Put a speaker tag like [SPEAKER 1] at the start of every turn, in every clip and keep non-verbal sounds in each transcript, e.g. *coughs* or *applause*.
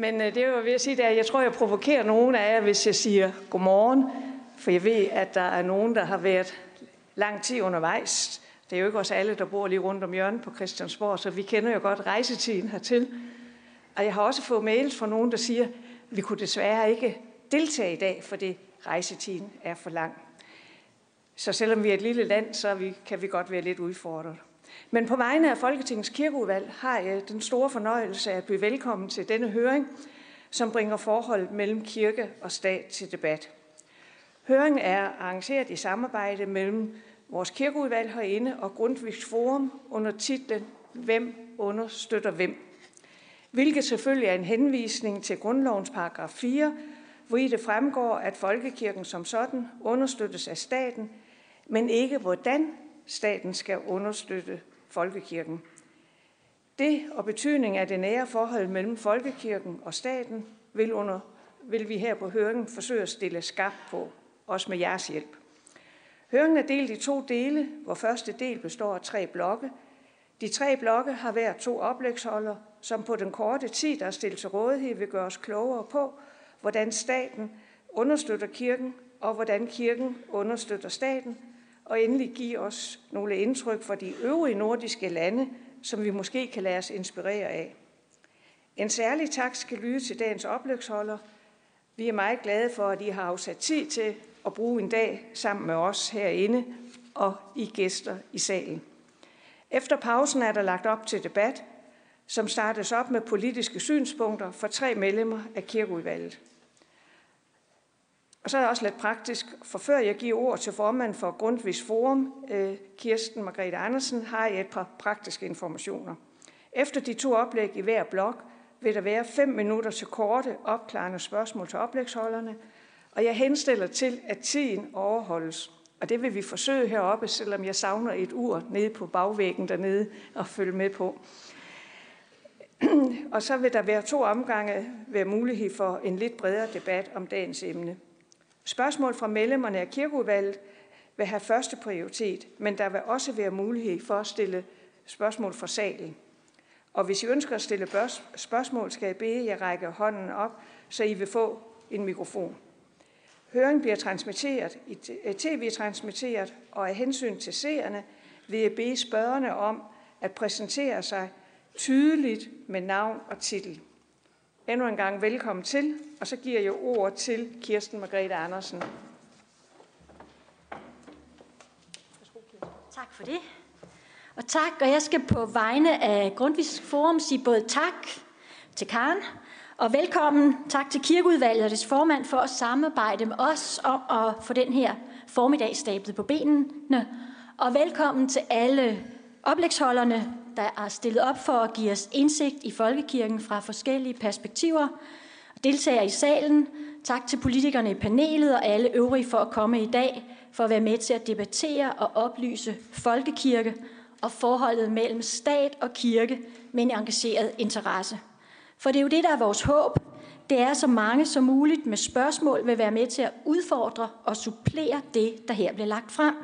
[SPEAKER 1] Men øh, det jeg jo ved at sige, at jeg tror, jeg provokerer nogen af jer, hvis jeg siger godmorgen. For jeg ved, at der er nogen, der har været lang tid undervejs. Det er jo ikke os alle, der bor lige rundt om hjørnet på Christiansborg, så vi kender jo godt rejsetiden hertil. Og jeg har også fået mails fra nogen, der siger, at vi kunne desværre ikke deltage i dag, fordi rejsetiden er for lang. Så selvom vi er et lille land, så vi, kan vi godt være lidt udfordret. Men på vegne af Folketingets kirkeudvalg har jeg den store fornøjelse at byde velkommen til denne høring, som bringer forholdet mellem kirke og stat til debat. Høringen er arrangeret i samarbejde mellem vores kirkeudvalg herinde og Grundtvigs Forum under titlen Hvem understøtter hvem? Hvilket selvfølgelig er en henvisning til grundlovens paragraf 4, hvor i det fremgår, at folkekirken som sådan understøttes af staten, men ikke hvordan staten skal understøtte folkekirken. Det og betydning af det nære forhold mellem folkekirken og staten vil, under, vil vi her på høringen forsøge at stille skarpt på, også med jeres hjælp. Høringen er delt i to dele, hvor første del består af tre blokke. De tre blokke har hver to oplægsholder, som på den korte tid, der er stillet til rådighed, vil gøre os klogere på, hvordan staten understøtter kirken, og hvordan kirken understøtter staten, og endelig give os nogle indtryk for de øvrige nordiske lande, som vi måske kan lade os inspirere af. En særlig tak skal lyde til dagens oplægsholder. Vi er meget glade for, at I har afsat tid til at bruge en dag sammen med os herinde og I gæster i salen. Efter pausen er der lagt op til debat, som startes op med politiske synspunkter for tre medlemmer af kirkeudvalget. Og så er det også lidt praktisk, for før jeg giver ord til formanden for Grundtvigs Forum, øh, Kirsten Margrethe Andersen, har jeg et par praktiske informationer. Efter de to oplæg i hver blok vil der være fem minutter til korte, opklarende spørgsmål til oplægsholderne, og jeg henstiller til, at tiden overholdes. Og det vil vi forsøge heroppe, selvom jeg savner et ur nede på bagvæggen dernede at følge med på. *clears throat* og så vil der være to omgange være mulighed for en lidt bredere debat om dagens emne. Spørgsmål fra medlemmerne af kirkeudvalget vil have første prioritet, men der vil også være mulighed for at stille spørgsmål fra salen. Og hvis I ønsker at stille spørgsmål, skal jeg bede jer række hånden op, så I vil få en mikrofon. Høringen bliver transmitteret, tv-transmitteret, øh, og af hensyn til seerne vil jeg bede spørgerne om at præsentere sig tydeligt med navn og titel. Endnu en gang velkommen til, og så giver jeg ord til Kirsten Margrethe Andersen.
[SPEAKER 2] Tak for det. Og tak, og jeg skal på vegne af Grundtvigs Forum sige både tak til Karen, og velkommen, tak til Kirkeudvalget og dets formand for at samarbejde med os om at få den her formiddag stablet på benene. Og velkommen til alle oplægsholderne, der er stillet op for at give os indsigt i folkekirken fra forskellige perspektiver. Deltager i salen. Tak til politikerne i panelet og alle øvrige for at komme i dag, for at være med til at debattere og oplyse folkekirke og forholdet mellem stat og kirke med en engageret interesse. For det er jo det, der er vores håb. Det er, så mange som muligt med spørgsmål vil være med til at udfordre og supplere det, der her bliver lagt frem.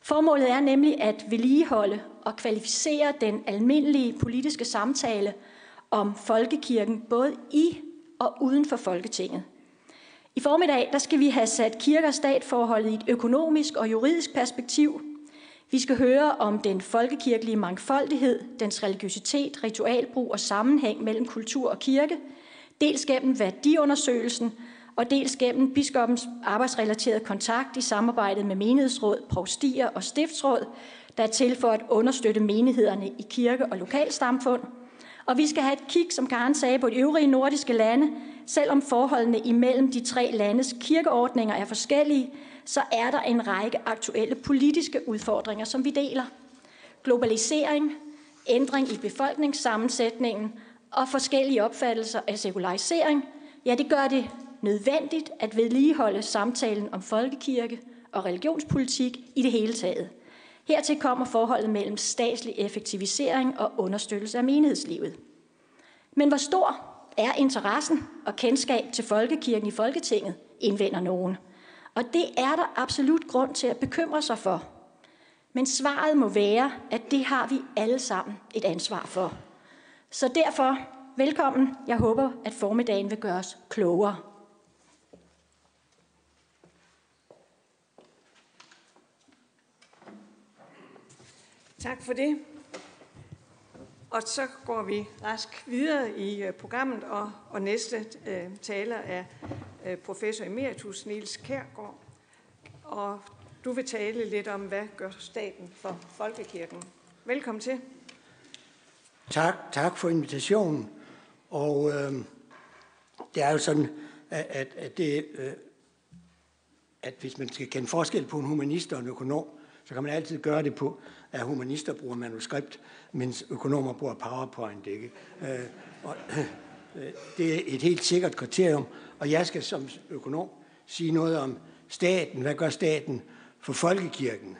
[SPEAKER 2] Formålet er nemlig at vedligeholde og kvalificere den almindelige politiske samtale om folkekirken, både i og uden for Folketinget. I formiddag der skal vi have sat kirke- og statforholdet i et økonomisk og juridisk perspektiv. Vi skal høre om den folkekirkelige mangfoldighed, dens religiøsitet, ritualbrug og sammenhæng mellem kultur og kirke, dels gennem værdiundersøgelsen og dels gennem biskoppens arbejdsrelaterede kontakt i samarbejdet med menighedsråd, provstier og stiftsråd, der er til for at understøtte menighederne i kirke- og lokalstamfund. Og vi skal have et kig, som Karen sagde, på de øvrige nordiske lande. Selvom forholdene imellem de tre landes kirkeordninger er forskellige, så er der en række aktuelle politiske udfordringer, som vi deler. Globalisering, ændring i befolkningssammensætningen og forskellige opfattelser af sekularisering, ja, det gør det nødvendigt at vedligeholde samtalen om folkekirke og religionspolitik i det hele taget. Hertil kommer forholdet mellem statslig effektivisering og understøttelse af menighedslivet. Men hvor stor er interessen og kendskab til folkekirken i Folketinget, indvender nogen. Og det er der absolut grund til at bekymre sig for. Men svaret må være, at det har vi alle sammen et ansvar for. Så derfor velkommen. Jeg håber, at formiddagen vil gøre os klogere.
[SPEAKER 1] Tak for det. Og så går vi rask videre i øh, programmet, og, og næste uh, taler er uh, professor emeritus Niels Kærgaard. Og du vil tale lidt om, hvad gør staten for folkekirken. Velkommen til.
[SPEAKER 3] Tak, tak for invitationen. Og øh, det er jo sådan, at, at, at, det, øh, at hvis man skal kende forskel på en humanist og en økonom, så kan man altid gøre det på, at humanister bruger manuskript, mens økonomer bruger PowerPoint. Ikke? Øh, og, øh, det er et helt sikkert kriterium, og jeg skal som økonom sige noget om staten. Hvad gør staten for folkekirken?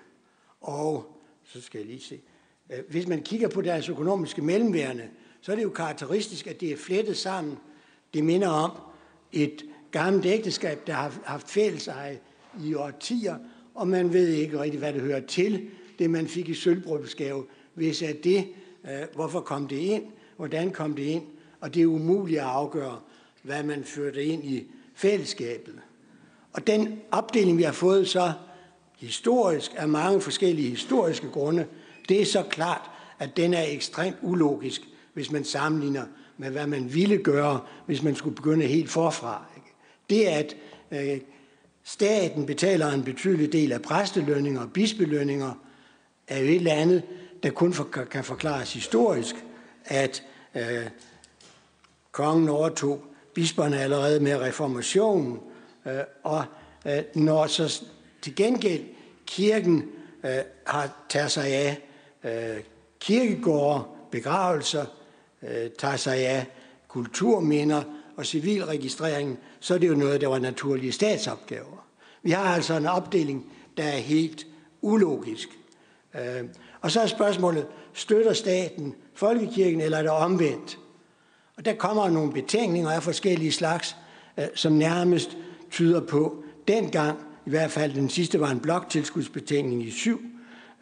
[SPEAKER 3] Og så skal jeg lige se. Øh, hvis man kigger på deres økonomiske mellemværende, så er det jo karakteristisk, at det er flettet sammen. Det minder om et gammelt ægteskab, der har haft fælles eje i årtier, og man ved ikke rigtig, hvad det hører til, det man fik i sølvbrødsgave. Hvis er det, øh, hvorfor kom det ind, hvordan kom det ind, og det er umuligt at afgøre, hvad man førte ind i fællesskabet. Og den opdeling, vi har fået så historisk, af mange forskellige historiske grunde, det er så klart, at den er ekstremt ulogisk, hvis man sammenligner med, hvad man ville gøre, hvis man skulle begynde helt forfra. Ikke? Det, at øh, staten betaler en betydelig del af præstelønninger og bispelønninger, er jo et eller andet, der kun for, kan forklares historisk, at øh, kongen overtog bisperne allerede med reformationen, øh, og øh, når så til gengæld kirken øh, har taget sig af øh, kirkegårde, begravelser, øh, tager sig af kulturminder og civilregistrering, så er det jo noget, der var naturlige statsopgaver. Vi har altså en opdeling, der er helt ulogisk. Øh, og så er spørgsmålet, støtter staten folkekirken, eller er det omvendt? Og der kommer nogle betænkninger af forskellige slags, øh, som nærmest tyder på, dengang, i hvert fald den sidste var en bloktilskudsbetænkning i syv,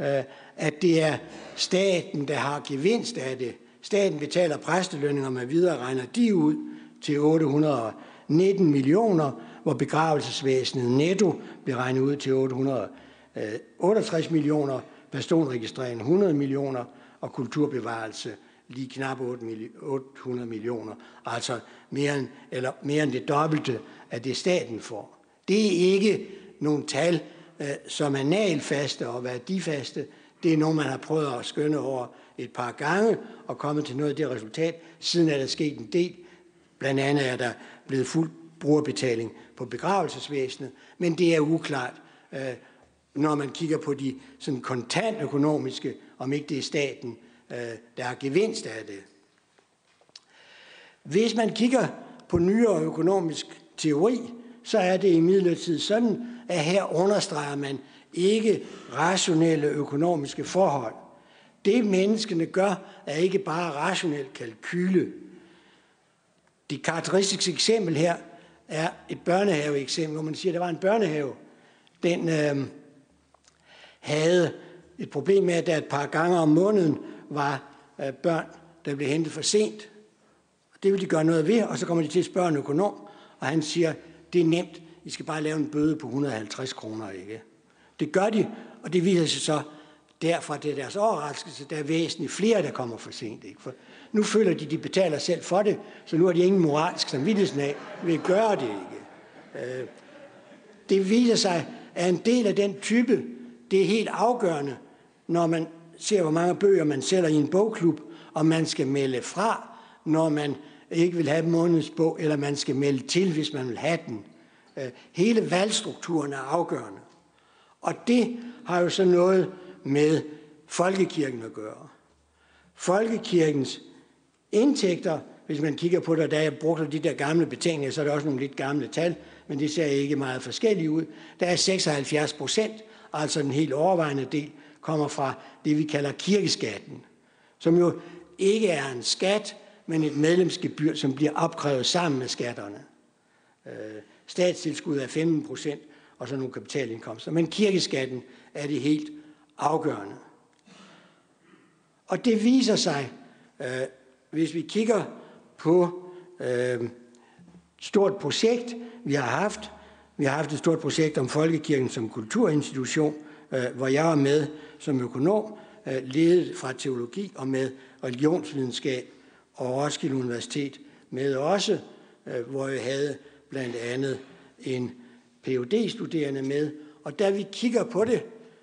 [SPEAKER 3] øh, at det er staten, der har gevinst af det. Staten betaler præstelønninger med videre, regner de ud til 819 millioner, hvor begravelsesvæsenet netto bliver regnet ud til 868 øh, millioner, personregistrering 100 millioner og kulturbevarelse lige knap 800 millioner, altså mere end, eller mere end det dobbelte af det staten får. Det er ikke nogle tal, øh, som er nalfaste og værdifaste. Det er nogle, man har prøvet at skønne over et par gange og kommet til noget af det resultat. Siden er der sket en del. Blandt andet er der blevet fuld brugerbetaling på begravelsesvæsenet, men det er uklart, øh, når man kigger på de sådan kontantøkonomiske, om ikke det er staten, øh, der har gevinst af det. Hvis man kigger på nyere økonomisk teori, så er det imidlertid sådan, at her understreger man ikke rationelle økonomiske forhold. Det menneskene gør, er ikke bare rationel kalkyle. Det karakteristiske eksempel her er et børnehaveeksempel, hvor man siger, at der var en børnehave. Den øh, havde et problem med, at der et par gange om måneden var øh, børn, der blev hentet for sent. Og Det vil de gøre noget ved, og så kommer de til at spørge en økonom, og han siger, det er nemt, I skal bare lave en bøde på 150 kroner, ikke? Det gør de, og det viser sig så derfor det er deres overraskelse, der er væsentligt flere, der kommer for sent. Ikke? For nu føler de, de betaler selv for det, så nu har de ingen moralsk samvittighedsnag ved at gøre det ikke. Øh, det viser sig, at en del af den type, det er helt afgørende, når man ser, hvor mange bøger man sælger i en bogklub, og man skal melde fra, når man ikke vil have månedens bog, eller man skal melde til, hvis man vil have den. Øh, hele valgstrukturen er afgørende. Og det har jo så noget med folkekirken at gøre. Folkekirkens indtægter, hvis man kigger på det, da jeg brugte de der gamle betænkninger, så er det også nogle lidt gamle tal, men det ser ikke meget forskelligt ud. Der er 76 procent, altså den helt overvejende del, kommer fra det, vi kalder kirkeskatten, som jo ikke er en skat, men et medlemsgebyr, som bliver opkrævet sammen med skatterne. Øh, statstilskud er 15 procent, og så nogle kapitalindkomster. Men kirkeskatten er det helt afgørende. Og det viser sig, øh, hvis vi kigger på øh, stort projekt, vi har haft. Vi har haft et stort projekt om Folkekirken som kulturinstitution, øh, hvor jeg er med som økonom, øh, ledet fra teologi og med religionsvidenskab og Roskilde Universitet med også, øh, hvor jeg havde blandt andet en phd studerende med. Og da vi kigger på det,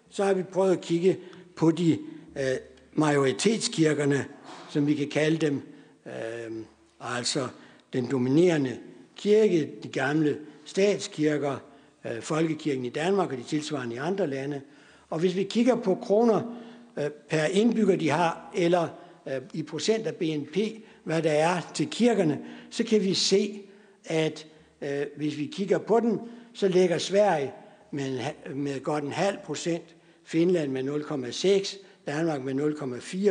[SPEAKER 3] så har vi prøvet at kigge på de øh, majoritetskirkerne, som vi kan kalde dem, øh, altså den dominerende kirke, de gamle statskirker, øh, folkekirken i Danmark og de tilsvarende i andre lande. Og hvis vi kigger på kroner øh, per indbygger, de har, eller øh, i procent af BNP, hvad der er til kirkerne, så kan vi se, at øh, hvis vi kigger på den, så ligger Sverige med, en, med godt en halv procent, Finland med 0,6, Danmark med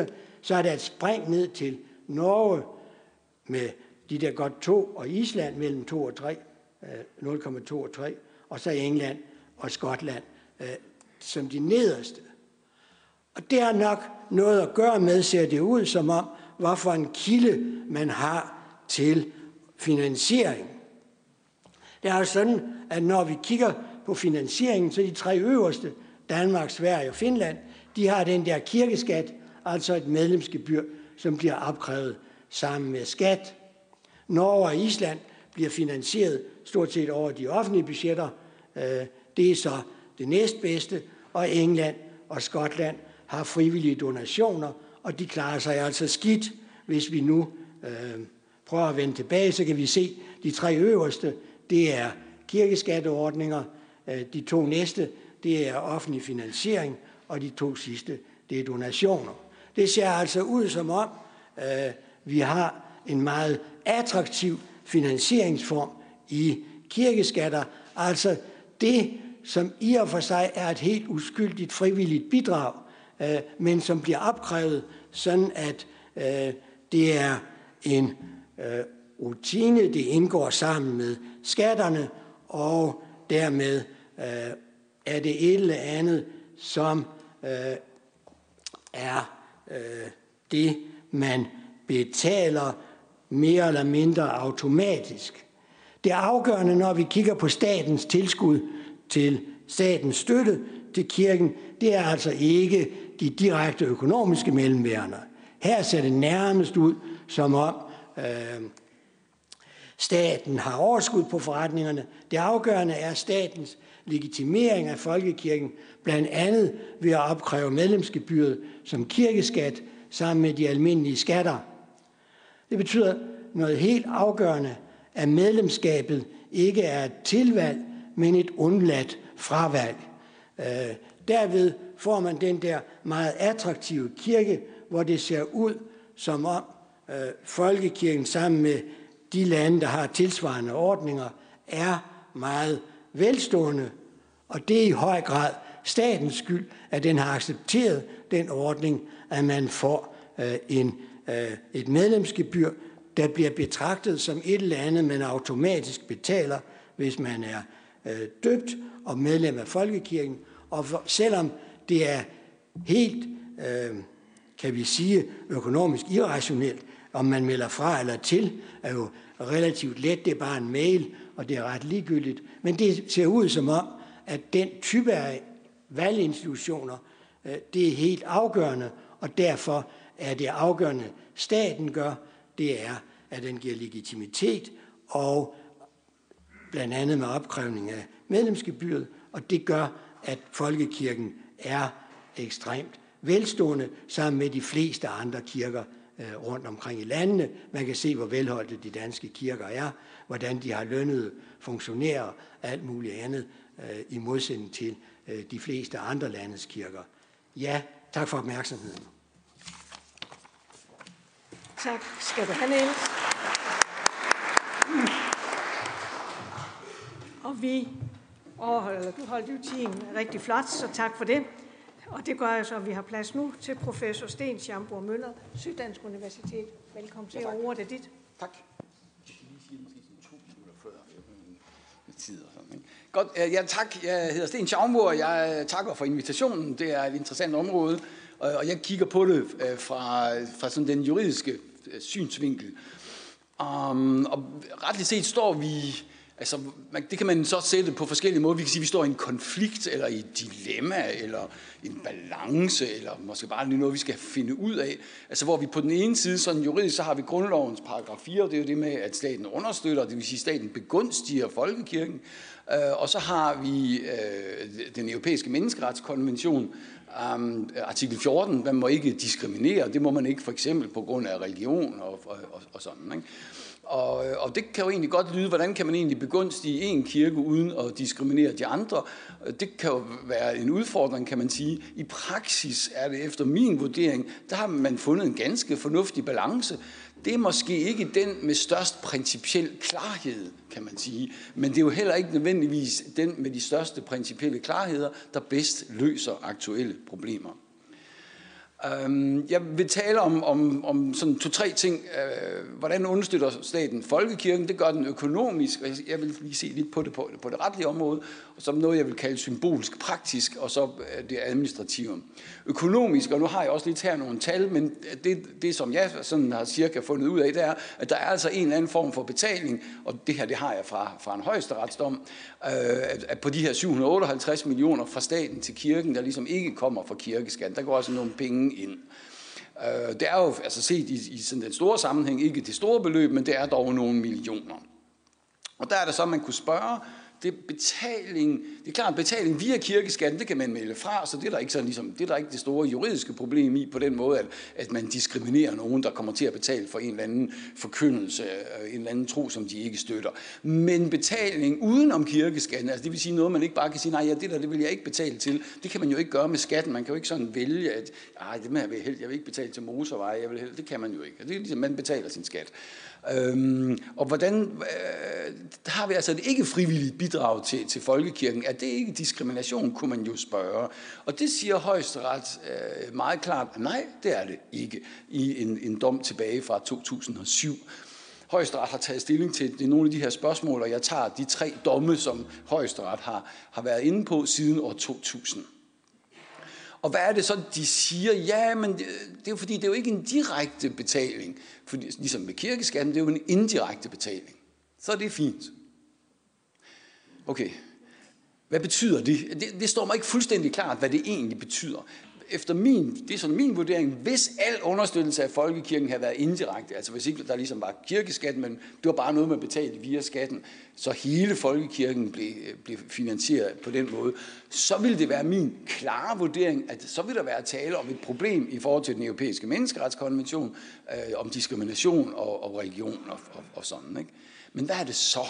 [SPEAKER 3] 0,4, så er der et spring ned til Norge med de der godt to, og Island mellem 2 og 3, 0,2 øh, og 3, og så England og Skotland øh, som de nederste. Og det har nok noget at gøre med, ser det ud som om, hvorfor en kilde man har til finansiering. Det er jo sådan, at når vi kigger på finansieringen, så de tre øverste, Danmark, Sverige og Finland, de har den der kirkeskat, altså et medlemsgebyr, som bliver opkrævet sammen med skat. Norge og Island bliver finansieret stort set over de offentlige budgetter. Øh, det er så det næstbedste, og England og Skotland har frivillige donationer, og de klarer sig altså skidt. Hvis vi nu øh, prøver at vende tilbage, så kan vi se, de tre øverste, det er kirkeskatteordninger, øh, de to næste, det er offentlig finansiering, og de to sidste, det er donationer. Det ser altså ud som om, øh, vi har en meget attraktiv finansieringsform i kirkeskatter, altså det, som i og for sig er et helt uskyldigt frivilligt bidrag, øh, men som bliver opkrævet sådan, at øh, det er en øh, rutine, det indgår sammen med skatterne, og dermed øh, er det et eller andet, som øh, er øh, det, man betaler mere eller mindre automatisk. Det afgørende, når vi kigger på statens tilskud til statens støtte til kirken, det er altså ikke de direkte økonomiske mellemværende. Her ser det nærmest ud, som om øh, staten har overskud på forretningerne. Det afgørende er statens legitimering af folkekirken, blandt andet ved at opkræve medlemsgebyret som kirkeskat sammen med de almindelige skatter. Det betyder noget helt afgørende, at medlemskabet ikke er et tilvalg, men et undladt fravalg. Øh, derved får man den der meget attraktive kirke, hvor det ser ud som om øh, folkekirken sammen med de lande, der har tilsvarende ordninger, er meget velstående. Og det er i høj grad statens skyld, at den har accepteret den ordning, at man får øh, en, øh, et medlemsgebyr, der bliver betragtet som et eller andet, man automatisk betaler, hvis man er øh, døbt og medlem af Folkekirken. Og for, selvom det er helt, øh, kan vi sige, økonomisk irrationelt, om man melder fra eller til, er jo relativt let. Det er bare en mail, og det er ret ligegyldigt. Men det ser ud som om, at den type af valginstitutioner, øh, det er helt afgørende, og derfor er det afgørende, staten gør, det er, at den giver legitimitet og blandt andet med opkrævning af medlemsgebyret, og det gør, at folkekirken er ekstremt velstående sammen med de fleste andre kirker øh, rundt omkring i landene. Man kan se, hvor velholdte de danske kirker er, hvordan de har lønnede funktionærer og alt muligt andet øh, i modsætning til øh, de fleste andre landes kirker. Ja, tak for opmærksomheden.
[SPEAKER 1] Tak skal du have, Niels. Og vi overholder, eller du holdt jo tiden rigtig flot, så tak for det. Og det gør jeg så, at vi har plads nu til professor Sten Schamburg Møller, Syddansk Universitet. Velkommen til,
[SPEAKER 4] ja,
[SPEAKER 1] og ordet er dit.
[SPEAKER 4] Tak. Godt, øh, ja tak. Jeg hedder Sten Schaumburg, jeg takker for invitationen. Det er et interessant område, og jeg kigger på det øh, fra, fra sådan den juridiske øh, synsvinkel. Um, og retligt set står vi, altså man, det kan man så sætte på forskellige måder. Vi kan sige, at vi står i en konflikt, eller i et dilemma, eller en balance, eller måske bare lige noget, vi skal finde ud af. Altså hvor vi på den ene side, sådan juridisk, så har vi grundlovens paragraf 4, og det er jo det med, at staten understøtter, det vil sige, at staten begunstiger folkekirken. Øh, og så har vi øh, den europæiske menneskeretskonvention, um, artikel 14, man må ikke diskriminere, det må man ikke for eksempel på grund af religion og, og, og, og sådan. Ikke? Og, øh, og det kan jo egentlig godt lyde, hvordan kan man egentlig begunstige en kirke uden at diskriminere de andre? Det kan jo være en udfordring, kan man sige. I praksis er det efter min vurdering, der har man fundet en ganske fornuftig balance. Det er måske ikke den med størst principiel klarhed, kan man sige. Men det er jo heller ikke nødvendigvis den med de største principielle klarheder, der bedst løser aktuelle problemer. Øhm, jeg vil tale om, om, om sådan to-tre ting. Øh, hvordan understøtter staten folkekirken? Det gør den økonomisk, og jeg vil lige se lidt på det på, på det retlige område, og som noget, jeg vil kalde symbolsk praktisk, og så øh, det administrative. Økonomisk, og nu har jeg også lidt her nogle tal, men det, det som jeg sådan har cirka fundet ud af, det er, at der er altså en eller anden form for betaling, og det her det har jeg fra, fra en højesteretsdom, øh, at på de her 758 millioner fra staten til kirken, der ligesom ikke kommer fra kirkeskat. Der går altså nogle penge ind. Øh, det er jo altså set i, i sådan den store sammenhæng ikke det store beløb, men det er dog nogle millioner. Og der er det så, man kunne spørge, det betaling, det er klart, betaling via kirkeskatten, det kan man melde fra, så det er der ikke, sådan, ligesom, det, er der ikke det store juridiske problem i på den måde, at, at man diskriminerer nogen, der kommer til at betale for en eller anden forkyndelse, øh, en eller anden tro, som de ikke støtter. Men betaling uden om kirkeskatten, altså det vil sige noget, man ikke bare kan sige, nej, ja, det der, det vil jeg ikke betale til. Det kan man jo ikke gøre med skatten. Man kan jo ikke sådan vælge, at ej, det med, jeg vil, jeg vil ikke betale til motorveje, jeg vil, det kan man jo ikke. Det er ligesom, man betaler sin skat. Øhm, og hvordan øh, har vi altså et ikke frivilligt bidrag til, til folkekirken? Er det ikke diskrimination, kunne man jo spørge. Og det siger højesteret øh, meget klart, nej, det er det ikke, i en, en dom tilbage fra 2007. Højesteret har taget stilling til det, nogle af de her spørgsmål, og jeg tager de tre domme, som højesteret har, har været inde på siden år 2000. Og hvad er det så, de siger? Ja, men det, det er jo fordi, det er jo ikke en direkte betaling. Fordi, ligesom med kirkeskatten, det er jo en indirekte betaling. Så er det fint. Okay. Hvad betyder det? det? Det står mig ikke fuldstændig klart, hvad det egentlig betyder efter min, det er sådan min vurdering, hvis al understøttelse af folkekirken havde været indirekte, altså hvis ikke der ligesom var kirkeskat, men det var bare noget, man betalte via skatten, så hele folkekirken blev, øh, blev finansieret på den måde, så ville det være min klare vurdering, at så ville der være tale om et problem i forhold til den europæiske menneskeretskonvention, øh, om diskrimination og, og religion og, og, og sådan. Ikke? Men hvad er det så?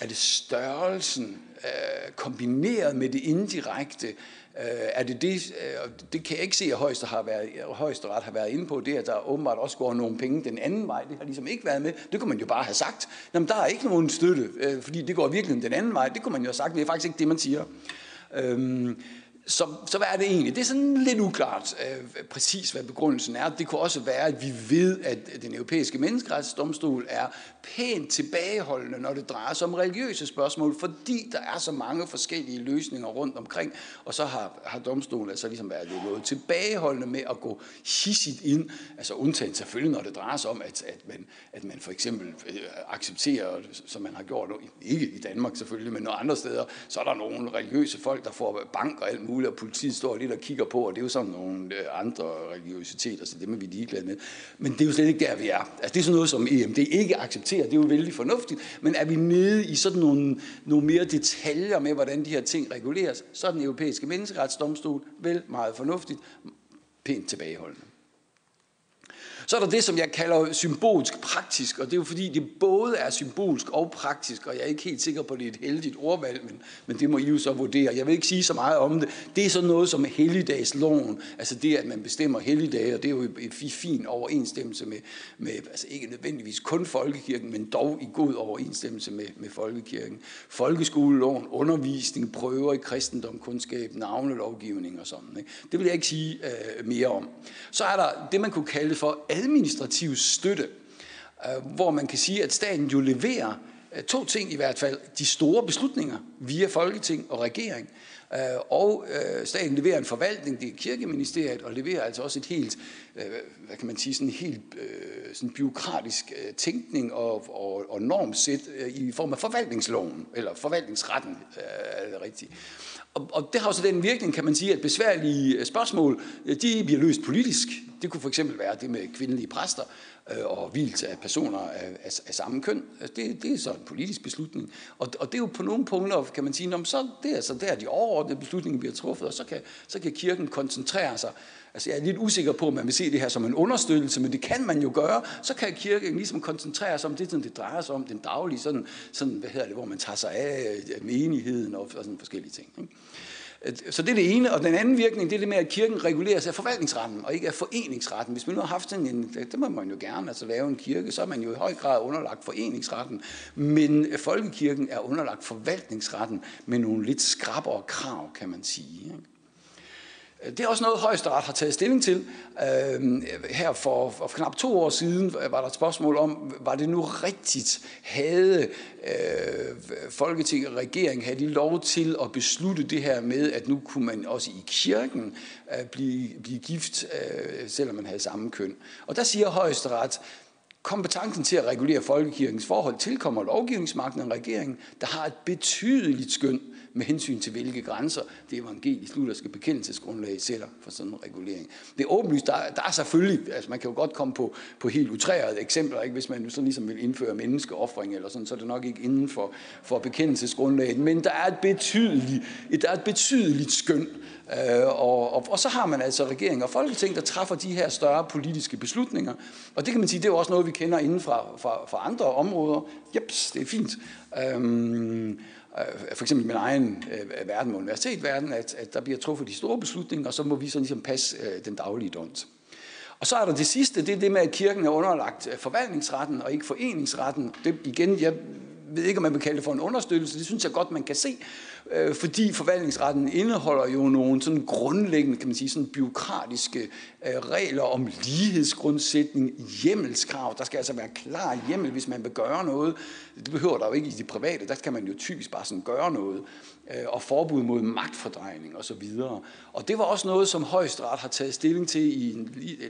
[SPEAKER 4] Er det størrelsen øh, kombineret med det indirekte? Øh, er det det, øh, det kan jeg ikke se, at højesteret har været, højesteret har været inde på, det at der åbenbart også går nogle penge den anden vej. Det har ligesom ikke været med. Det kunne man jo bare have sagt. Jamen, der er ikke nogen støtte, øh, fordi det går virkelig den anden vej. Det kunne man jo have sagt, det er faktisk ikke det, man siger. Øhm, så, så hvad er det egentlig? Det er sådan lidt uklart øh, præcis, hvad begrundelsen er. Det kunne også være, at vi ved, at den europæiske menneskerettighedsdomstol er pænt tilbageholdende, når det drejer sig om religiøse spørgsmål, fordi der er så mange forskellige løsninger rundt omkring, og så har, har domstolen altså ligesom været lidt noget tilbageholdende med at gå hissigt ind, altså undtagen selvfølgelig, når det drejer sig om, at, at, man, at man for eksempel øh, accepterer, som man har gjort, ikke i Danmark selvfølgelig, men nogle andre steder, så er der nogle religiøse folk, der får bank og alt muligt, muligt, og politiet står lidt og kigger på, og det er jo sådan nogle øh, andre religiøsiteter, så det er vi ligeglade med. Men det er jo slet ikke der, vi er. Altså, det er sådan noget, som EMD ikke accepterer, det er jo vældig fornuftigt, men er vi nede i sådan nogle, nogle mere detaljer med, hvordan de her ting reguleres, så er den europæiske menneskeretsdomstol vel meget fornuftigt, pænt tilbageholdende. Så er der det, som jeg kalder symbolsk praktisk, og det er jo fordi, det både er symbolsk og praktisk, og jeg er ikke helt sikker på, at det er et heldigt ordvalg, men, men det må I jo så vurdere. Jeg vil ikke sige så meget om det. Det er sådan noget som helligdagsloven, altså det, at man bestemmer helligdage, og det er jo i fin overensstemmelse med, med, altså ikke nødvendigvis kun folkekirken, men dog i god overensstemmelse med, med folkekirken. Folkeskoleloven, undervisning, prøver i kristendom, kundskab, navnelovgivning og sådan. Ikke? Det vil jeg ikke sige øh, mere om. Så er der det, man kunne kalde for administrativ støtte, øh, hvor man kan sige, at staten jo leverer øh, to ting i hvert fald. De store beslutninger via Folketing og regering. Øh, og staten leverer en forvaltning, det er kirkeministeriet, og leverer altså også et helt, hvad kan man sige, sådan en helt sådan byråkratisk tænkning og, og, og normsæt i form af forvaltningsloven, eller forvaltningsretten, er det rigtigt. Og, og det har også den virkning, kan man sige, at besværlige spørgsmål, de bliver løst politisk. Det kunne for eksempel være det med kvindelige præster øh, og hvilelse af personer af, af, af samme køn. Altså det, det er så en politisk beslutning. Og, og det er jo på nogle punkter, kan man sige, så det er så der de overordnede beslutninger bliver truffet, og så kan, så kan kirken koncentrere sig. Altså jeg er lidt usikker på, om man vil se det her som en understøttelse, men det kan man jo gøre. Så kan kirken ligesom koncentrere sig om det, som det drejer sig om, den daglige, sådan, sådan hvad hedder det, hvor man tager sig af menigheden og, og sådan forskellige ting. Ikke? Så det er det ene, og den anden virkning, det er det med, at kirken reguleres af forvaltningsretten, og ikke af foreningsretten. Hvis man nu har haft sådan en, det må man jo gerne, altså lave en kirke, så er man jo i høj grad underlagt foreningsretten, men folkekirken er underlagt forvaltningsretten med nogle lidt skrappere krav, kan man sige. Ikke? Det er også noget, højesteret har taget stilling til. Øh, her for, for knap to år siden var der et spørgsmål om, var det nu rigtigt, havde øh, Folketinget og regeringen, havde de lov til at beslutte det her med, at nu kunne man også i kirken øh, blive, blive gift, øh, selvom man havde samme køn. Og der siger højesteret, kompetencen til at regulere folkekirkens forhold tilkommer lovgivningsmagten og regeringen, der har et betydeligt skøn med hensyn til hvilke grænser det evangelisk lutherske bekendelsesgrundlag sætter for sådan en regulering. Det er åbenlyst, der, der er selvfølgelig, altså man kan jo godt komme på, på helt utrærede eksempler, ikke? hvis man sådan ligesom vil indføre menneskeoffring eller sådan, så er det nok ikke inden for, for bekendelsesgrundlaget, men der er et betydeligt, der er et betydeligt skøn, øh, og, og, og så har man altså regering og folketing, der træffer de her større politiske beslutninger, og det kan man sige, det er jo også noget, vi kender inden fra, fra, fra andre områder. Jeps, det er fint. Øhm, Øh, Øh, for eksempel min egen øh, verden med universitetverden, at, at der bliver truffet de store beslutninger, og så må vi så ligesom passe øh, den daglige dont. Og så er der det sidste, det er det med, at kirken er underlagt øh, forvaltningsretten og ikke foreningsretten. Det, igen, jeg ved ikke, om man vil kalde det for en understøttelse, det synes jeg godt, man kan se, øh, fordi forvaltningsretten indeholder jo nogle sådan grundlæggende, kan man sige, sådan byråkratiske øh, regler om lighedsgrundsætning, hjemmelskrav. Der skal altså være klar hjemmel, hvis man vil gøre noget. Det behøver der jo ikke i de private, der kan man jo typisk bare sådan gøre noget. Øh, og forbud mod magtfordrejning osv. Og, og det var også noget, som højesteret har taget stilling til i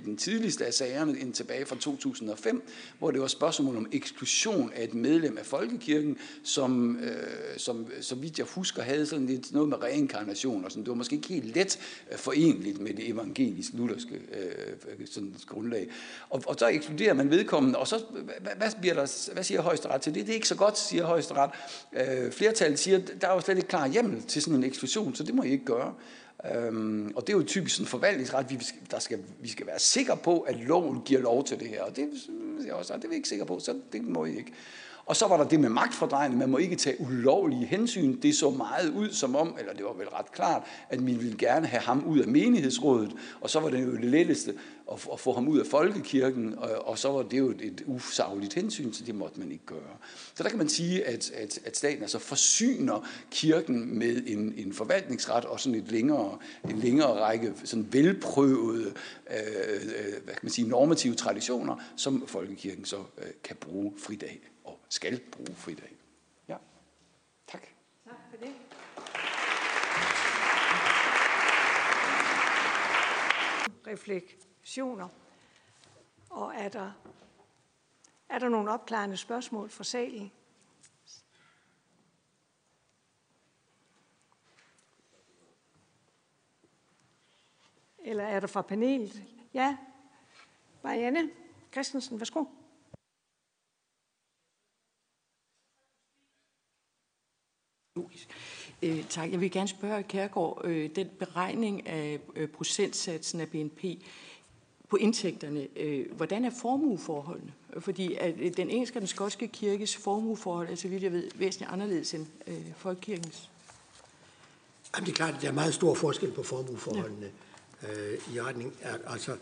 [SPEAKER 4] den øh, tidligste af sagerne, ind tilbage fra 2005, hvor det var spørgsmål om eksklusion af et medlem af Folkekirken, som, øh, som så vidt jeg husker, havde sådan lidt noget med reinkarnation og sådan. Det var måske ikke helt let øh, forenligt med det evangelisk lutherske øh, sådan grundlag. Og, og så ekskluderer man vedkommende, og så hvad, hvad, bliver der, hvad siger højesteret til det? Det er ikke så godt, siger højesteret. Øh, flertallet siger, der er jo slet ikke klar hjemmel til sådan en eksklusion, så det må I ikke gøre. Øhm, og det er jo typisk sådan en forvaltningsret, vi, der skal, vi skal være sikre på, at loven giver lov til det her. Og det, jeg også, det er vi ikke sikre på, så det må I ikke. Og så var der det med magtfordrejende, Man må ikke tage ulovlige hensyn. Det så meget ud som om, eller det var vel ret klart, at man ville gerne have ham ud af menighedsrådet. Og så var det jo det letteste at, at få ham ud af folkekirken. Og, og så var det jo et usagligt hensyn, så det måtte man ikke gøre. Så der kan man sige, at, at, at staten altså forsyner kirken med en, en forvaltningsret og sådan et længere, en længere række sådan velprøvede øh, øh hvad kan man sige, normative traditioner, som folkekirken så øh, kan bruge frit af skal bruge fridag. Ja, tak. Tak for det.
[SPEAKER 1] Refleksioner. Og er der, er der nogle opklarende spørgsmål fra salen? Eller er der fra panelet? Ja, Marianne Christensen, værsgo.
[SPEAKER 5] Logisk. Øh, tak. Jeg vil gerne spørge Kærgaard, øh, den beregning af øh, procentsatsen af BNP på indtægterne, øh, hvordan er formueforholdene? Fordi at den engelske og den skotske kirkes formueforhold er, så vidt jeg ved, væsentligt anderledes end øh, folkekirkens.
[SPEAKER 3] Jamen, det er klart, at der er meget stor forskel på formueforholdene ja. øh, i retning. Altså,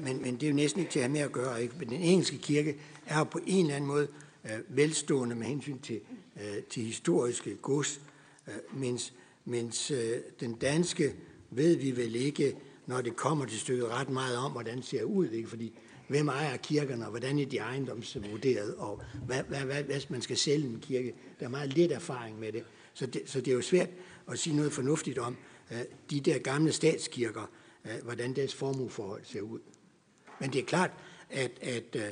[SPEAKER 3] men, men det er jo næsten ikke til at have med at gøre. Ikke? Men den engelske kirke er på en eller anden måde Øh, velstående med hensyn til øh, til historiske gods, øh, mens, mens øh, den danske ved vi vel ikke, når det kommer til stykket ret meget om, hvordan det ser ud, ikke? fordi hvem ejer kirkerne, og hvordan er de ejendomsvurderet, og hvad, hvad, hvad, hvad man skal sælge en kirke. Der er meget lidt erfaring med det. Så det, så det er jo svært at sige noget fornuftigt om øh, de der gamle statskirker, øh, hvordan deres formueforhold ser ud. Men det er klart, at, at, øh,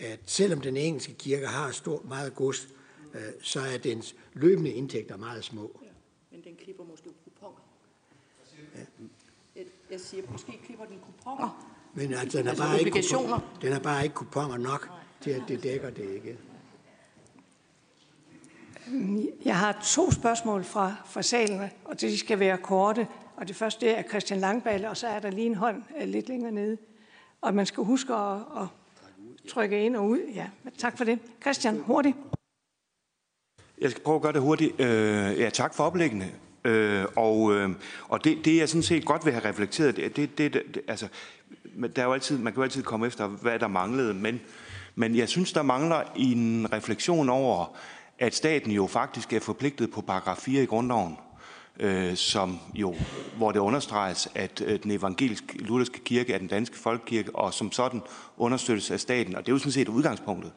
[SPEAKER 3] at selvom den engelske kirke har stort, meget gods, uh, så er dens løbende indtægter meget små.
[SPEAKER 5] Ja, men den klipper måske kuponer. Ja. Jeg, jeg siger, måske klipper den kuponer.
[SPEAKER 3] Men altså, den, er
[SPEAKER 5] Altså
[SPEAKER 3] bare ikke kuponer, den er bare ikke kuponer nok til, at det dækker det ikke.
[SPEAKER 1] Jeg har to spørgsmål fra, fra salen, og de skal være korte. Og det første er Christian Langballe, og så er der lige en hånd øh, lidt længere nede. Og man skal huske at, at trykke ind og ud. Ja, tak for det. Christian, hurtigt.
[SPEAKER 6] Jeg skal prøve at gøre det hurtigt. Øh, ja, tak for oplæggene. Øh, og øh, og det, det, jeg sådan set godt vil have reflekteret, det, det, det, det altså, der er jo altid, man kan jo altid komme efter, hvad der manglede, men, men jeg synes, der mangler en refleksion over, at staten jo faktisk er forpligtet på paragraf 4 i grundloven, øh, som jo, hvor det understreges, at øh, den evangeliske lutherske kirke er den danske folkekirke, og som sådan understøttes af staten. Og det er jo sådan set udgangspunktet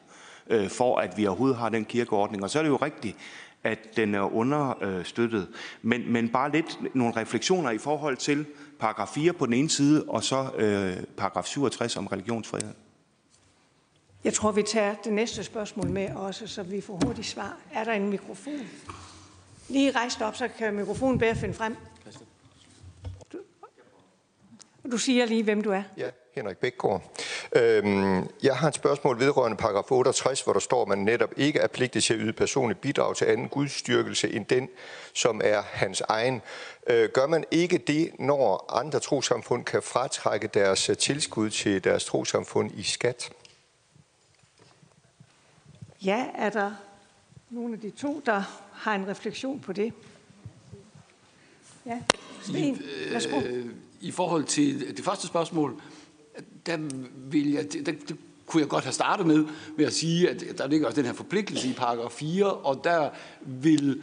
[SPEAKER 6] øh, for, at vi overhovedet har den kirkeordning. Og så er det jo rigtigt, at den er understøttet. Men, men bare lidt nogle refleksioner i forhold til paragraf 4 på den ene side, og så øh, paragraf 67 om religionsfrihed.
[SPEAKER 1] Jeg tror, vi tager det næste spørgsmål med også, så vi får hurtigt svar. Er der en mikrofon? Lige rejst op, så kan mikrofonen bedre finde frem. Du, du siger lige, hvem du er.
[SPEAKER 7] Ja, Henrik Bækgaard. Øhm, jeg har et spørgsmål vedrørende paragraf 68, hvor der står, at man netop ikke er pligtig til at yde personligt bidrag til anden gudstyrkelse end den, som er hans egen. Øh, gør man ikke det, når andre trosamfund kan fratrække deres tilskud til deres trosamfund i skat?
[SPEAKER 1] Ja, er der nogle af de to, der har en refleksion på det? Ja, Sten, værsgo.
[SPEAKER 4] Øh, I forhold til det første spørgsmål, der, vil jeg, der, der kunne jeg godt have startet med, med at sige, at der ligger også den her forpligtelse i paragraf 4, og der vil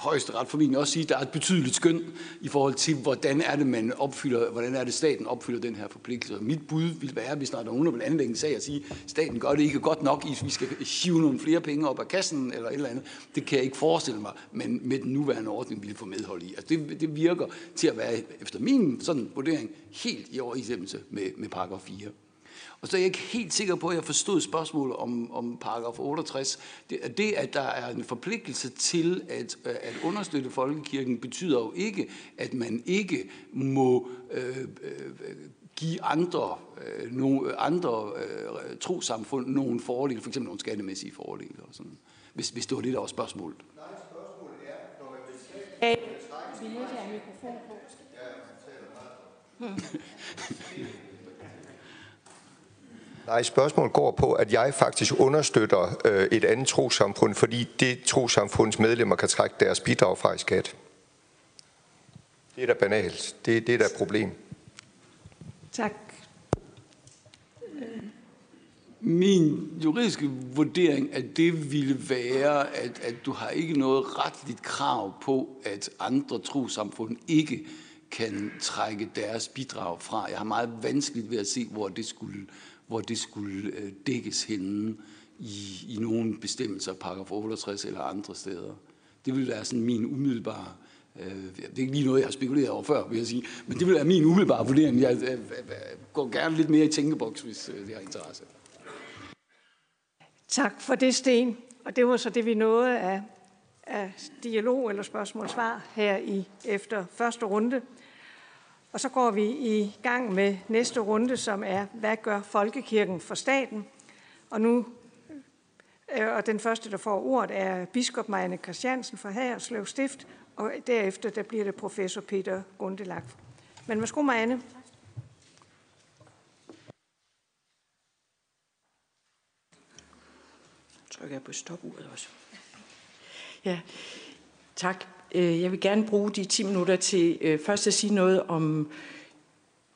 [SPEAKER 4] højesteret formentlig også sige, at der er et betydeligt skøn i forhold til, hvordan er det, man opfylder, hvordan er det, staten opfylder den her forpligtelse. Mit bud vil være, hvis der er nogen, der vil anlægge en sag og sige, at staten gør det ikke godt nok, vi skal hive nogle flere penge op af kassen eller et eller andet. Det kan jeg ikke forestille mig, men med den nuværende ordning vil få medhold i. Altså det, det virker til at være, efter min sådan vurdering, helt i overensstemmelse med, med paragraf 4. Og så er jeg ikke helt sikker på, at jeg forstod spørgsmålet om, om paragraf 68. Det, det, at der er en forpligtelse til at, at understøtte folkekirken, betyder jo ikke, at man ikke må øh, øh, give andre, øh, no, andre øh, trosamfund nogle fordele, f.eks. nogle skattemæssige fordele. Og sådan, hvis, hvis det var det, der var spørgsmålet.
[SPEAKER 7] Nej, spørgsmålet er, når man vil
[SPEAKER 1] Vi er nødt til at have mikrofon på.
[SPEAKER 7] Nej, spørgsmålet går på, at jeg faktisk understøtter øh, et andet trosamfund, fordi det trosamfunds medlemmer kan trække deres bidrag fra i skat. Det er da banalt. Det, det er da et problem.
[SPEAKER 1] Tak.
[SPEAKER 4] Min juridiske vurdering af det ville være, at, at du har ikke noget retligt krav på, at andre trosamfund ikke kan trække deres bidrag fra. Jeg har meget vanskeligt ved at se, hvor det skulle, hvor det skulle øh, dækkes henne i, i nogle bestemmelser, paragraf 68 eller andre steder. Det vil være sådan min umiddelbare Øh, det er ikke lige noget, jeg har spekuleret over før, vil jeg sige. Men det vil være min umiddelbare vurdering. Jeg, jeg, jeg går gerne lidt mere i tænkeboks, hvis øh, det har interesse.
[SPEAKER 1] Tak for det, Sten. Og det var så det, vi nåede af, af dialog eller spørgsmål-svar her i efter første runde. Og så går vi i gang med næste runde, som er, hvad gør folkekirken for staten? Og nu, øh, og den første, der får ordet, er biskop Marianne Christiansen fra Haderslev Stift, og derefter der bliver det professor Peter Gundelak. Men værsgo, Marianne.
[SPEAKER 5] trykker jeg på stopuret også. Ja, tak. Øh, Jeg vil gerne bruge de 10 minutter til øh, først at sige noget om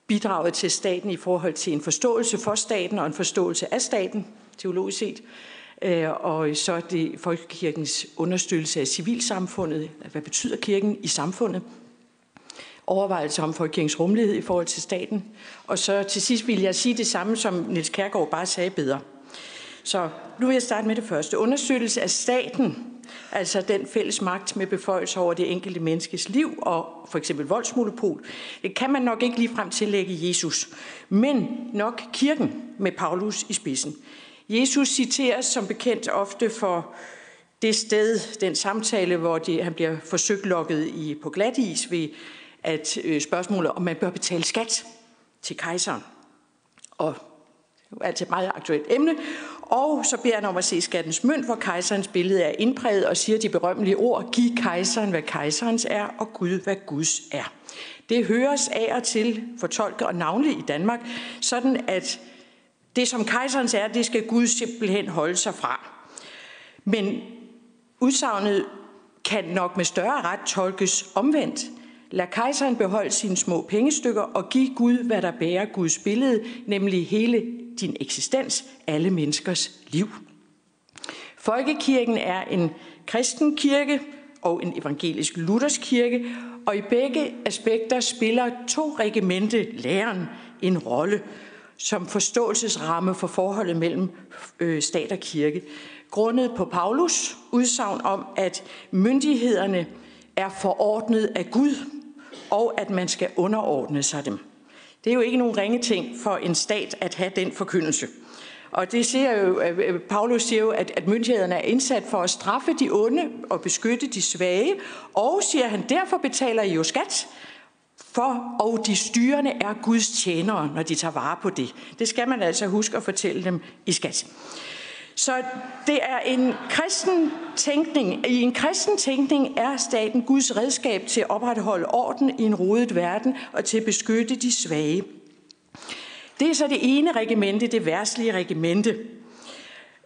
[SPEAKER 5] bidraget til staten i forhold til en forståelse for staten og en forståelse af staten, teologisk set. Øh, og så er det folkekirkens understøttelse af civilsamfundet. Hvad betyder kirken i samfundet? overvejelser om folkekirkens rummelighed i forhold til staten. Og så til sidst vil jeg sige det samme, som Niels Kærgaard bare sagde bedre. Så nu vil jeg starte med det første. Undersøgelse af staten, altså den fælles magt med beføjelser over det enkelte menneskes liv og for eksempel voldsmonopol, det kan man nok ikke ligefrem tillægge Jesus, men nok kirken med Paulus i spidsen. Jesus citeres som bekendt ofte for det sted, den samtale, hvor de, han bliver forsøgt lukket i, på glat is ved at øh, spørgsmålet, om man bør betale skat til kejseren. Og det er altid et meget aktuelt emne. Og så beder han om at se skattens mønt, hvor kejserens billede er indpræget og siger de berømmelige ord, giv kejseren, hvad kejserens er, og Gud, hvad Guds er. Det høres af og til fortolket, og navnlig i Danmark, sådan at det, som kejserens er, det skal Gud simpelthen holde sig fra. Men udsagnet kan nok med større ret tolkes omvendt. Lad kejseren beholde sine små pengestykker og giv Gud, hvad der bærer Guds billede, nemlig hele din eksistens, alle menneskers liv. Folkekirken er en kristen kirke og en evangelisk luthersk kirke, og i begge aspekter spiller to regimente læren en rolle som forståelsesramme for forholdet mellem øh, stat og kirke. Grundet på Paulus udsagn om, at myndighederne er forordnet af Gud, og at man skal underordne sig dem. Det er jo ikke nogen ringe ting for en stat at have den forkyndelse. Og det siger jo, øh, øh, Paulus siger jo, at, at myndighederne er indsat for at straffe de onde og beskytte de svage, og siger han, derfor betaler I jo skat, for og de styrende er Guds tjenere, når de tager vare på det. Det skal man altså huske at fortælle dem i skat. Så det er en kristen tænkning. I en kristen tænkning er staten Guds redskab til at opretholde orden i en rodet verden og til at beskytte de svage. Det er så det ene regimente, det værtslige regimente.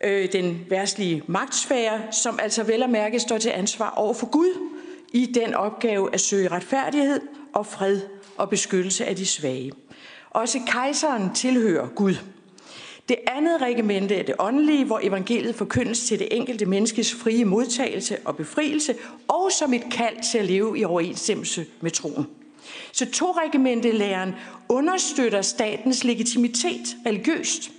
[SPEAKER 5] Øh, den værtslige magtsfære, som altså vel og mærke står til ansvar over for Gud i den opgave at søge retfærdighed og fred og beskyttelse af de svage. Også kejseren tilhører Gud. Det andet regimente er det åndelige, hvor evangeliet forkyndes til det enkelte menneskes frie modtagelse og befrielse, og som et kald til at leve i overensstemmelse med troen. Så to læren understøtter statens legitimitet religiøst.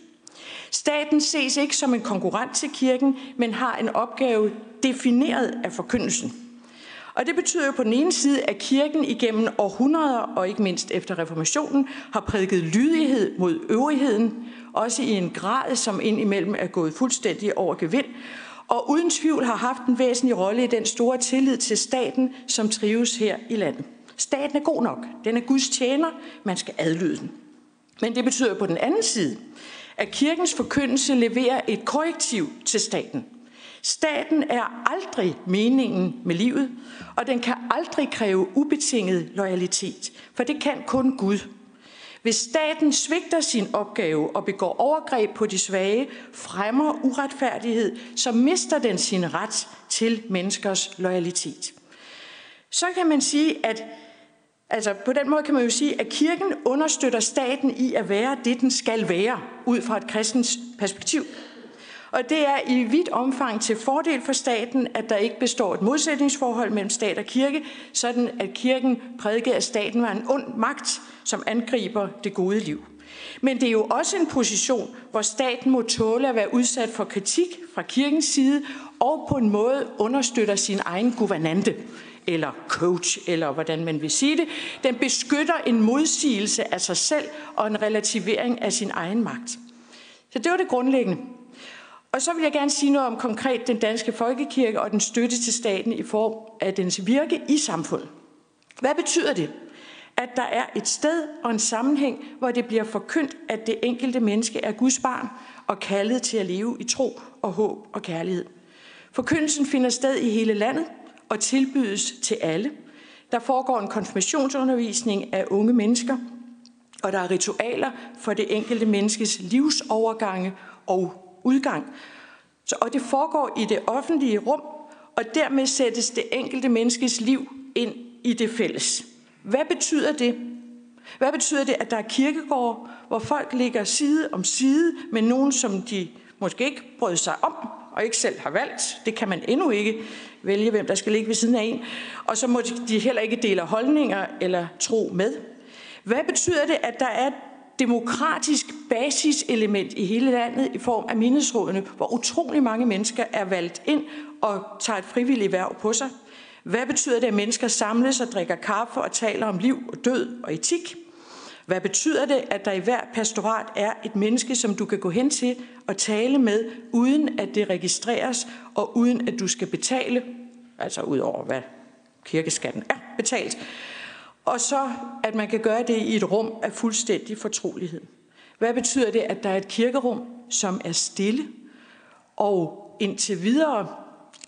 [SPEAKER 5] Staten ses ikke som en konkurrent til kirken, men har en opgave defineret af forkyndelsen. Og det betyder jo på den ene side, at kirken igennem århundreder, og ikke mindst efter reformationen, har prædiket lydighed mod øvrigheden, også i en grad, som indimellem er gået fuldstændig over gevind, og uden tvivl har haft en væsentlig rolle i den store tillid til staten, som trives her i landet. Staten er god nok. Den er Guds tjener. Man skal adlyde den. Men det betyder på den anden side, at kirkens forkyndelse leverer et korrektiv til staten – Staten er aldrig meningen med livet, og den kan aldrig kræve ubetinget loyalitet, for det kan kun Gud. Hvis staten svigter sin opgave og begår overgreb på de svage, fremmer uretfærdighed, så mister den sin ret til menneskers loyalitet. Så kan man sige, at altså på den måde kan man jo sige, at kirken understøtter staten i at være det, den skal være, ud fra et kristens perspektiv. Og det er i vidt omfang til fordel for staten, at der ikke består et modsætningsforhold mellem stat og kirke, sådan at kirken prædikede, at staten var en ond magt, som angriber det gode liv. Men det er jo også en position, hvor staten må tåle at være udsat for kritik fra kirkens side, og på en måde understøtter sin egen guvernante, eller coach, eller hvordan man vil sige det. Den beskytter en modsigelse af sig selv og en relativering af sin egen magt. Så det var det grundlæggende. Og så vil jeg gerne sige noget om konkret den danske folkekirke og den støtte til staten i form af dens virke i samfundet. Hvad betyder det? At der er et sted og en sammenhæng, hvor det bliver forkyndt, at det enkelte menneske er Guds barn og kaldet til at leve i tro og håb og kærlighed. Forkyndelsen finder sted i hele landet og tilbydes til alle. Der foregår en konfirmationsundervisning af unge mennesker, og der er ritualer for det enkelte menneskes livsovergange og udgang. Så, og det foregår i det offentlige rum, og dermed sættes det enkelte menneskes liv ind i det fælles. Hvad betyder det? Hvad betyder det, at der er kirkegårde, hvor folk ligger side om side med nogen, som de måske ikke brød sig om, og ikke selv har valgt. Det kan man endnu ikke vælge, hvem der skal ligge ved siden af en. Og så må de heller ikke dele holdninger eller tro med. Hvad betyder det, at der er et demokratisk basiselement i hele landet i form af mindesrådene, hvor utrolig mange mennesker er valgt ind og tager et frivilligt værv på sig? Hvad betyder det, at mennesker samles og drikker kaffe og taler om liv og død og etik? Hvad betyder det, at der i hver pastorat er et menneske, som du kan gå hen til og tale med, uden at det registreres, og uden at du skal betale, altså ud over hvad kirkeskatten er betalt, og så at man kan gøre det i et rum af fuldstændig fortrolighed. Hvad betyder det, at der er et kirkerum, som er stille, og indtil videre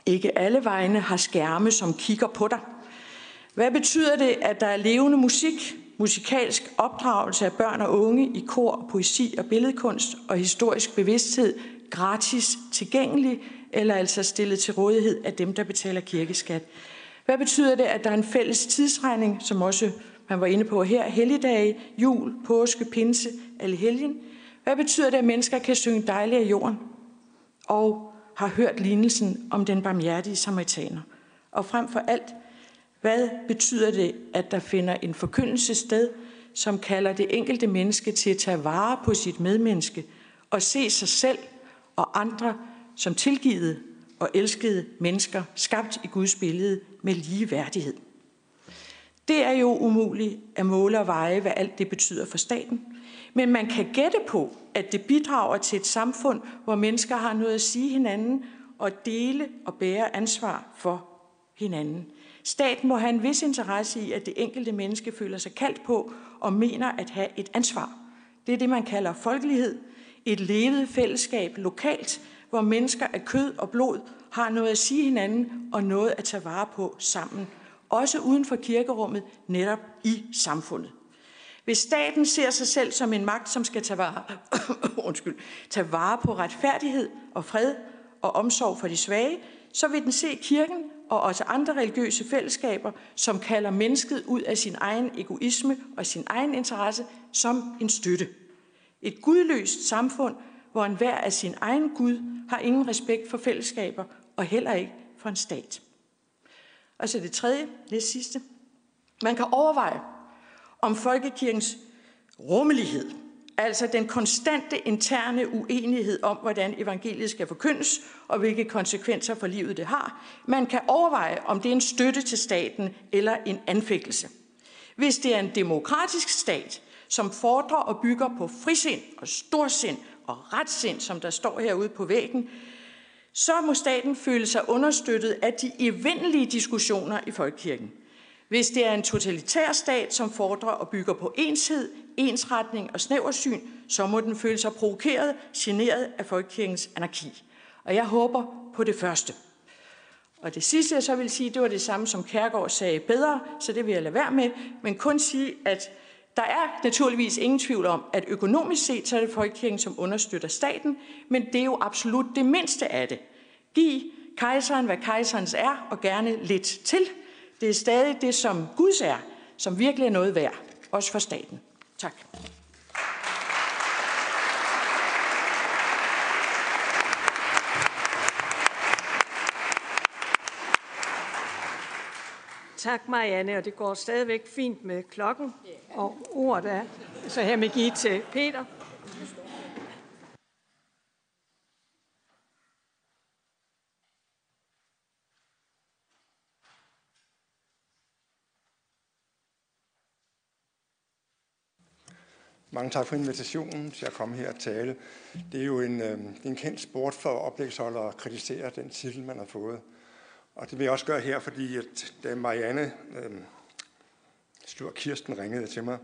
[SPEAKER 5] ikke alle vegne har skærme, som kigger på dig? Hvad betyder det, at der er levende musik, musikalsk opdragelse af børn og unge i kor, poesi og billedkunst og historisk bevidsthed gratis tilgængelig, eller altså stillet til rådighed af dem, der betaler kirkeskat. Hvad betyder det, at der er en fælles tidsregning, som også man var inde på her, helligdage, jul, påske, pinse, alle helgen? Hvad betyder det, at mennesker kan synge dejligt af jorden og har hørt lignelsen om den barmhjertige samaritaner? Og frem for alt, hvad betyder det, at der finder en forkyndelse sted, som kalder det enkelte menneske til at tage vare på sit medmenneske og se sig selv og andre som tilgivet og elskede mennesker, skabt i Guds billede med lige værdighed. Det er jo umuligt at måle og veje, hvad alt det betyder for staten. Men man kan gætte på, at det bidrager til et samfund, hvor mennesker har noget at sige hinanden og dele og bære ansvar for hinanden. Staten må have en vis interesse i, at det enkelte menneske føler sig kaldt på og mener at have et ansvar. Det er det, man kalder folkelighed. Et levet fællesskab lokalt, hvor mennesker af kød og blod har noget at sige hinanden og noget at tage vare på sammen. Også uden for kirkerummet, netop i samfundet. Hvis staten ser sig selv som en magt, som skal tage vare, *coughs* undskyld, tage vare på retfærdighed og fred og omsorg for de svage, så vil den se kirken og også andre religiøse fællesskaber, som kalder mennesket ud af sin egen egoisme og sin egen interesse som en støtte. Et gudløst samfund, hvor enhver af sin egen Gud har ingen respekt for fællesskaber og heller ikke for en stat. Og så det tredje, det sidste. Man kan overveje, om folkekirkens rummelighed Altså den konstante interne uenighed om, hvordan evangeliet skal forkyndes, og hvilke konsekvenser for livet det har. Man kan overveje, om det er en støtte til staten eller en anfægtelse. Hvis det er en demokratisk stat, som fordrer og bygger på frisind og storsind og retsind, som der står herude på væggen, så må staten føle sig understøttet af de evindelige diskussioner i folkekirken. Hvis det er en totalitær stat, som fordrer og bygger på enshed, ensretning og snæversyn, så må den føle sig provokeret, generet af folkekirkens anarki. Og jeg håber på det første. Og det sidste, jeg så vil sige, det var det samme, som Kærgaard sagde bedre, så det vil jeg lade være med, men kun sige, at der er naturligvis ingen tvivl om, at økonomisk set, så er det folkekirken, som understøtter staten, men det er jo absolut det mindste af det. Giv kejseren, hvad kejserens er, og gerne lidt til. Det er stadig det, som Guds er, som virkelig er noget værd, også for staten. Tak.
[SPEAKER 1] Tak, Marianne, og det går stadigvæk fint med klokken og ordet er. Så her med give til Peter.
[SPEAKER 8] Mange tak for invitationen til at komme her og tale. Det er jo en, øh, en kendt sport for oplægsholdere at kritisere den titel, man har fået. Og det vil jeg også gøre her, fordi at da Marianne, øh, Stur Kirsten, ringede til mig,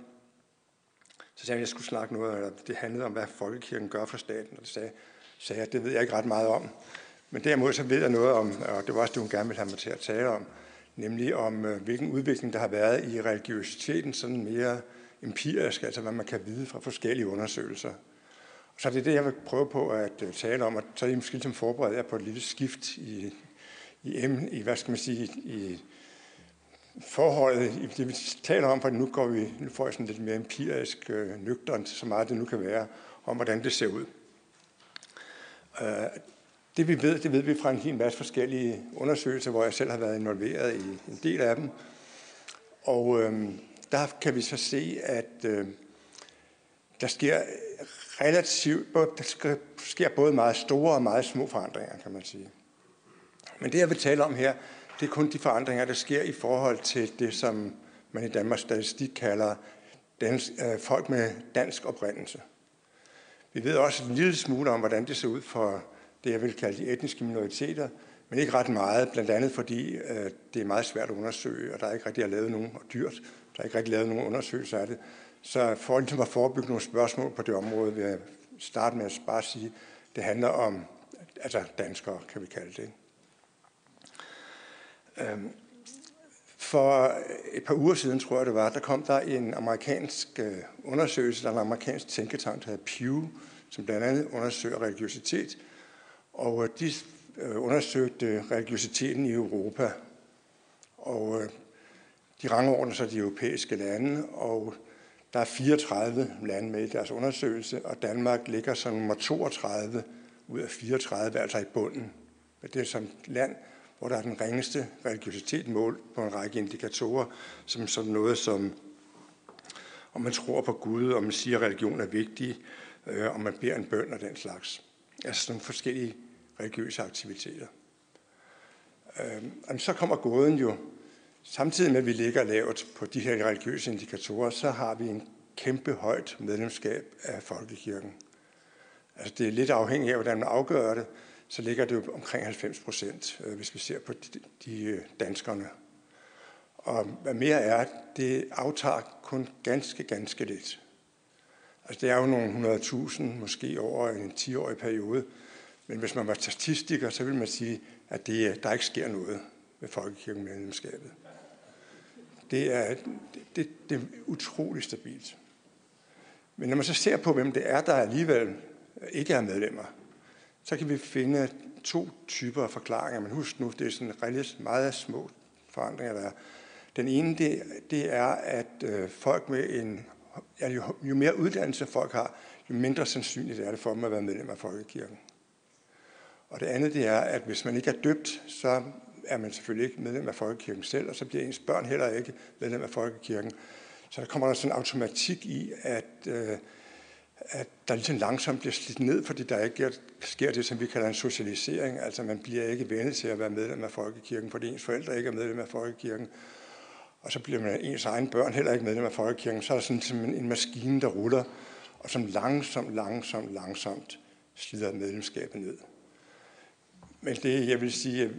[SPEAKER 8] så sagde jeg, at jeg skulle snakke noget, eller det handlede om, hvad folkekirken gør for staten. Og det sagde, sagde jeg, det ved jeg ikke ret meget om. Men derimod så ved jeg noget om, og det var også det, hun gerne ville have mig til at tale om, nemlig om, øh, hvilken udvikling der har været i religiøsiteten, sådan mere empirisk, altså hvad man kan vide fra forskellige undersøgelser. Så det er det, jeg vil prøve på at øh, tale om, og så er I måske ligesom som forbereder jer på et lille skift i, i, emne, i hvad skal man sige, i forholdet, i det vi taler om, for nu, går vi, nu får jeg sådan lidt mere empirisk øh, nøgternt, så meget det nu kan være, om hvordan det ser ud. Øh, Det vi ved, det ved vi fra en hel masse forskellige undersøgelser, hvor jeg selv har været involveret i en del af dem. Og øh, der kan vi så se, at øh, der sker relativt, der sker både meget store og meget små forandringer, kan man sige. Men det, jeg vil tale om her, det er kun de forandringer, der sker i forhold til det, som man i Danmarks Statistik kalder dansk, øh, folk med dansk oprindelse. Vi ved også en lille smule om, hvordan det ser ud for det, jeg vil kalde de etniske minoriteter, men ikke ret meget, blandt andet fordi øh, det er meget svært at undersøge, og der er ikke rigtig lavet nogen, og dyrt, der er ikke rigtig lavet nogen undersøgelser af det. Så for ligesom at forebygge nogle spørgsmål på det område, vil jeg starte med at bare sige, at det handler om altså danskere, kan vi kalde det. Øhm, for et par uger siden, tror jeg det var, der kom der en amerikansk øh, undersøgelse, der er en amerikansk tænketank, der hedder Pew, som blandt andet undersøger religiøsitet. Og øh, de øh, undersøgte religiøsiteten i Europa. Og de rangordner så de europæiske lande, og der er 34 lande med i deres undersøgelse, og Danmark ligger som nummer 32 ud af 34, altså i bunden. Det er som land, hvor der er den ringeste religiøsitet mål på en række indikatorer, som sådan noget som, om man tror på Gud, om man siger, at religion er vigtig, øh, om man beder en bøn og den slags. Altså sådan forskellige religiøse aktiviteter. Øh, så kommer gåden jo, samtidig med at vi ligger lavt på de her religiøse indikatorer, så har vi en kæmpe højt medlemskab af Folkekirken. Altså det er lidt afhængigt af, hvordan man afgør det, så ligger det jo omkring 90 procent, øh, hvis vi ser på de, øh, danskerne. Og hvad mere er, det aftager kun ganske, ganske lidt. Altså det er jo nogle 100.000, måske over en 10-årig periode. Men hvis man var statistiker, så vil man sige, at det, øh, der ikke sker noget med folkekirkemedlemskabet. Det er, det, det er utrolig stabilt. Men når man så ser på, hvem det er, der alligevel ikke er medlemmer, så kan vi finde to typer af forklaringer. Men husk nu, det er sådan relativt meget små forandringer, der er. Den ene, det, det er, at øh, folk med en... Ja, jo, jo mere uddannelse folk har, jo mindre sandsynligt er det for dem at være medlem af Folkekirken. Og det andet, det er, at hvis man ikke er døbt, så er man selvfølgelig ikke medlem af Folkekirken selv, og så bliver ens børn heller ikke medlem af Folkekirken. Så der kommer der sådan en automatik i, at øh, at der ligesom langsomt bliver slidt ned, fordi der ikke sker det, som vi kalder en socialisering. Altså man bliver ikke vennet til at være medlem af Folkekirken, fordi ens forældre ikke er medlem af Folkekirken. Og så bliver man ens egen børn heller ikke medlem af Folkekirken. Så er der sådan som en maskine, der ruller, og som langsomt, langsomt, langsomt slider medlemskabet ned. Men det, jeg vil sige, øh,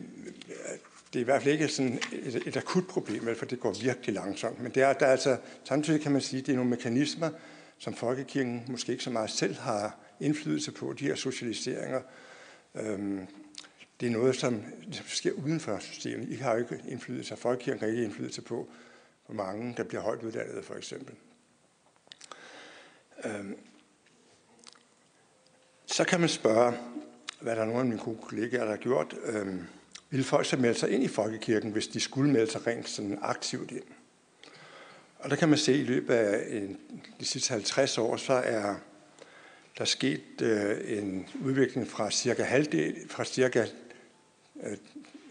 [SPEAKER 8] det er i hvert fald ikke sådan et, et akut problem, for det går virkelig langsomt. Men det er, der er altså, samtidig kan man sige, at det er nogle mekanismer, som folkekirken måske ikke så meget selv har indflydelse på, de her socialiseringer. Øhm, det er noget, som ligesom sker uden for systemet. I har jo ikke indflydelse, folkekirken har ikke indflydelse på, hvor mange der bliver højt uddannet, for eksempel. Øhm, så kan man spørge, hvad der er nogle af mine gode kollegaer, der har gjort. øh, vil folk så melde sig ind i folkekirken, hvis de skulle melde sig rent sådan aktivt ind? Og der kan man se, at i løbet af en, de sidste 50 år, så er der sket øh, en udvikling fra cirka halvdel, fra cirka øh,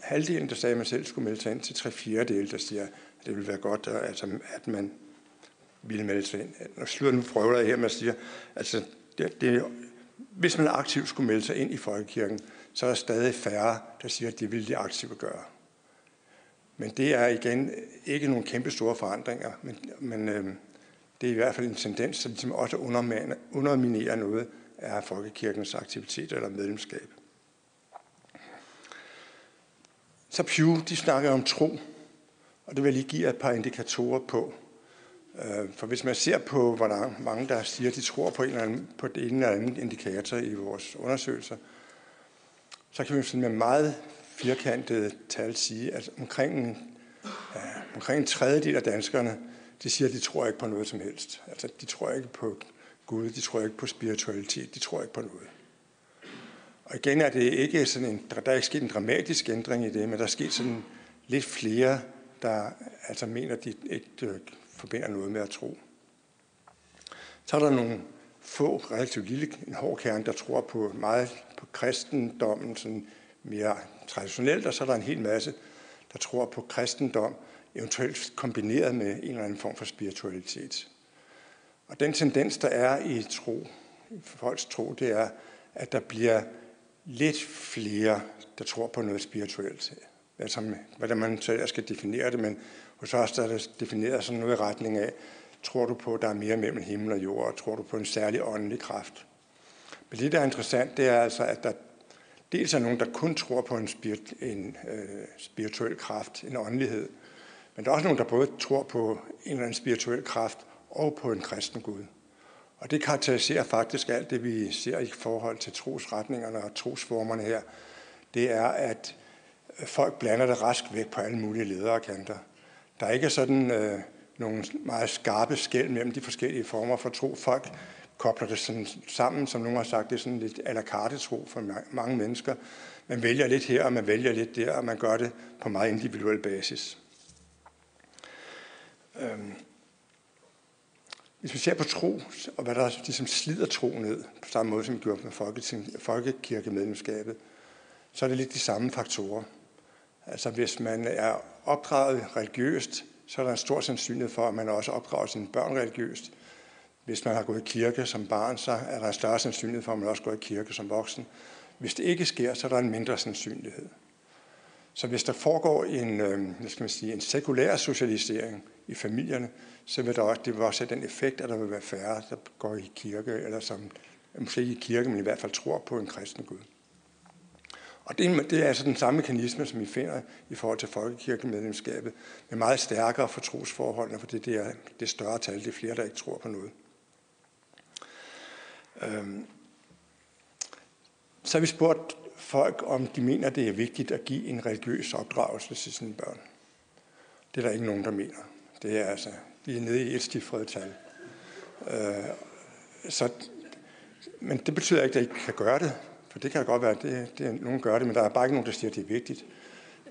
[SPEAKER 8] halvdelen, der sagde, at man selv skulle melde sig ind, til tre fjerdedel, der siger, at det ville være godt, at, altså, at man ville melde sig ind. Nu slutter nu prøver jeg her med at sige, altså, det, det, hvis man aktivt skulle melde sig ind i folkekirken, så er der stadig færre, der siger, at det vil de aktivt gøre. Men det er igen ikke nogle kæmpe store forandringer, men, men øh, det er i hvert fald en tendens, der ligesom også underminerer noget af folkekirkens aktivitet eller medlemskab. Så Pew, de snakker om tro, og det vil jeg lige give et par indikatorer på. Øh, for hvis man ser på, hvor mange, der siger, at de tror på, en eller anden, på det ene eller andet indikator i vores undersøgelser, så kan vi sådan med meget firkantede tal sige, at omkring, ja, omkring en tredjedel af danskerne, de siger, at de tror ikke på noget som helst. Altså, de tror ikke på Gud, de tror ikke på spiritualitet, de tror ikke på noget. Og igen er det ikke sådan en, der er ikke sket en dramatisk ændring i det, men der er sket sådan lidt flere, der altså mener, at de ikke forbinder noget med at tro. Så er der nogle få, relativt lille, en hård kerne, der tror på meget på kristendommen, sådan mere traditionelt, og så er der en hel masse, der tror på kristendom, eventuelt kombineret med en eller anden form for spiritualitet. Og den tendens, der er i tro, folks tro, det er, at der bliver lidt flere, der tror på noget spirituelt. Altså, hvordan man så skal definere det, men hos os der er det defineret sådan noget i retning af, tror du på, at der er mere mellem himmel og jord, og tror du på en særlig åndelig kraft. Men det, der er interessant, det er altså, at der dels er nogen, der kun tror på en, spirit, en øh, spirituel kraft, en åndelighed, men der er også nogen, der både tror på en eller anden spirituel kraft og på en kristen Gud. Og det karakteriserer faktisk alt det, vi ser i forhold til trosretningerne og trosformerne her. Det er, at øh, folk blander det rask væk på alle mulige lederkanter. Der er ikke sådan øh, nogle meget skarpe skæld mellem de forskellige former for tro. Folk kobler det sådan sammen, som nogen har sagt, det er sådan lidt à la carte tro for mange mennesker. Man vælger lidt her, og man vælger lidt der, og man gør det på meget individuel basis. Øhm. Hvis vi ser på tro, og hvad der ligesom slider tro ned, på samme måde som vi gjorde med folkekirkemedlemskabet, så er det lidt de samme faktorer. Altså hvis man er opdraget religiøst, så er der en stor sandsynlighed for, at man også opdrager sine børn religiøst. Hvis man har gået i kirke som barn, så er der en større sandsynlighed for, at man også går i kirke som voksen. Hvis det ikke sker, så er der en mindre sandsynlighed. Så hvis der foregår en, øh, hvad skal man sige, en sekulær socialisering i familierne, så vil der også, det vil også have den effekt, at der vil være færre, der går i kirke, eller som måske ikke i kirke, men i hvert fald tror på en kristen Gud. Og det, det er altså den samme mekanisme, som vi finder i forhold til folkekirkemedlemskabet, med meget stærkere for trosforholdene, for det, er det større tal, det er flere, der ikke tror på noget. Øhm. Så har vi spurgt folk, om de mener, det er vigtigt at give en religiøs opdragelse til sine børn. Det er der ikke nogen, der mener. Det er altså, vi er nede i et stifret tal. Øh, så, men det betyder ikke, at I ikke kan gøre det. For det kan godt være, at det, det, nogen gør det, men der er bare ikke nogen, der siger, at det er vigtigt.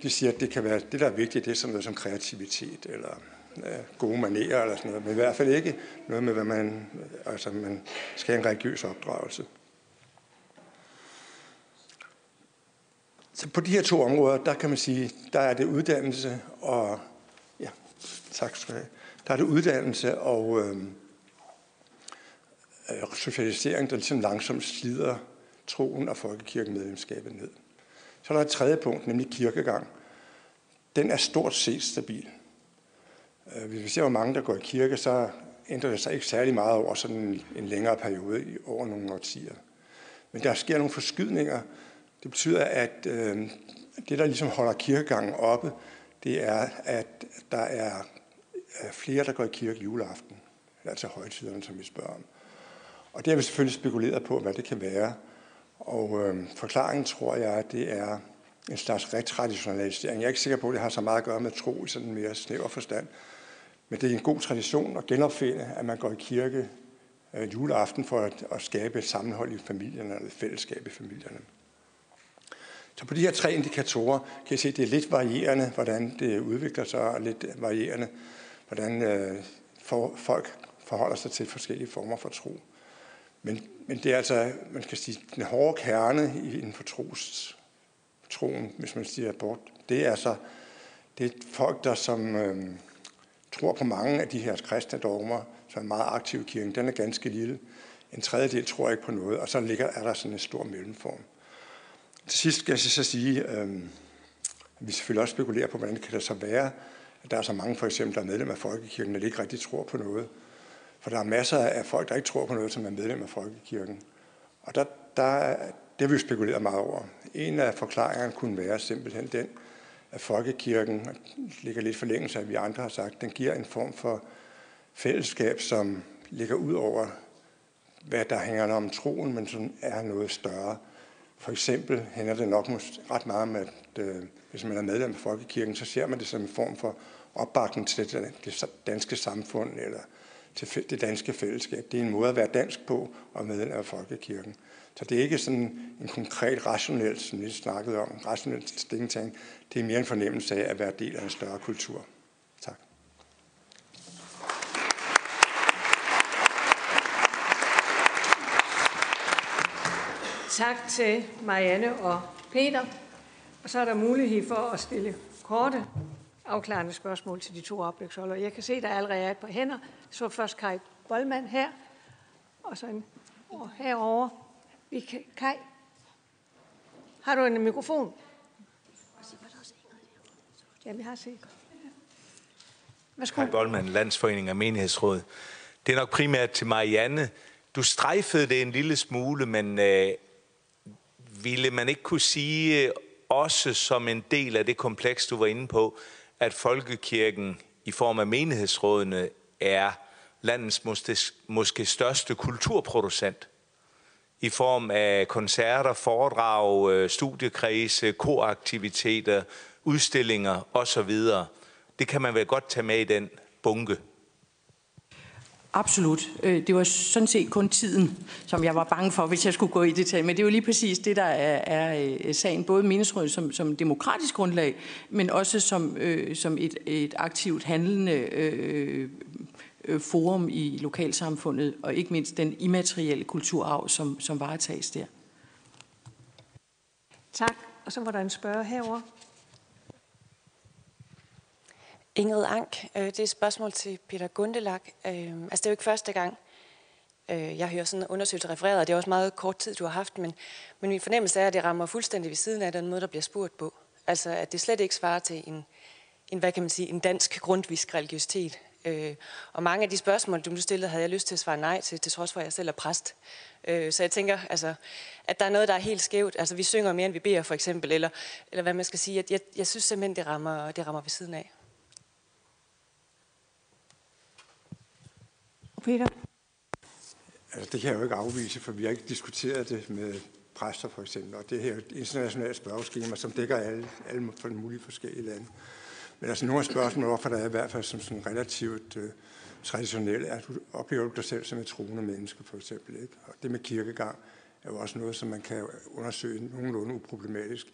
[SPEAKER 8] De siger, at det kan være, det der er vigtigt, det er sådan noget som kreativitet, eller øh, gode manerer, eller sådan noget. Men i hvert fald ikke noget med, hvad man, øh, altså man skal have en religiøs opdragelse. Så på de her to områder, der kan man sige, der er det uddannelse og, ja, tak skal du have, der er det uddannelse og øh, øh, socialisering, der ligesom langsomt slider troen og folkekirkemedlemskabet ned. Så er der et tredje punkt, nemlig kirkegang. Den er stort set stabil. Øh, hvis vi ser, hvor mange der går i kirke, så ændrer det sig ikke særlig meget over sådan en længere periode, over nogle årtier. Men der sker nogle forskydninger. Det betyder, at øh, det, der ligesom holder kirkegangen oppe, det er, at der er flere, der går i kirke juleaften, altså højtiderne, som vi spørger om. Og det har vi selvfølgelig spekuleret på, hvad det kan være. Og øh, forklaringen tror jeg, at det er en slags retraditionalisering. Jeg er ikke sikker på, at det har så meget at gøre med tro i sådan en mere snæver forstand. Men det er en god tradition at genopfinde, at man går i kirke øh, juleaften for at, at skabe et sammenhold i familierne, eller et fællesskab i familierne. Så på de her tre indikatorer kan jeg se, at det er lidt varierende, hvordan det udvikler sig, og lidt varierende, hvordan øh, for, folk forholder sig til forskellige former for tro. Men, men det er altså, man kan sige, den hårde kerne inden for tros, troen, hvis man siger bort, det er altså det er folk, der som øh, tror på mange af de her kristne dogmer, som er meget aktive i kirken. Den er ganske lille. En tredjedel tror ikke på noget, og så ligger, er der sådan en stor mellemform. Til sidst skal jeg så sige, øh, at vi selvfølgelig også spekulerer på, hvordan det kan det så være, at der er så mange for eksempel, der er medlem af Folkekirken, der ikke rigtig tror på noget. For der er masser af folk, der ikke tror på noget, som er medlem af Folkekirken. Og der, der, det har vi jo spekuleret meget over. En af forklaringerne kunne være simpelthen den, at Folkekirken ligger lidt forlængelse af, hvad vi andre har sagt. Den giver en form for fællesskab, som ligger ud over, hvad der hænger om troen, men som er noget større. For eksempel hænder det nok ret meget om, at øh, hvis man er medlem af Folkekirken, så ser man det som en form for opbakning til det danske samfund eller til det danske fællesskab. Det er en måde at være dansk på og medlem af Folkekirken. Så det er ikke sådan en konkret rationel, som vi snakkede om, rationel stillingtagen. Det er mere en fornemmelse af at være del af en større kultur. Tak.
[SPEAKER 1] Tak til Marianne og Peter. Og så er der mulighed for at stille korte, afklarende spørgsmål til de to oplægsholdere. Jeg kan se, der allerede er et par hænder. Så først Kai Boldmann her, og så en og herovre. Vi kan, Kai, har du en mikrofon? Ja, vi har set.
[SPEAKER 9] Værsgo. Kai Boldmann, Landsforening af Menighedsråd. Det er nok primært til Marianne. Du strejfede det en lille smule, men øh, ville man ikke kunne sige, øh, også som en del af det kompleks, du var inde på, at folkekirken i form af menighedsrådene er landets måske, måske største kulturproducent i form af koncerter, foredrag, øh, studiekredse, koaktiviteter, udstillinger osv. Det kan man vel godt tage med i den bunke.
[SPEAKER 5] Absolut. Øh, det var sådan set kun tiden, som jeg var bange for, hvis jeg skulle gå i detalj. Men det er jo lige præcis det, der er, er øh, sagen. Både meningsrådet som, som demokratisk grundlag, men også som, øh, som et, et aktivt handlende øh, øh forum i lokalsamfundet, og ikke mindst den immaterielle kulturarv, som, som varetages der.
[SPEAKER 1] Tak. Og så var der en spørger herover.
[SPEAKER 10] Ingrid Ank, øh, det er et spørgsmål til Peter Gundelak. Øh, altså det er jo ikke første gang, øh, jeg hører sådan en undersøgelse refereret, og det er også meget kort tid, du har haft, men, men min fornemmelse er, at det rammer fuldstændig ved siden af den måde, der bliver spurgt på. Altså at det slet ikke svarer til en, en hvad kan man sige, en dansk grundvisk religiøsitet. Øh, og mange af de spørgsmål, du nu stillede, havde jeg lyst til at svare nej til, til trods for, at jeg selv er præst. Øh, så jeg tænker, altså, at der er noget, der er helt skævt. Altså vi synger mere, end vi beder, for eksempel, eller, eller hvad man skal sige. Jeg, jeg, jeg synes simpelthen, det rammer, det rammer ved siden af.
[SPEAKER 1] Peter?
[SPEAKER 8] Altså, det kan jeg jo ikke afvise, for vi har ikke diskuteret det med præster for eksempel, og det her er et internationalt spørgeskema, som dækker alle, alle for mulige forskellige lande. Men altså nogle af spørgsmålene, hvorfor der er i hvert fald som sådan relativt øh, traditionelle, at du oplever dig selv som et troende menneske for eksempel. Ikke? Og det med kirkegang er jo også noget, som man kan undersøge nogenlunde uproblematisk.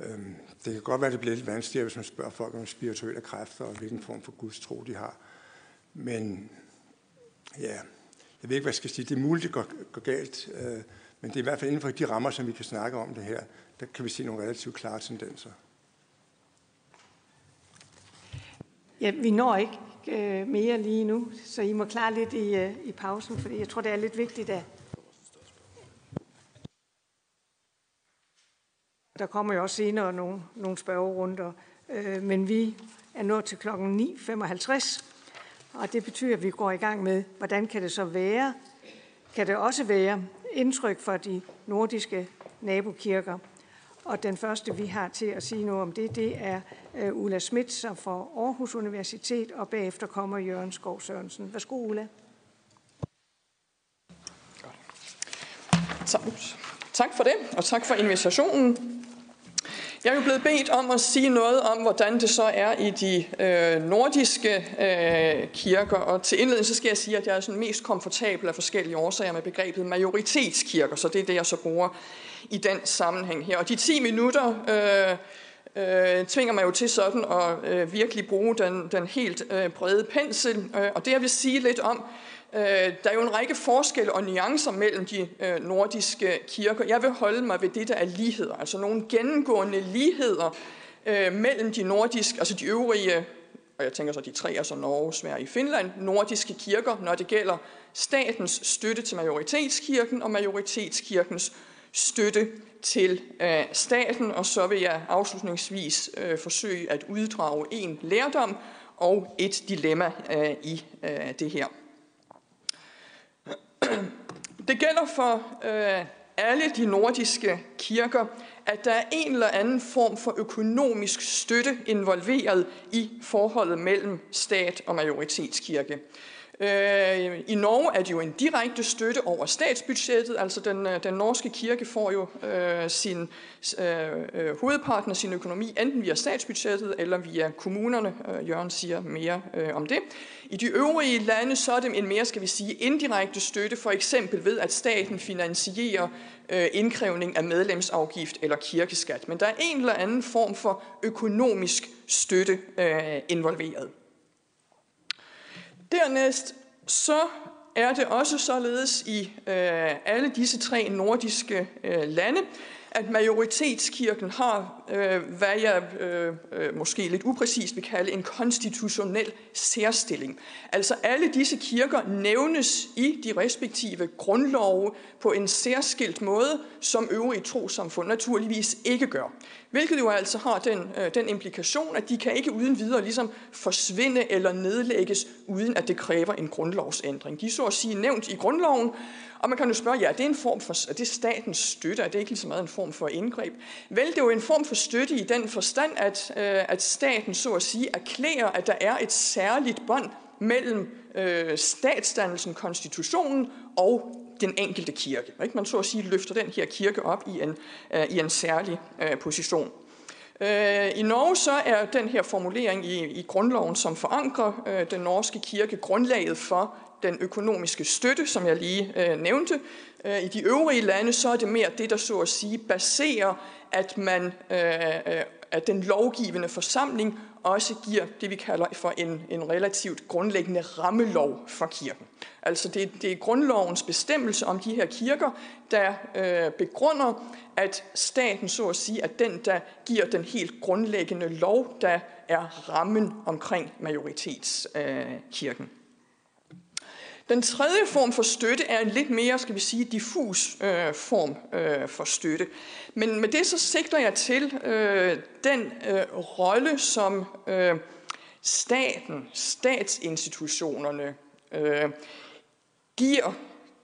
[SPEAKER 8] Øhm, det kan godt være, at det bliver lidt vanskeligere, hvis man spørger folk om spirituelle kræfter og hvilken form for gudstro de har. Men ja, jeg ved ikke, hvad jeg skal sige. Det er muligt, det går, går galt, øh, men det er i hvert fald inden for de rammer, som vi kan snakke om det her, der kan vi se nogle relativt klare tendenser.
[SPEAKER 1] Ja, vi når ikke øh, mere lige nu, så I må klare lidt i, øh, i pausen, fordi jeg tror, det er lidt vigtigt, at der kommer jo også senere nogle, nogle spørgerunder, øh, men vi er nået til klokken 9.55, og det betyder, at vi går i gang med, hvordan kan det så være? Kan det også være indtryk for de nordiske nabokirker? Og den første, vi har til at sige noget om det, det er øh, Ulla Schmidt, som fra Aarhus Universitet, og bagefter kommer Jørgen Skov Sørensen. Værsgo, Ulla.
[SPEAKER 11] Så, Tak for det, og tak for invitationen. Jeg er jo blevet bedt om at sige noget om, hvordan det så er i de øh, nordiske øh, kirker. Og til indledning så skal jeg sige, at jeg er sådan mest komfortabel af forskellige årsager med begrebet majoritetskirker, så det er det, jeg så bruger i den sammenhæng her. Og de 10 minutter øh, øh, tvinger mig jo til sådan at øh, virkelig bruge den, den helt øh, brede pensel. Øh, og det jeg vil sige lidt om, Øh, der er jo en række forskelle og nuancer mellem de øh, nordiske kirker. Jeg vil holde mig ved det, der er ligheder, altså nogle gennemgående ligheder øh, mellem de nordiske, altså de øvrige, og jeg tænker så de tre, altså Norge, Sverige, og Finland, nordiske kirker, når det gælder statens støtte til majoritetskirken og majoritetskirkens støtte til øh, staten, og så vil jeg afslutningsvis øh, forsøge at uddrage en lærdom og et dilemma øh, i øh, det her. *clears throat* Det gælder for øh, alle de nordiske kirker, at der er en eller anden form for økonomisk støtte involveret i forholdet mellem stat og majoritetskirke. Øh, I Norge er det jo en direkte støtte over statsbudgettet, altså den, øh, den norske kirke får jo øh, sin øh, øh, hovedparten af sin økonomi enten via statsbudgettet eller via kommunerne. Øh, Jørgen siger mere øh, om det. I de øvrige lande så er det en mere, skal vi sige, indirekte støtte, for eksempel ved at staten finansierer øh, indkrævning af medlemsafgift eller kirkeskat. Men der er en eller anden form for økonomisk støtte øh, involveret. Dernæst så er det også således i øh, alle disse tre nordiske øh, lande, at majoritetskirken har, øh, hvad jeg øh, øh, måske lidt upræcist vil kalde en konstitutionel særstilling. Altså alle disse kirker nævnes i de respektive grundlove på en særskilt måde, som øvrige trosamfund naturligvis ikke gør. Hvilket jo altså har den, øh, den implikation, at de kan ikke uden videre ligesom forsvinde eller nedlægges, uden at det kræver en grundlovsændring. De er så at sige nævnt i grundloven, og man kan jo spørge, ja, det er en form for, er det statens støtte? Er det ikke lige så meget en form for indgreb? Vel, det er jo en form for støtte i den forstand, at, øh, at staten så at sige erklærer, at der er et særligt bånd mellem øh, statsdannelsen, konstitutionen og den enkelte kirke. Ikke? Man så at sige løfter den her kirke op i en, øh, i en særlig øh, position. Øh, I Norge så er den her formulering i, i grundloven, som forankrer øh, den norske kirke, grundlaget for den økonomiske støtte, som jeg lige øh, nævnte. Øh, I de øvrige lande så er det mere det, der så at sige baserer, at man øh, øh, at den lovgivende forsamling også giver det, vi kalder for en, en relativt grundlæggende rammelov for kirken. Altså det, det er grundlovens bestemmelse om de her kirker, der øh, begrunder, at staten så at sige, at den, der giver den helt grundlæggende lov, der er rammen omkring majoritetskirken. Øh, den tredje form for støtte er en lidt mere, skal vi sige, diffus øh, form øh, for støtte. Men med det så sigter jeg til øh, den øh, rolle, som øh, staten, statsinstitutionerne øh, giver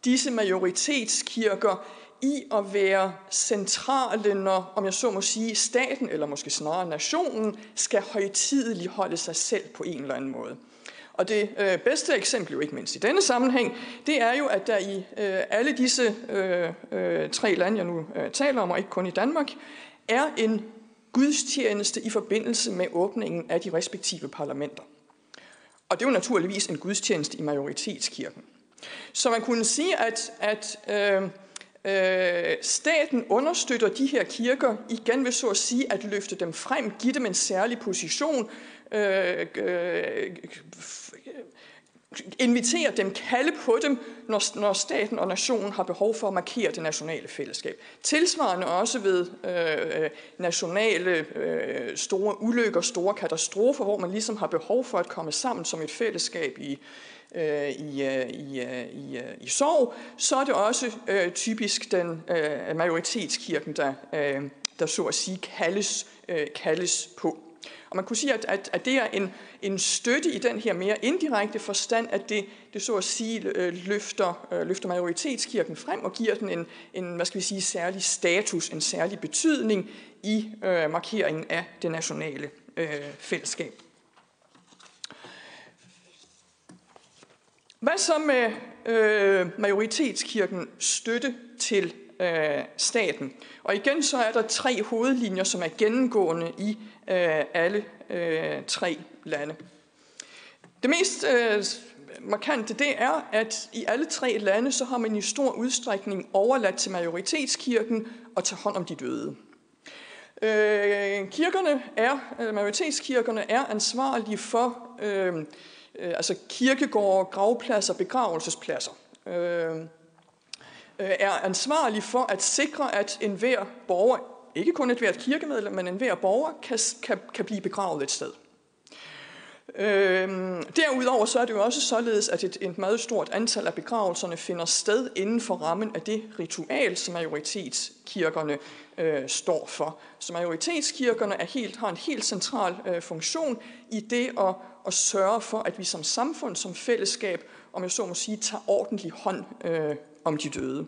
[SPEAKER 11] disse majoritetskirker i at være centrale, når, om jeg så må sige, staten, eller måske snarere nationen, skal højtideligt holde sig selv på en eller anden måde. Og det øh, bedste eksempel, jo ikke mindst i denne sammenhæng, det er jo, at der i øh, alle disse øh, øh, tre lande, jeg nu øh, taler om, og ikke kun i Danmark, er en gudstjeneste i forbindelse med åbningen af de respektive parlamenter. Og det er jo naturligvis en gudstjeneste i majoritetskirken. Så man kunne sige, at, at øh, øh, staten understøtter de her kirker igen ved så at sige at løfte dem frem, give dem en særlig position, øh, øh, invitere dem, kalde på dem, når, når staten og nationen har behov for at markere det nationale fællesskab. Tilsvarende også ved øh, øh, nationale øh, store ulykker, store katastrofer, hvor man ligesom har behov for at komme sammen som et fællesskab i, øh, i, øh, i, øh, i, øh, i sorg, så er det også øh, typisk den øh, majoritetskirken, der, øh, der så at sige kaldes, øh, kaldes på. Og man kunne sige, at, at, at det er en, en støtte i den her mere indirekte forstand, at det, det så at sige øh, løfter, øh, løfter majoritetskirken frem og giver den en, en hvad skal vi sige, særlig status, en særlig betydning i øh, markeringen af det nationale øh, fællesskab. Hvad så med øh, majoritetskirken støtte til øh, staten? Og igen så er der tre hovedlinjer, som er gennemgående i øh, alle øh, tre lande. Det mest øh, markante det er, at i alle tre lande, så har man i stor udstrækning overladt til majoritetskirken at tage hånd om de døde. Øh, kirkerne er, øh, majoritetskirkerne er ansvarlige for øh, øh, altså kirkegårde, gravpladser, begravelsespladser. Øh, Øh, er ansvarlig for at sikre, at enhver borger ikke kun et hvert kirkemedlem, men enhver borger kan, kan, kan blive begravet et sted. Øhm, derudover så er det jo også således, at et, et meget stort antal af begravelserne finder sted inden for rammen af det ritual, som majoritetskirkerne øh, står for. Så majoritetskirkerne er helt, har en helt central øh, funktion i det at, at sørge for, at vi som samfund, som fællesskab, om jeg så må sige, tager ordentlig hånd øh, om de døde.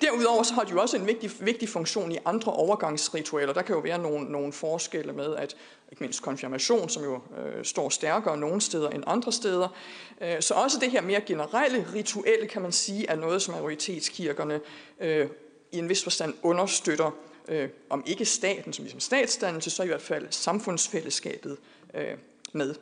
[SPEAKER 11] Derudover så har de jo også en vigtig, vigtig funktion i andre overgangsritualer. Der kan jo være nogle, nogle forskelle med, at ikke mindst konfirmation, som jo øh, står stærkere nogle steder end andre steder. Øh, så også det her mere generelle rituelle, kan man sige, er noget, som majoritetskirkerne øh, i en vis forstand understøtter, øh, om ikke staten som ligesom statsdannelse, så i hvert fald samfundsfællesskabet øh, med.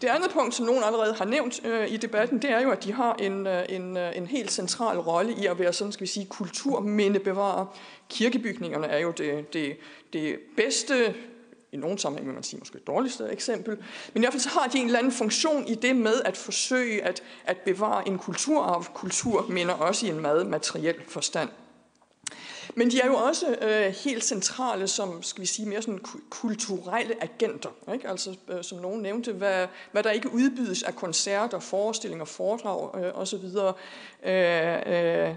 [SPEAKER 11] Det andet punkt, som nogen allerede har nævnt øh, i debatten, det er jo, at de har en, øh, en, øh, en helt central rolle i at være sådan, skal vi sige, kulturmindebevarer. Kirkebygningerne er jo det, det, det bedste i nogen sammenhæng vil man sige måske et dårligste eksempel, men i hvert fald så har de en eller anden funktion i det med at forsøge at, at bevare en kulturarv. Kultur minder også i en meget materiel forstand. Men de er jo også øh, helt centrale som, skal vi sige, mere sådan kulturelle agenter. Ikke? Altså, øh, som nogen nævnte, hvad, hvad der ikke udbydes af koncerter, forestillinger, foredrag øh, osv., øh, øh,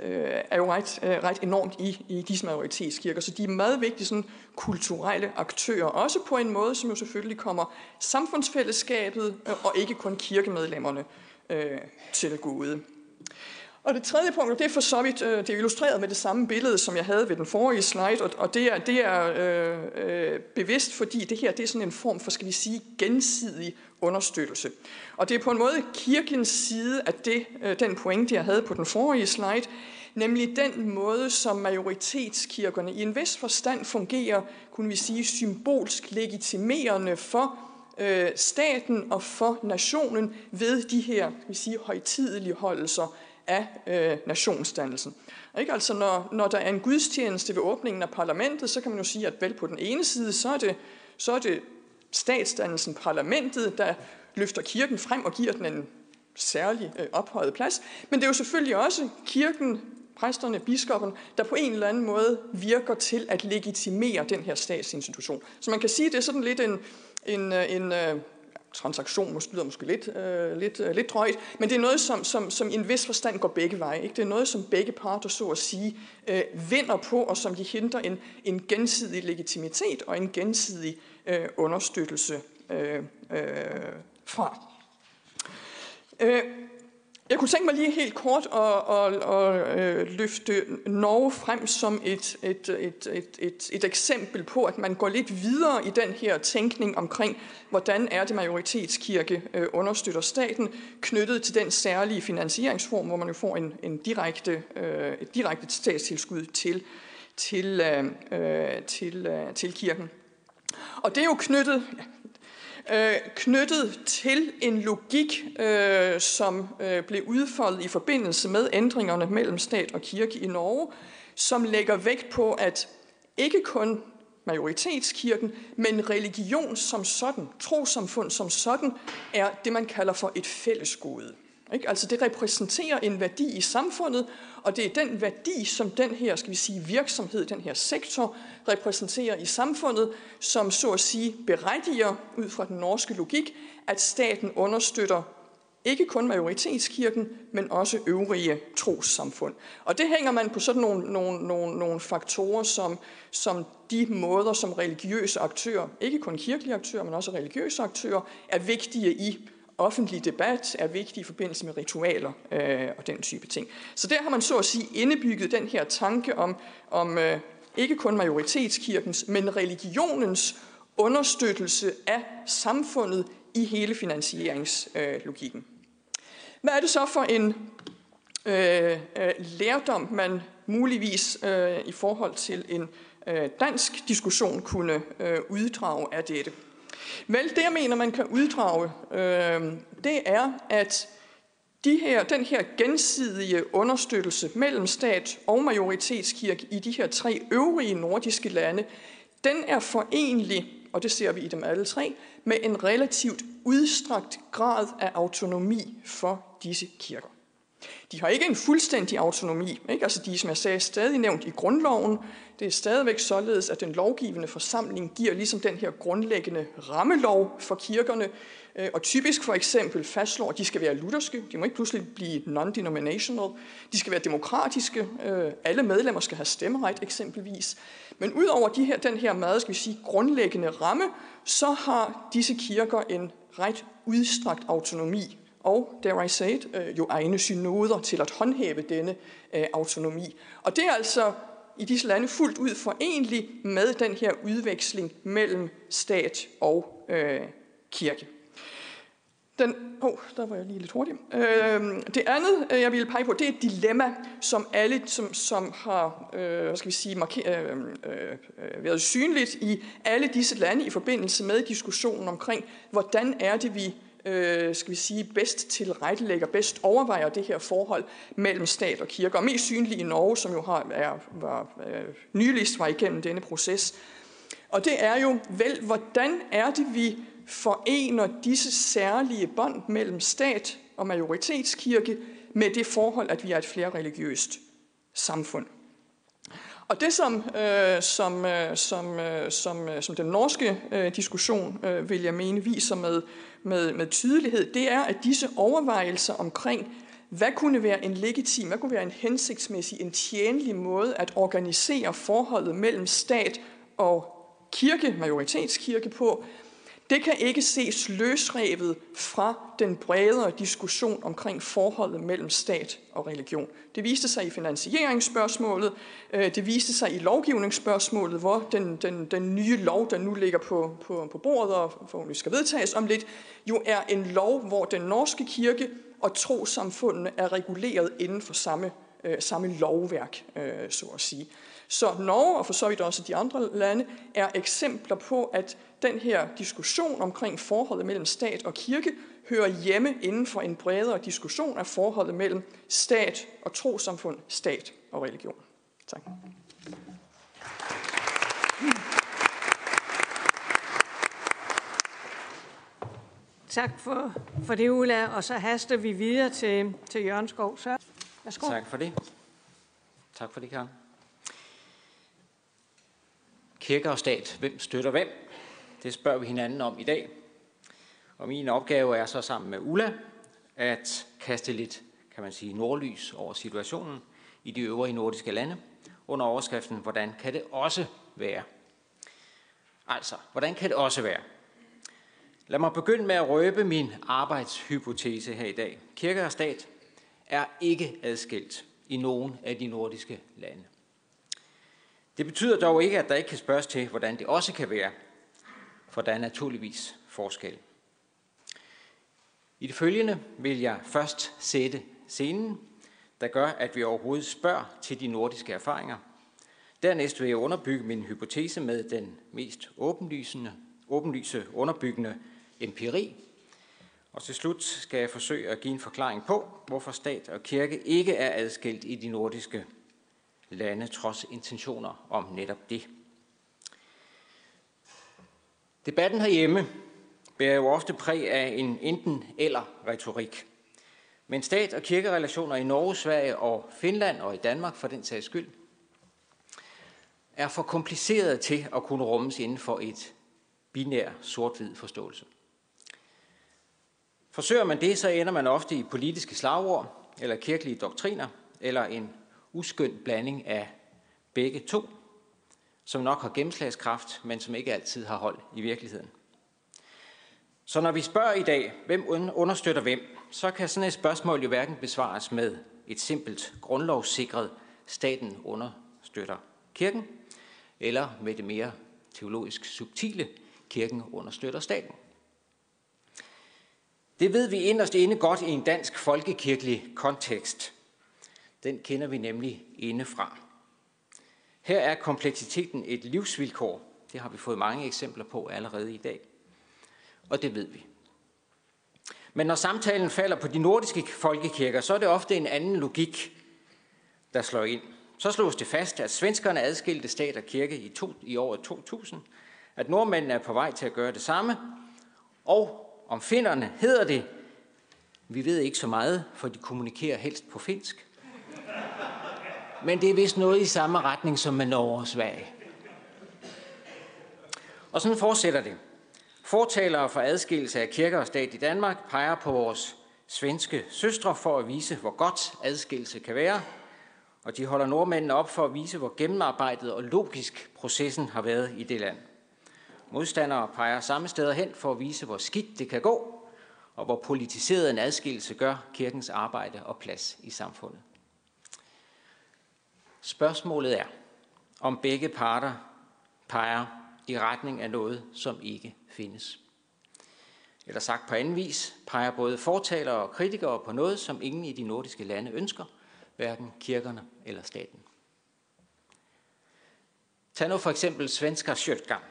[SPEAKER 11] øh, er jo ret, øh, ret enormt i, i disse majoritetskirker. Så de er meget vigtige sådan, kulturelle aktører, også på en måde, som jo selvfølgelig kommer samfundsfællesskabet øh, og ikke kun kirkemedlemmerne øh, til gode. Og det tredje punkt, det er for så vidt, øh, det er illustreret med det samme billede, som jeg havde ved den forrige slide, og det er, det er øh, øh, bevidst, fordi det her det er sådan en form for, skal vi sige, gensidig understøttelse. Og det er på en måde kirkens side af det, øh, den pointe, jeg havde på den forrige slide, nemlig den måde, som majoritetskirkerne i en vis forstand fungerer, kunne vi sige, symbolsk legitimerende for øh, staten og for nationen ved de her, vi sige, højtidelige holdelser af øh, nationsdannelsen. Ikke? Altså når, når der er en gudstjeneste ved åbningen af parlamentet, så kan man jo sige, at vel på den ene side, så er det, så er det statsdannelsen, parlamentet, der løfter kirken frem og giver den en særlig øh, ophøjet plads. Men det er jo selvfølgelig også kirken, præsterne, biskoppen, der på en eller anden måde virker til at legitimere den her statsinstitution. Så man kan sige, at det er sådan lidt en, en, øh, en, en transaktion måske lyder måske lidt, øh, lidt, øh, lidt drøjt, men det er noget, som, som, som i en vis forstand går begge veje. Ikke? Det er noget, som begge parter, så at sige, øh, vinder på, og som de henter en, en gensidig legitimitet og en gensidig øh, understøttelse øh, øh, fra. Øh, jeg kunne tænke mig lige helt kort at, at, at, at løfte Norge frem som et, et, et, et, et, et eksempel på, at man går lidt videre i den her tænkning omkring, hvordan er det majoritetskirke øh, understøtter staten, knyttet til den særlige finansieringsform, hvor man jo får en, en direkte, øh, et direkte statstilskud til, til, øh, til, til kirken. Og det er jo knyttet, øh, knyttet til en logik, øh, som øh, blev udfoldet i forbindelse med ændringerne mellem stat og kirke i Norge, som lægger vægt på, at ikke kun majoritetskirken, men religion som sådan, trosamfund som sådan, er det, man kalder for et fællesgode. Ikke? Altså det repræsenterer en værdi i samfundet, og det er den værdi, som den her skal vi sige, virksomhed, den her sektor, repræsenterer i samfundet, som så at sige berettiger, ud fra den norske logik, at staten understøtter ikke kun majoritetskirken, men også øvrige trossamfund. Og det hænger man på sådan nogle, nogle, nogle, nogle faktorer, som, som de måder, som religiøse aktører, ikke kun kirkelige aktører, men også religiøse aktører, er vigtige i offentlig debat er vigtig i forbindelse med ritualer øh, og den type ting. Så der har man så at sige indebygget den her tanke om, om øh, ikke kun majoritetskirkens, men religionens understøttelse af samfundet i hele finansieringslogikken. Øh, Hvad er det så for en øh, øh, lærdom, man muligvis øh, i forhold til en øh, dansk diskussion kunne øh, uddrage af dette? Vel, det jeg mener, man kan uddrage, øh, det er, at de her, den her gensidige understøttelse mellem stat og majoritetskirke i de her tre øvrige nordiske lande, den er forenlig, og det ser vi i dem alle tre, med en relativt udstrakt grad af autonomi for disse kirker. De har ikke en fuldstændig autonomi. Ikke? Altså de som jeg sagde, stadig nævnt i grundloven. Det er stadigvæk således, at den lovgivende forsamling giver ligesom den her grundlæggende rammelov for kirkerne, øh, og typisk for eksempel fastslår, at de skal være lutherske, de må ikke pludselig blive non-denominational, de skal være demokratiske, øh, alle medlemmer skal have stemmeret eksempelvis. Men udover de her, den her meget, skal vi sige, grundlæggende ramme, så har disse kirker en ret udstrakt autonomi og, dare I say it, øh, jo egne synoder til at håndhæve denne øh, autonomi. Og det er altså i disse lande fuldt ud forenlig med den her udveksling mellem stat og øh, kirke. Den, oh, der var jeg lige lidt hurtig. Øh, det andet, øh, jeg ville pege på, det er et dilemma, som alle, som, som har øh, hvad skal vi sige, marker, øh, øh, været synligt i alle disse lande i forbindelse med diskussionen omkring, hvordan er det, vi øh, skal vi sige, bedst tilrettelægger, bedst overvejer det her forhold mellem stat og kirke. Og mest synlig i Norge, som jo har, er, var, øh, nyligst var igennem denne proces. Og det er jo vel, hvordan er det, vi forener disse særlige bånd mellem stat og majoritetskirke med det forhold, at vi er et flerreligiøst samfund. Og det, som, øh, som, øh, som, øh, som, øh, som den norske øh, diskussion, øh, vil jeg mene, viser med, med, med tydelighed, det er, at disse overvejelser omkring, hvad kunne være en legitim, hvad kunne være en hensigtsmæssig, en tjenlig måde at organisere forholdet mellem stat og kirke, majoritetskirke på, det kan ikke ses løsrevet fra den bredere diskussion omkring forholdet mellem stat og religion. Det viste sig i finansieringsspørgsmålet, øh, det viste sig i lovgivningsspørgsmålet, hvor den, den, den nye lov, der nu ligger på, på, på bordet og forhåbentlig skal vedtages om lidt, jo er en lov, hvor den norske kirke og trosamfundene er reguleret inden for samme, øh, samme lovværk, øh, så at sige. Så Norge, og for så vidt også de andre lande, er eksempler på, at den her diskussion omkring forholdet mellem stat og kirke hører hjemme inden for en bredere diskussion af forholdet mellem stat og trosamfund, stat og religion. Tak.
[SPEAKER 1] Tak for, for det, Ulla. Og så haster vi videre til, til Jørgen Skov. Så,
[SPEAKER 12] værsgo. Tak for det. Tak for det, Karen. Kirke og stat, hvem støtter hvem? Det spørger vi hinanden om i dag. Og min opgave er så sammen med Ulla at kaste lidt, kan man sige, nordlys over situationen i de øvrige nordiske lande under overskriften, hvordan kan det også være? Altså, hvordan kan det også være? Lad mig begynde med at røbe min arbejdshypotese her i dag. Kirke og stat er ikke adskilt i nogen af de nordiske lande. Det betyder dog ikke, at der ikke kan spørges til, hvordan det også kan være, for der er naturligvis forskel. I det følgende vil jeg først sætte scenen, der gør, at vi overhovedet spørger til de nordiske erfaringer. Dernæst vil jeg underbygge min hypotese med den mest åbenlysende, åbenlyse underbyggende empiri. Og til slut skal jeg forsøge at give en forklaring på, hvorfor stat og kirke ikke er adskilt i de nordiske lande, trods intentioner om netop det. Debatten herhjemme bærer jo ofte præg af en enten-eller retorik. Men stat- og kirkerelationer i Norge, Sverige og Finland og i Danmark for den sags skyld, er for komplicerede til at kunne rummes inden for et binær sort-hvid forståelse. Forsøger man det, så ender man ofte i politiske slagord, eller kirkelige doktriner, eller en uskøn blanding af begge to, som nok har gennemslagskraft, men som ikke altid har hold i virkeligheden. Så når vi spørger i dag, hvem understøtter hvem, så kan sådan et spørgsmål jo hverken besvares med et simpelt grundlovssikret staten understøtter kirken, eller med det mere teologisk subtile kirken understøtter staten. Det ved vi inderst inde godt i en dansk folkekirkelig kontekst. Den kender vi nemlig indefra. Her er kompleksiteten et livsvilkår. Det har vi fået mange eksempler på allerede i dag. Og det ved vi. Men når samtalen falder på de nordiske folkekirker, så er det ofte en anden logik, der slår ind. Så slås det fast, at svenskerne adskilte stat og kirke i, to, i året 2000, at nordmændene er på vej til at gøre det samme, og om finnerne hedder det, vi ved ikke så meget, for de kommunikerer helst på finsk. Men det er vist noget i samme retning som med Norge og Sverige. Og sådan fortsætter det. Fortalere for adskillelse af kirke og stat i Danmark peger på vores svenske søstre for at vise, hvor godt adskillelse kan være, og de holder nordmændene op for at vise, hvor gennemarbejdet og logisk processen har været i det land. Modstandere peger samme steder hen for at vise, hvor skidt det kan gå, og hvor politiseret en adskillelse gør kirkens arbejde og plads i samfundet. Spørgsmålet er, om begge parter peger i retning af noget, som ikke findes. Eller sagt på anden vis, peger både fortalere og kritikere på noget, som ingen i de nordiske lande ønsker, hverken kirkerne eller staten. Tag nu for eksempel svensker Sjøtgang.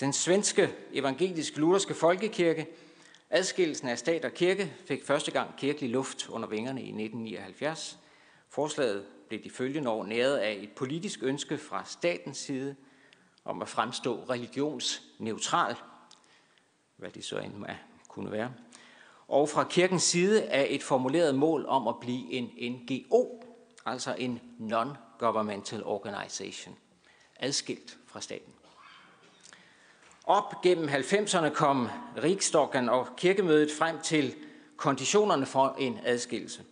[SPEAKER 12] Den svenske evangelisk-lutherske folkekirke, adskillelsen af stat og kirke, fik første gang kirkelig luft under vingerne i 1979. Forslaget blev de følgende år næret af et politisk ønske fra statens side om at fremstå religionsneutral, hvad det så end kunne være, og fra kirkens side er et formuleret mål om at blive en NGO, altså en non-governmental organization, adskilt fra staten. Op gennem 90'erne kom Riksdagen og kirkemødet frem til konditionerne for en adskillelse.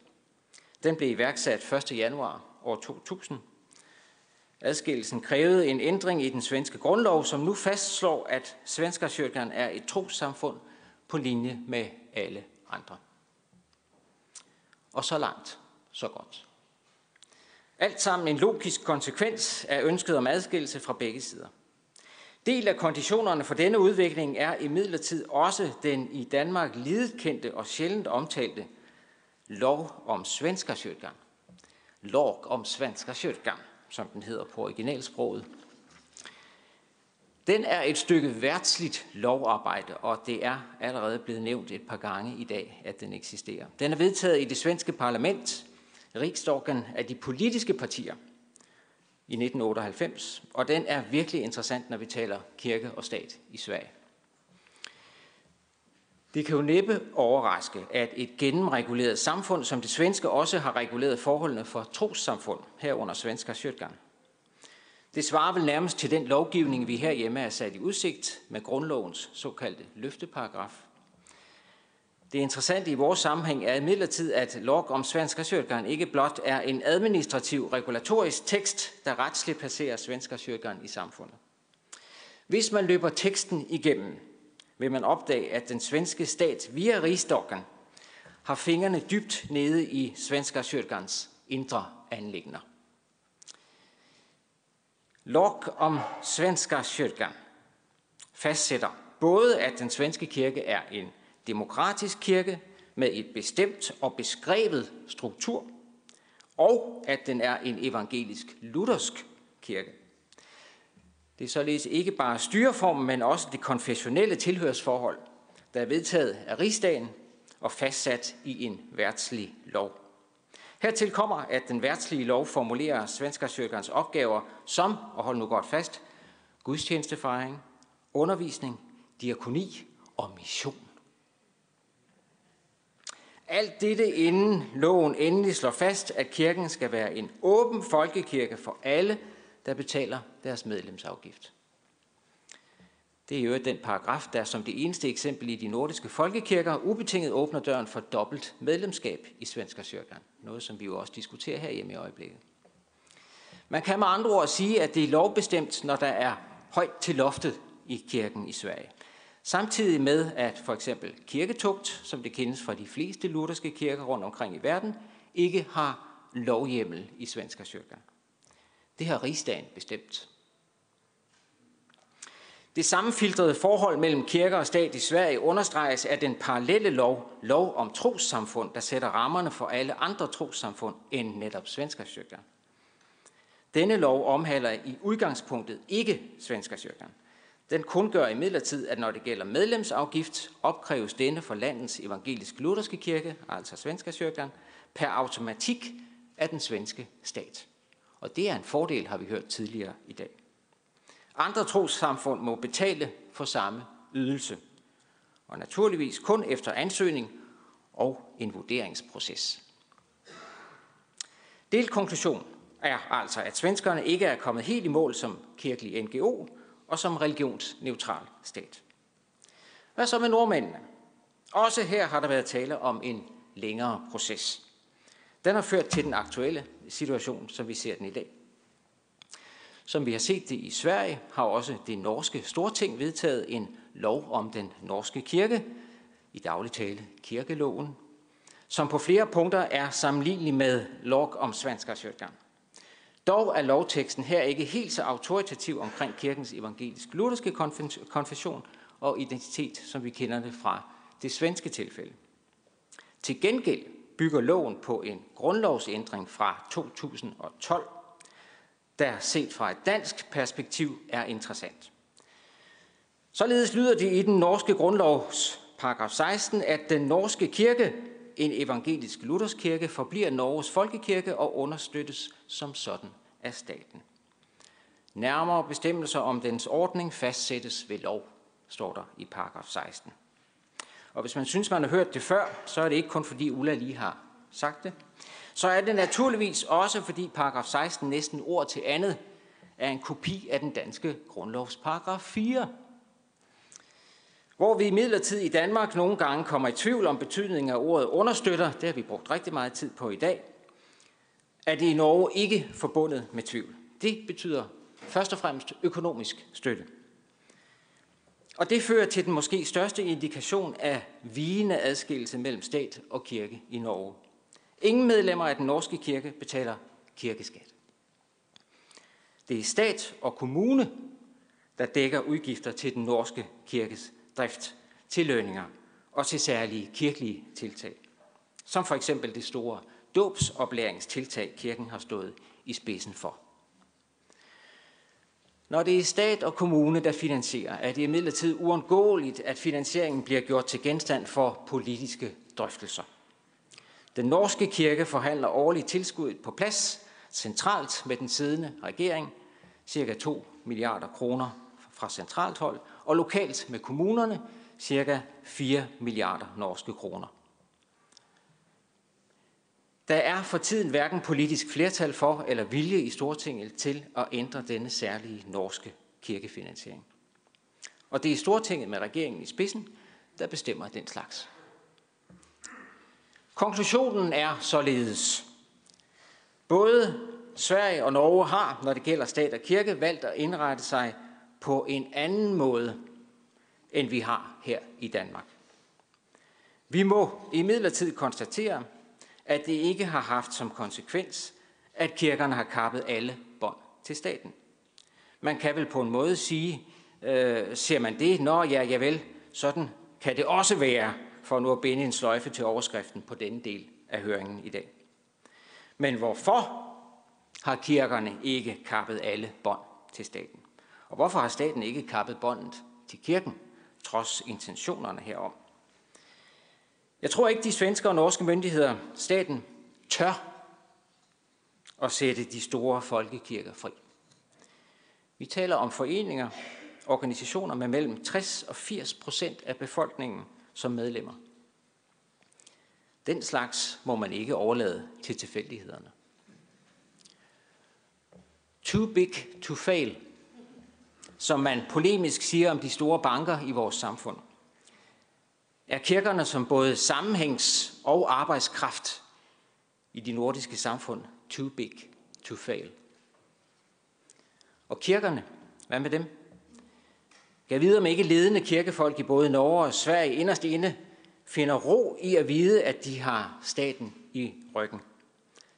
[SPEAKER 12] Den blev iværksat 1. januar år 2000. Adskillelsen krævede en ændring i den svenske grundlov, som nu fastslår, at Svenska er et trossamfund på linje med alle andre. Og så langt, så godt. Alt sammen en logisk konsekvens af ønsket om adskillelse fra begge sider. Del af konditionerne for denne udvikling er imidlertid også den i Danmark lidekendte og sjældent omtalte lov om svenska kyrkan. Lov om svenska kyrkan, som den hedder på originalsproget. Den er et stykke værtsligt lovarbejde, og det er allerede blevet nævnt et par gange i dag, at den eksisterer. Den er vedtaget i det svenske parlament, riksdagen af de politiske partier i 1998, og den er virkelig interessant, når vi taler kirke og stat i Sverige. Det kan jo næppe overraske, at et gennemreguleret samfund som det svenske også har reguleret forholdene for trossamfund herunder svensker kyrkan. Det svarer vel nærmest til den lovgivning, vi herhjemme er sat i udsigt med grundlovens såkaldte løfteparagraf. Det interessante i vores sammenhæng er imidlertid, at lov om svenska kyrkan ikke blot er en administrativ regulatorisk tekst, der retsligt placerer svenska kyrkan i samfundet. Hvis man løber teksten igennem, vil man opdage, at den svenske stat via rigsdokken har fingrene dybt nede i svenska kyrkans indre anlægner. Lok om svenska kyrkan fastsætter både, at den svenske kirke er en demokratisk kirke med et bestemt og beskrevet struktur, og at den er en evangelisk luthersk kirke. Det er således ikke bare styreformen, men også det konfessionelle tilhørsforhold, der er vedtaget af rigsdagen og fastsat i en værtslig lov. Hertil kommer, at den værtslige lov formulerer Svenska opgaver som, og hold nu godt fast, gudstjenestefejring, undervisning, diakoni og mission. Alt dette inden loven endelig slår fast, at kirken skal være en åben folkekirke for alle, der betaler deres medlemsafgift. Det er jo den paragraf, der som det eneste eksempel i de nordiske folkekirker ubetinget åbner døren for dobbelt medlemskab i Svenska kyrkan. Noget, som vi jo også diskuterer her hjemme i øjeblikket. Man kan med andre ord sige, at det er lovbestemt, når der er højt til loftet i kirken i Sverige. Samtidig med, at for eksempel kirketugt, som det kendes fra de fleste lutherske kirker rundt omkring i verden, ikke har lovhjemmel i Svenska kyrkan. Det har rigsdagen bestemt. Det sammenfiltrede forhold mellem kirke og stat i Sverige understreges af den parallelle lov, lov om trossamfund, der sætter rammerne for alle andre trossamfund end netop Svenska. Denne lov omhandler i udgangspunktet ikke Svenska. Den kun gør imidlertid, at når det gælder medlemsafgift, opkræves denne for landets evangelisk-lutherske kirke, altså Svenska per automatik af den svenske stat. Og det er en fordel, har vi hørt tidligere i dag. Andre trossamfund må betale for samme ydelse. Og naturligvis kun efter ansøgning og en vurderingsproces. Delkonklusion er altså, at svenskerne ikke er kommet helt i mål som kirkelig NGO og som religionsneutral stat. Hvad så med nordmændene? Også her har der været tale om en længere proces. Den har ført til den aktuelle situation, som vi ser den i dag. Som vi har set det i Sverige, har også det norske storting vedtaget en lov om den norske kirke, i daglig tale kirkeloven, som på flere punkter er sammenlignelig med lov om svenskarskyrkan. Dog er lovteksten her ikke helt så autoritativ omkring kirkens evangelisk-lutherske konfession og identitet, som vi kender det fra det svenske tilfælde. Til gengæld bygger loven på en grundlovsændring fra 2012, der set fra et dansk perspektiv er interessant. Således lyder det i den norske grundlovs paragraf 16, at den norske kirke, en evangelisk luthersk kirke, forbliver Norges folkekirke og understøttes som sådan af staten. Nærmere bestemmelser om dens ordning fastsættes ved lov, står der i paragraf 16. Og hvis man synes, man har hørt det før, så er det ikke kun fordi Ulla lige har sagt det. Så er det naturligvis også fordi paragraf 16 næsten ord til andet er en kopi af den danske grundlovs paragraf 4. Hvor vi i midlertid i Danmark nogle gange kommer i tvivl om betydningen af ordet understøtter, det har vi brugt rigtig meget tid på i dag, er det i Norge ikke forbundet med tvivl. Det betyder først og fremmest økonomisk støtte. Og det fører til den måske største indikation af vigende adskillelse mellem stat og kirke i Norge. Ingen medlemmer af den norske kirke betaler kirkeskat. Det er stat og kommune, der dækker udgifter til den norske kirkes drift, til lønninger og til særlige kirkelige tiltag. Som for eksempel det store dåbsoplæringstiltag, kirken har stået i spidsen for. Når det er stat og kommune, der finansierer, er det imidlertid uundgåeligt, at finansieringen bliver gjort til genstand for politiske drøftelser. Den norske kirke forhandler årligt tilskuddet på plads centralt med den siddende regering, cirka 2 milliarder kroner fra centralt hold, og lokalt med kommunerne, cirka 4 milliarder norske kroner. Der er for tiden hverken politisk flertal for eller vilje i Stortinget til at ændre denne særlige norske kirkefinansiering. Og det er Stortinget med regeringen i spidsen, der bestemmer den slags. Konklusionen er således. Både Sverige og Norge har, når det gælder stat og kirke, valgt at indrette sig på en anden måde, end vi har her i Danmark. Vi må i midlertid konstatere, at det ikke har haft som konsekvens, at kirkerne har kappet alle bånd til staten. Man kan vel på en måde sige, øh, ser man det, nå ja, ja vel, sådan kan det også være, for nu at binde en sløjfe til overskriften på denne del af høringen i dag. Men hvorfor har kirkerne ikke kappet alle bånd til staten? Og hvorfor har staten ikke kappet båndet til kirken, trods intentionerne herom? Jeg tror ikke, de svenske og norske myndigheder, staten, tør at sætte de store folkekirker fri. Vi taler om foreninger, organisationer med mellem 60 og 80 procent af befolkningen som medlemmer. Den slags må man ikke overlade til tilfældighederne. Too big to fail, som man polemisk siger om de store banker i vores samfund er kirkerne som både sammenhængs- og arbejdskraft i de nordiske samfund too big to fail. Og kirkerne, hvad med dem? Jeg vide, om ikke ledende kirkefolk i både Norge og Sverige inderst inde finder ro i at vide, at de har staten i ryggen.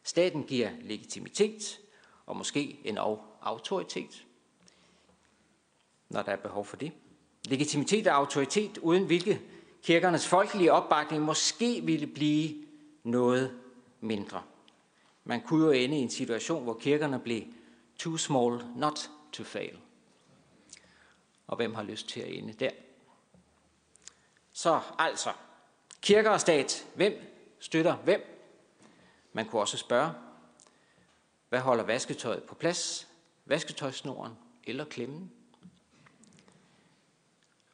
[SPEAKER 12] Staten giver legitimitet og måske en autoritet, når der er behov for det. Legitimitet og autoritet, uden hvilke kirkernes folkelige opbakning måske ville blive noget mindre. Man kunne jo ende i en situation, hvor kirkerne blev too small not to fail. Og hvem har lyst til at ende der? Så altså, kirker og stat, hvem støtter hvem? Man kunne også spørge, hvad holder vasketøjet på plads? Vasketøjsnoren eller klemmen?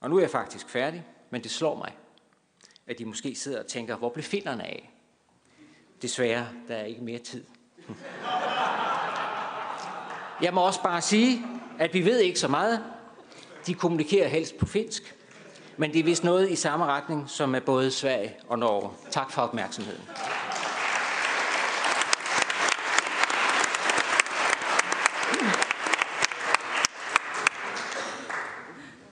[SPEAKER 12] Og nu er jeg faktisk færdig. Men det slår mig, at de måske sidder og tænker, hvor blev finderne af? Desværre, der er ikke mere tid. Jeg må også bare sige, at vi ved ikke så meget. De kommunikerer helst på finsk. Men det er vist noget i samme retning, som er både Sverige og Norge. Tak for opmærksomheden.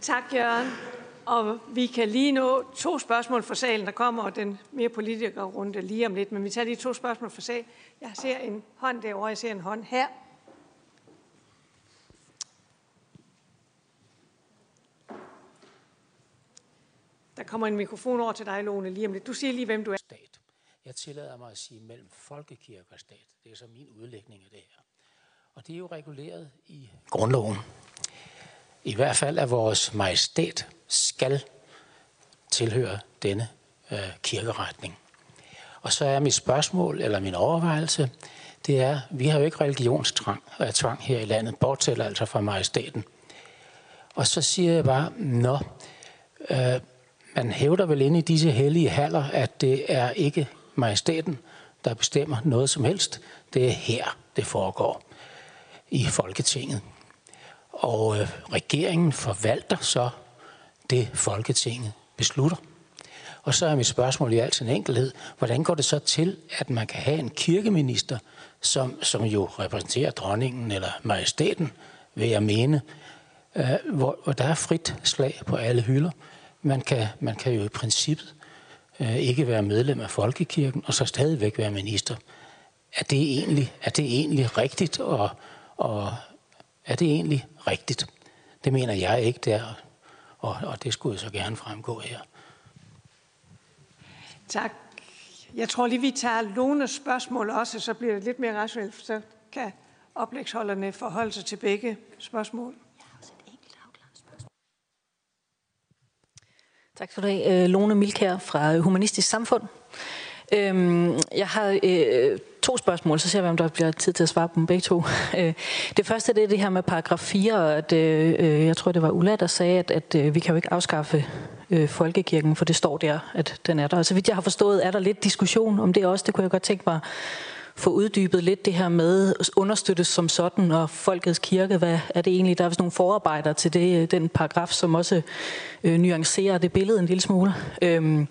[SPEAKER 1] Tak, Jørgen. Og vi kan lige nå to spørgsmål fra salen. Der kommer den mere politikerrunde lige om lidt, men vi tager lige to spørgsmål fra salen. Jeg ser en hånd derovre, jeg ser en hånd her. Der kommer en mikrofon over til dig, Lone, lige om lidt. Du siger lige, hvem du er.
[SPEAKER 13] Stat. Jeg tillader mig at sige mellem folkekirke og stat. Det er så min udlægning af det her. Og det er jo reguleret i grundloven. I hvert fald at vores majestæt skal tilhøre denne øh, kirkeretning. Og så er mit spørgsmål, eller min overvejelse, det er, vi har jo ikke religionstvang øh, tvang her i landet, bortset altså fra majestæten. Og så siger jeg bare, nå, øh, man hævder vel inde i disse hellige haller, at det er ikke majestæten, der bestemmer noget som helst. Det er her, det foregår i Folketinget. Og øh, regeringen forvalter så det, Folketinget beslutter. Og så er mit spørgsmål i al sin enkelhed, hvordan går det så til, at man kan have en kirkeminister, som, som jo repræsenterer dronningen eller majestæten, vil jeg mene, øh, hvor, hvor der er frit slag på alle hylder. Man kan, man kan jo i princippet øh, ikke være medlem af Folkekirken, og så stadigvæk være minister. Er det egentlig, er det egentlig rigtigt, og, og er det egentlig rigtigt? Det mener jeg ikke, det er, og, og det skulle så gerne fremgå her.
[SPEAKER 1] Tak. Jeg tror lige, vi tager Lones spørgsmål også, så bliver det lidt mere rationelt, så kan oplægsholderne forholde sig til begge spørgsmål.
[SPEAKER 14] Tak for det. Øh, Lone Milkær fra Humanistisk Samfund. Øhm, jeg har øh, to spørgsmål, så ser vi, om der bliver tid til at svare på dem begge to. *laughs* Øh, det første det er det her med paragraf 4, at øh, øh, jeg tror, det var Ulla, der sagde, at, at vi kan jo ikke afskaffe folkekirken, for det står der, at den er der. Og så vidt jeg har forstået, er der lidt diskussion om det også. Det kunne jeg godt tænke mig få uddybet lidt det her med understøttes som sådan, og Folkets Kirke, hvad er det egentlig? Der er vist nogle forarbejder til det, øh, den paragraf, som også øh, nuancerer det billede en lille smule. Øhm,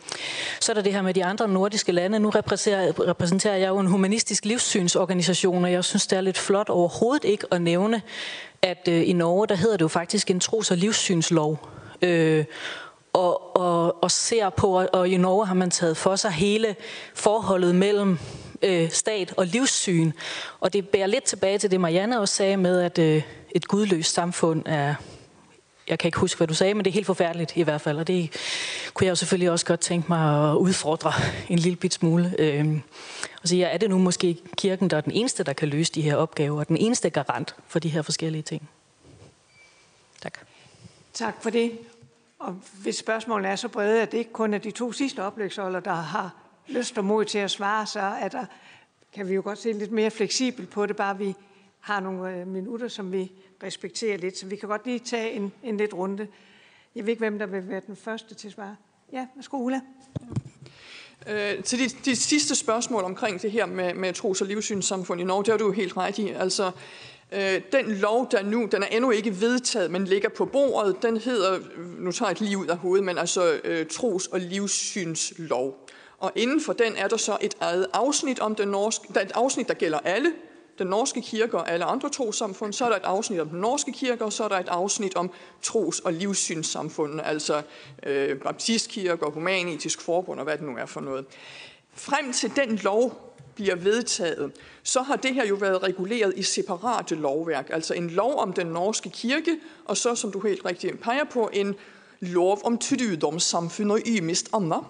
[SPEAKER 14] så er der det her med de andre nordiske lande. Nu repræsenterer, repræsenterer jeg jo en humanistisk livssynsorganisation, og jeg synes, det er lidt flot overhovedet ikke at nævne, at øh, i Norge, der hedder det jo faktisk en tros- og livssynslov. Øh, og, og, og ser på, og i Norge har man taget for sig hele forholdet mellem øh, stat og livssyn. Og det bærer lidt tilbage til det, Marianne også sagde med, at øh, et gudløst samfund er jeg kan ikke huske, hvad du sagde, men det er helt forfærdeligt i hvert fald, og det kunne jeg jo selvfølgelig også godt tænke mig at udfordre en lille bit smule. Øh, og sige, er det nu måske kirken, der er den eneste, der kan løse de her opgaver, og den eneste garant for de her forskellige ting? Tak.
[SPEAKER 1] Tak for det. Og hvis spørgsmålet er så brede, at det ikke kun er de to sidste oplægsholder, der har lyst og mod til at svare, så er der, kan vi jo godt se lidt mere fleksibelt på det, bare vi har nogle øh, minutter, som vi respekterer lidt. Så vi kan godt lige tage en, en lidt runde. Jeg ved ikke, hvem der vil være den første til at svare. Ja, værsgo Ulla.
[SPEAKER 11] Øh, til de, de sidste spørgsmål omkring det her med, med tros- og livssynssamfund i Norge, det har du jo helt ret i. Altså, øh, den lov, der nu, den er endnu ikke vedtaget, men ligger på bordet, den hedder, nu tager jeg et lige ud af hovedet, men altså øh, tros- og livssynslov. Og inden for den er der så et eget afsnit om den norske, der er et afsnit, der gælder alle, den norske kirke og alle andre trosamfund, så er der et afsnit om den norske kirke, og så er der et afsnit om tros- og livssynssamfundene, altså øh, baptistkirke og humanetisk forbund og hvad det nu er for noget. Frem til den lov bliver vedtaget, så har det her jo været reguleret i separate lovværk, altså en lov om den norske kirke, og så, som du helt rigtigt peger på, en lov om trudomssamfund og ymist andre,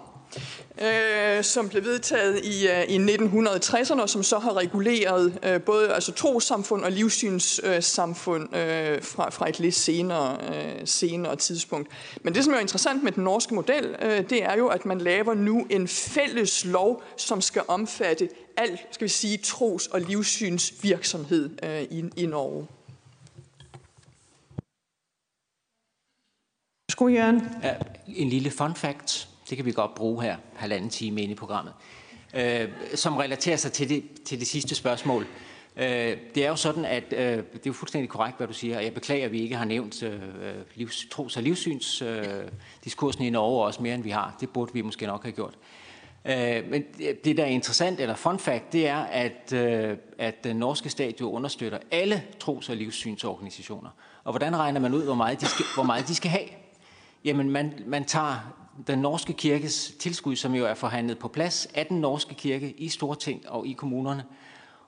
[SPEAKER 11] øh, som blev vedtaget i, uh, i 1960'erne, og som så har reguleret uh, både altså trossamfund og livssynssamfund uh, fra, fra et lidt senere, uh, senere tidspunkt. Men det, som er interessant med den norske model, uh, det er jo, at man laver nu en fælles lov, som skal omfatte al, skal vi sige, tros- og livssynsvirksomhed uh, i, i Norge.
[SPEAKER 1] Skru Jørgen.
[SPEAKER 12] Ja, en lille fun fact det kan vi godt bruge her, halvanden time ind i programmet, øh, som relaterer sig til det, til det sidste spørgsmål. Øh, det er jo sådan, at øh, det er jo fuldstændig korrekt, hvad du siger, og jeg beklager, at vi ikke har nævnt øh, livs, tros- og livssynsdiskursen øh, i Norge også mere, end vi har. Det burde vi måske nok have gjort. Øh, men det, der er interessant, eller fun fact, det er, at, øh, at den norske stat jo understøtter alle tros- og livssynsorganisationer. Og hvordan regner man ud, hvor meget de skal, hvor meget de skal have? Jamen, man, man tager den norske kirkes tilskud, som jo er forhandlet på plads af den norske kirke i Storting og i kommunerne.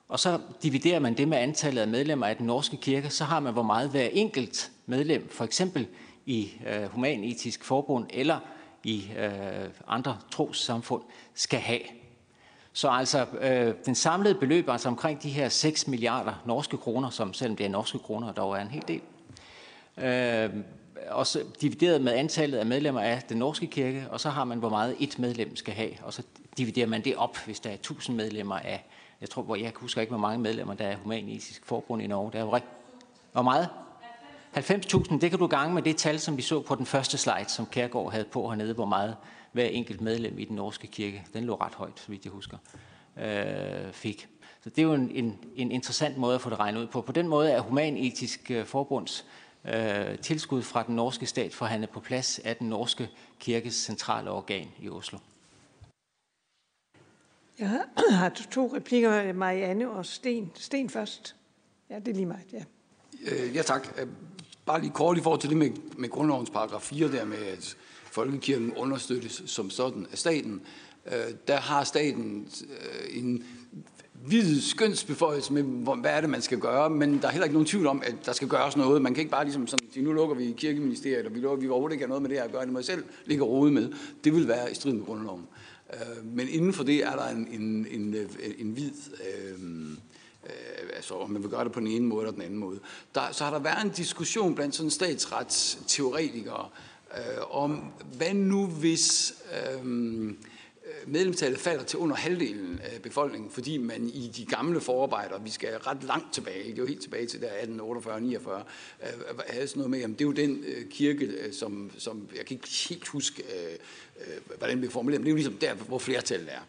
[SPEAKER 12] Og så dividerer man det med antallet af medlemmer af den norske kirke, så har man, hvor meget hver enkelt medlem, for eksempel i øh, Human-Etisk Forbund eller i øh, andre trossamfund, skal have. Så altså øh, den samlede beløb er altså omkring de her 6 milliarder norske kroner, som selvom det er norske kroner, dog er en hel del. Øh, også divideret med antallet af medlemmer af den norske kirke, og så har man, hvor meget et medlem skal have, og så dividerer man det op, hvis der er 1000 medlemmer af Jeg tror, hvor jeg husker ikke, hvor mange medlemmer der er humanistisk forbund i Norge. Der er jo rigtig... Hvor meget? 90.000, det kan du gange med det tal, som vi så på den første slide, som Kærgaard havde på hernede, hvor meget hver enkelt medlem i den norske kirke, den lå ret højt, så vidt jeg husker, øh, fik. Så det er jo en, en, en interessant måde at få det regnet ud på. På den måde er humanetisk øh, Forbunds øh, tilskud fra den norske stat forhandlet på plads af den norske kirkes centrale organ i Oslo.
[SPEAKER 1] Jeg har *clears throat* to replikker, Marianne og Sten. Sten først. Ja, det er lige mig, ja.
[SPEAKER 4] Øh, ja, tak. Øh, bare lige kort i forhold til det med, med grundlovens paragraf 4, der med, at folkekirken understøttes som sådan af staten. Øh, der har staten øh, en vid skønsbeføjelse med, hvad er det, man skal gøre, men der er heller ikke nogen tvivl om, at der skal gøres noget. Man kan ikke bare ligesom sådan sige, nu lukker vi kirkeministeriet, og vi, lukker, vi overhovedet ikke har noget med det her at gøre, det må jeg selv ligge og rode med. Det vil være i strid med grundloven. Øh, men inden for det er der en, en, en, øh, en hvid... Øh, øh, altså om man vil gøre det på den ene måde eller den anden måde. Der, så har der været en diskussion blandt sådan statsretsteoretikere øh, om, hvad nu hvis øh, medlemstallet falder til under halvdelen af befolkningen, fordi man i de gamle forarbejder, vi skal ret langt tilbage, det er jo helt tilbage til der 1848-49, øh, havde sådan noget med, jamen det er jo den øh, kirke, øh, som, som, jeg kan ikke helt huske, hvordan det bliver formuleret, men det er jo ligesom der, hvor flertallet er.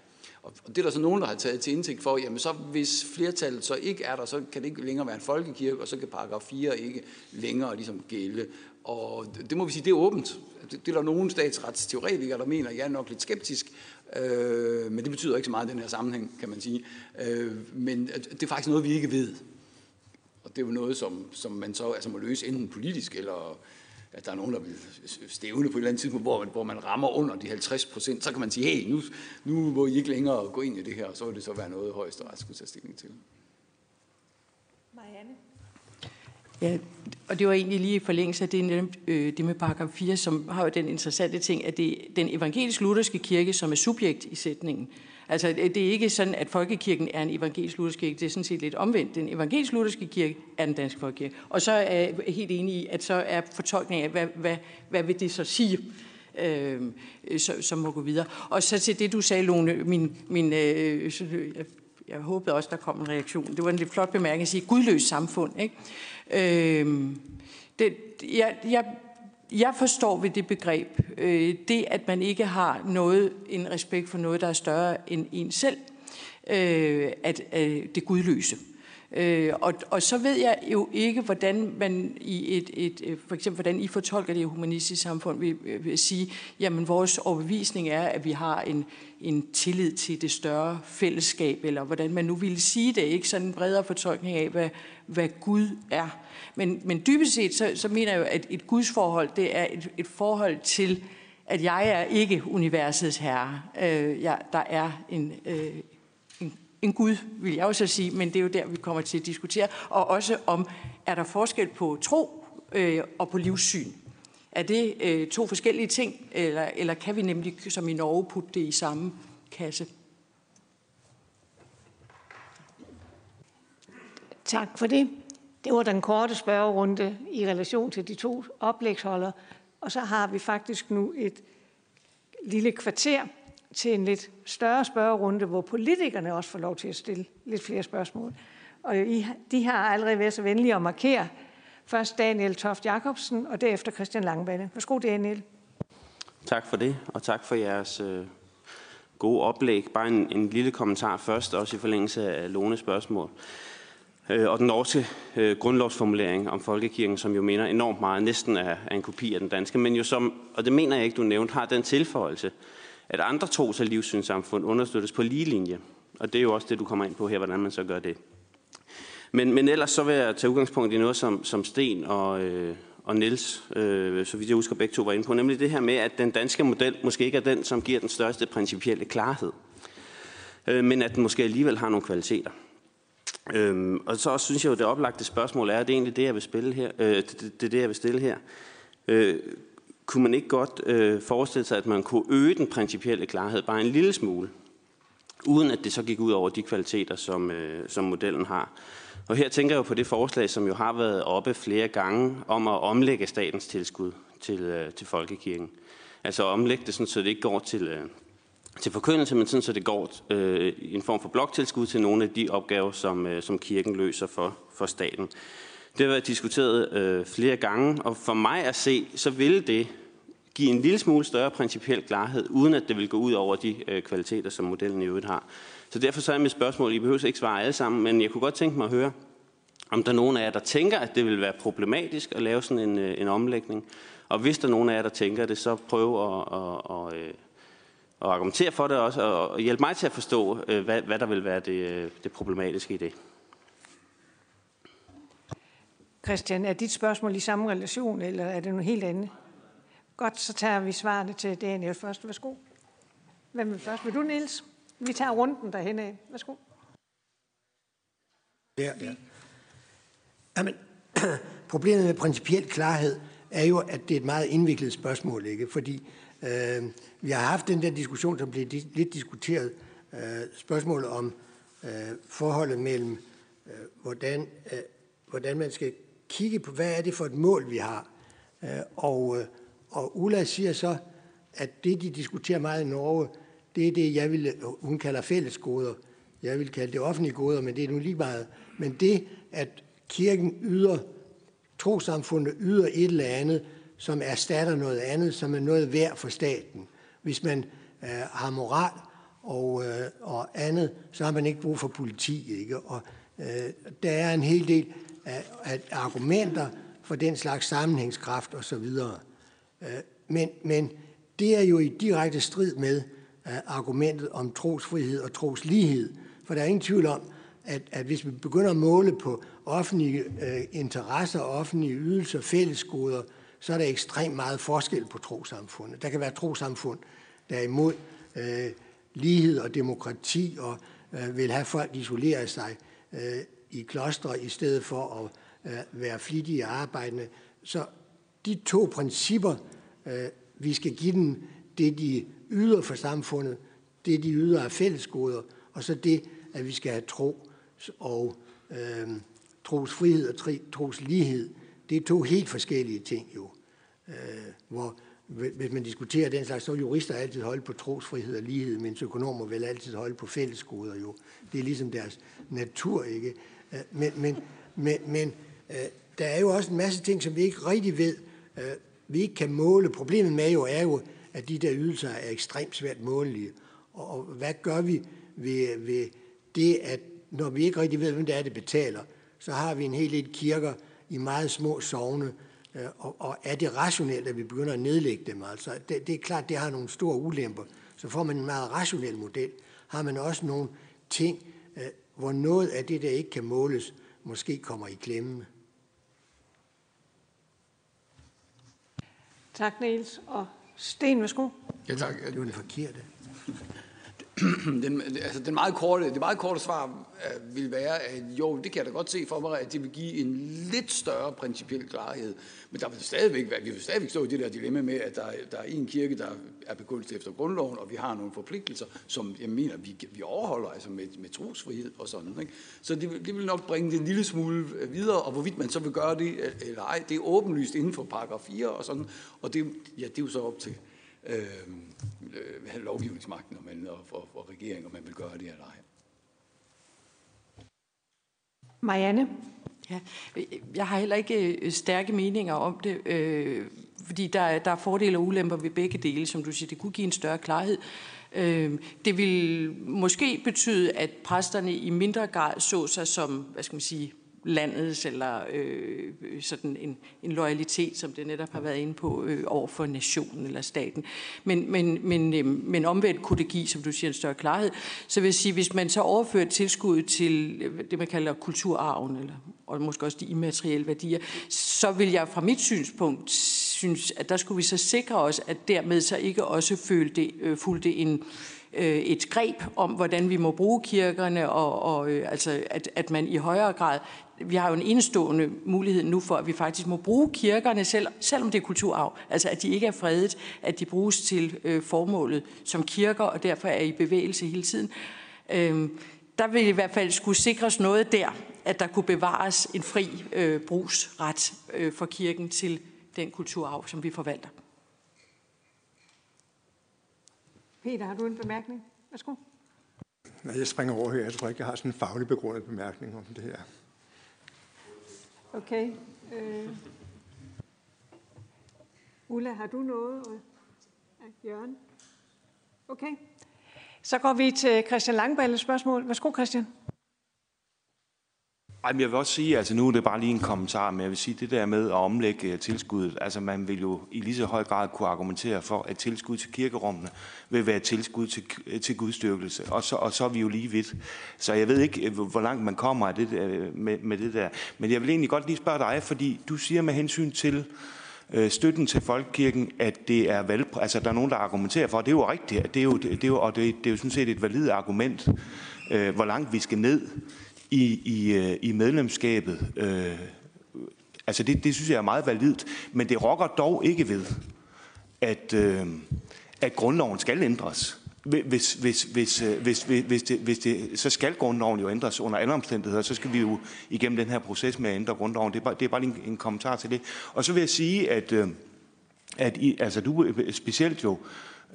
[SPEAKER 4] Og det er der så nogen, der har taget til indtægt for, jamen så hvis flertallet så ikke er der, så kan det ikke længere være en folkekirke, og så kan paragraf 4 ikke længere ligesom gælde. Og det må vi sige, det er åbent. Det er der nogle statsretsteoretikere, der mener, jeg er nok lidt skeptisk, øh, men det betyder ikke så meget i den her sammenhæng, kan man sige. Øh, men det er faktisk noget, vi ikke ved. Og det er jo noget, som, som man så altså må løse enten politisk eller at der er nogen, der vil stævne på et eller andet tidspunkt, hvor, hvor man rammer under de 50 procent, så kan man sige, hey, nu, nu må I ikke længere gå ind i det her, og så vil det så være noget, højesteret skulle tage stilling til.
[SPEAKER 1] Marianne?
[SPEAKER 5] Ja, og det var egentlig lige i forlængelse af det, øh, det med paragraf 4, som har jo den interessante ting, at det er den evangelisk-lutherske kirke, som er subjekt i sætningen. Altså, det er ikke sådan, at folkekirken er en evangelisk-luthersk kirke. Det er sådan set lidt omvendt. Den evangelisk-lutherske kirke er den danske folkekirke. Og så er jeg helt enig i, at så er fortolkningen af, hvad, hvad, hvad vil det så sige, øh, så, som må gå videre. Og så til det, du sagde, Lone, min, min, øh, jeg, jeg håbede også, der kom en reaktion. Det var en lidt flot bemærkning at sige, gudløs samfund. Ikke? Øh, det, jeg, jeg jeg forstår ved det begreb, øh, det at man ikke har noget, en respekt for noget, der er større end en selv, øh, at øh, det gudløse. Øh, og, og så ved jeg jo ikke, hvordan man i et, et, øh, for eksempel hvordan I fortolker det humanistiske samfund, vil, øh, vil sige, jamen vores overbevisning er, at vi har en, en tillid til det større fællesskab, eller hvordan man nu ville sige det, ikke sådan en bredere fortolkning af, hvad, hvad Gud er. Men, men dybest set, så, så mener jeg jo, at et gudsforhold, det er et, et forhold til, at jeg er ikke universets herre. Øh, jeg, der er en, øh, en Gud, vil jeg også sige, men det er jo der, vi kommer til at diskutere. Og også om, er der forskel på tro øh, og på livssyn? Er det øh, to forskellige ting, eller, eller kan vi nemlig, som i Norge, putte det i samme kasse?
[SPEAKER 1] Tak for det. Det var den korte spørgerunde i relation til de to oplægsholdere. Og så har vi faktisk nu et lille kvarter til en lidt større spørgerunde, hvor politikerne også får lov til at stille lidt flere spørgsmål. Og I, de har allerede været så venlige at markere. Først Daniel Toft Jacobsen, og derefter Christian Langballe. Værsgo, Daniel.
[SPEAKER 15] Tak for det, og tak for jeres øh, gode oplæg. Bare en, en lille kommentar først, også i forlængelse af Lones spørgsmål. Øh, og den norske øh, grundlovsformulering om folkekirken, som jo mener enormt meget, næsten er, er en kopi af den danske, men jo som, og det mener jeg ikke, du nævnte, har den tilføjelse, at andre tros- og livssynssamfund understøttes på lige linje. Og det er jo også det, du kommer ind på her, hvordan man så gør det. Men, men ellers så vil jeg tage udgangspunkt i noget, som, som Sten og, øh, og Niels, øh, så vidt jeg husker begge to var inde på, nemlig det her med, at den danske model måske ikke er den, som giver den største principielle klarhed, øh, men at den måske alligevel har nogle kvaliteter. Øhm, og så også synes jeg jo, det oplagte spørgsmål er, at det er egentlig det, jeg vil, spille her, øh, det, det er det, jeg vil stille her. Øh, kunne man ikke godt øh, forestille sig, at man kunne øge den principielle klarhed bare en lille smule, uden at det så gik ud over de kvaliteter, som, øh, som modellen har? Og her tænker jeg jo på det forslag, som jo har været oppe flere gange, om at omlægge statens tilskud til, øh, til folkekirken. Altså omlægge det sådan, så det ikke går til, øh, til forkyndelse, men sådan så det går øh, i en form for bloktilskud til nogle af de opgaver, som, øh, som kirken løser for, for staten. Det har været diskuteret øh, flere gange, og for mig at se, så vil det give en lille smule større principiel klarhed, uden at det vil gå ud over de øh, kvaliteter, som modellen i øvrigt har. Så derfor så er mit spørgsmål, I behøver ikke svare alle sammen, men jeg kunne godt tænke mig at høre, om der er nogen af jer, der tænker, at det vil være problematisk at lave sådan en, øh, en omlægning. Og hvis der er nogen af jer, der tænker det, så prøv at, at, at, øh, at argumentere for det også, og hjælpe mig til at forstå, øh, hvad, hvad der vil være det, øh, det problematiske i det.
[SPEAKER 1] Christian, er dit spørgsmål i samme relation, eller er det noget helt andet? Godt, så tager vi svarene til Daniel først. Værsgo. Hvem vil først? Vil du, Niels? Vi tager runden derhen af. Værsgo.
[SPEAKER 3] Ja, ja. Jamen, *clears throat* problemet med principiel klarhed er jo, at det er et meget indviklet spørgsmål, ikke? Fordi øh, vi har haft den der diskussion, som blev lidt diskuteret, øh, spørgsmålet om øh, forholdet mellem, øh, hvordan, øh, hvordan man skal kigge på, hvad er det for et mål, vi har. Øh, og, øh, og Ulla siger så, at det, de diskuterer meget i Norge, det er det, jeg vil, hun kalder fællesgoder. Jeg vil kalde det offentlige goder, men det er nu lige meget. Men det, at kirken yder, trosamfundet yder et eller andet, som erstatter noget andet, som er noget værd for staten. Hvis man øh, har moral og, øh, og andet, så har man ikke brug for politi. Ikke? Og øh, der er en hel del af, af argumenter for den slags sammenhængskraft osv. Øh, men, men det er jo i direkte strid med øh, argumentet om trosfrihed og troslighed. For der er ingen tvivl om, at, at hvis vi begynder at måle på offentlige uh, interesser, offentlige ydelser, fællesgoder, så er der ekstremt meget forskel på trosamfundet. Der kan være trosamfund, der er imod øh, lighed og demokrati og øh, vil have folk isolere sig uh, i klostre i stedet for at øh, være flittige arbejdende. Så de to principper, uh, vi skal give dem det, de yder for samfundet, det, de yder af fællesgoder, og så det, at vi skal have tro og øh, trosfrihed og troslighed. Det er to helt forskellige ting jo. Øh, hvor hvis man diskuterer den slags, så vil jurister altid holde på trosfrihed og lighed, mens økonomer vil altid holde på fællesgoder jo. Det er ligesom deres natur, ikke? Øh, men, men, men, men øh, der er jo også en masse ting, som vi ikke rigtig ved, øh, vi ikke kan måle. Problemet med jo er jo, at de der ydelser er ekstremt svært målelige. Og hvad gør vi ved, ved det, at når vi ikke rigtig ved, hvem det er, det betaler, så har vi en hel del kirker i meget små sovne, og, og er det rationelt, at vi begynder at nedlægge dem? Altså, det, det er klart, det har nogle store ulemper. Så får man en meget rationel model. Har man også nogle ting, hvor noget af det, der ikke kan måles, måske kommer i klemme.
[SPEAKER 1] Tak, Niels. Og Sten, værsgo.
[SPEAKER 4] Ja, tak.
[SPEAKER 3] Det var det forkerte. *clears throat*
[SPEAKER 4] den, altså den meget korte, det meget korte svar uh, vil være, at jo, det kan jeg da godt se for mig, at det vil give en lidt større principiel klarhed. Men der vil stadigvæk være, vi vil stadigvæk stå i det der dilemma med, at der, der er en kirke, der er begyndt efter grundloven, og vi har nogle forpligtelser, som jeg mener, vi, vi overholder altså med, med trosfrihed og sådan. Ikke? Så det, det vil nok bringe det en lille smule videre, og hvorvidt man så vil gøre det eller ej, det er åbenlyst inden for paragraf 4 og sådan, og det, ja, det er jo så op til øh, øh, lovgivningsmagten og, man, og, og, og regeringen, om man vil gøre det eller ej.
[SPEAKER 1] Marianne?
[SPEAKER 5] Ja, jeg har heller ikke øh, stærke meninger om det, øh, fordi der, der er fordele og ulemper ved begge dele, som du siger. Det kunne give en større klarhed. Øhm, det vil måske betyde, at præsterne i mindre grad så sig som, hvad skal man sige, landets, eller øh, sådan en, en loyalitet, som det netop har været inde på, øh, over for nationen eller staten. Men, men, men, øh, men omvendt kunne det give, som du siger, en større klarhed. Så vil jeg sige, hvis man så overfører tilskud til øh, det, man kalder kulturarven, eller, og måske også de immaterielle værdier, så vil jeg fra mit synspunkt synes, at der skulle vi så sikre os, at dermed så ikke også følte, øh, fulgte en øh, et greb om, hvordan vi må bruge kirkerne, og, og øh, altså, at, at man i højere grad vi har jo en enestående mulighed nu for, at vi faktisk må bruge kirkerne, selv, selvom det er kulturarv. Altså at de ikke er fredet, at de bruges til øh, formålet som kirker, og derfor er i bevægelse hele tiden. Øh, der vil i hvert fald skulle sikres noget der, at der kunne bevares en fri øh, brugsret øh, for kirken til den kulturarv, som vi forvalter.
[SPEAKER 1] Peter, har du en bemærkning? Værsgo.
[SPEAKER 8] Nej, jeg springer over her. Jeg tror ikke, jeg har sådan en faglig begrundet bemærkning om det her.
[SPEAKER 1] Okay. Øh. Ulla, har du noget? Ja, Jørgen? Okay. Så går vi til Christian Langballe spørgsmål. Værsgo, Christian.
[SPEAKER 6] Ej, men jeg vil også sige, altså nu er det bare lige en kommentar, men jeg vil sige, det der med at omlægge øh, tilskuddet, altså man vil jo i lige så høj grad kunne argumentere for, at tilskud til kirkerummene vil være tilskud til, øh, til gudstyrkelse, og så, og så er vi jo lige vidt. Så jeg ved ikke, øh, hvor langt man kommer af det der, med, med det der. Men jeg vil egentlig godt lige spørge dig, fordi du siger med hensyn til, øh, støtten til folkekirken, at det er valg, altså der er nogen, der argumenterer for, det er jo rigtigt, det er jo, det er jo, og det, det er jo sådan set et validt argument, øh, hvor langt vi skal ned i, i, øh, i medlemskabet. Øh, altså det, det synes jeg er meget validt, men det rokker dog ikke ved, at, øh, at grundloven skal ændres. Hvis, hvis, hvis, øh, hvis, hvis, hvis, det, hvis det, så skal grundloven jo ændres under alle omstændigheder, så skal vi jo igennem den her proces med at ændre grundloven. Det er bare, det er bare en, en kommentar til det. Og så vil jeg sige, at, øh, at I, altså du specielt jo, Øh,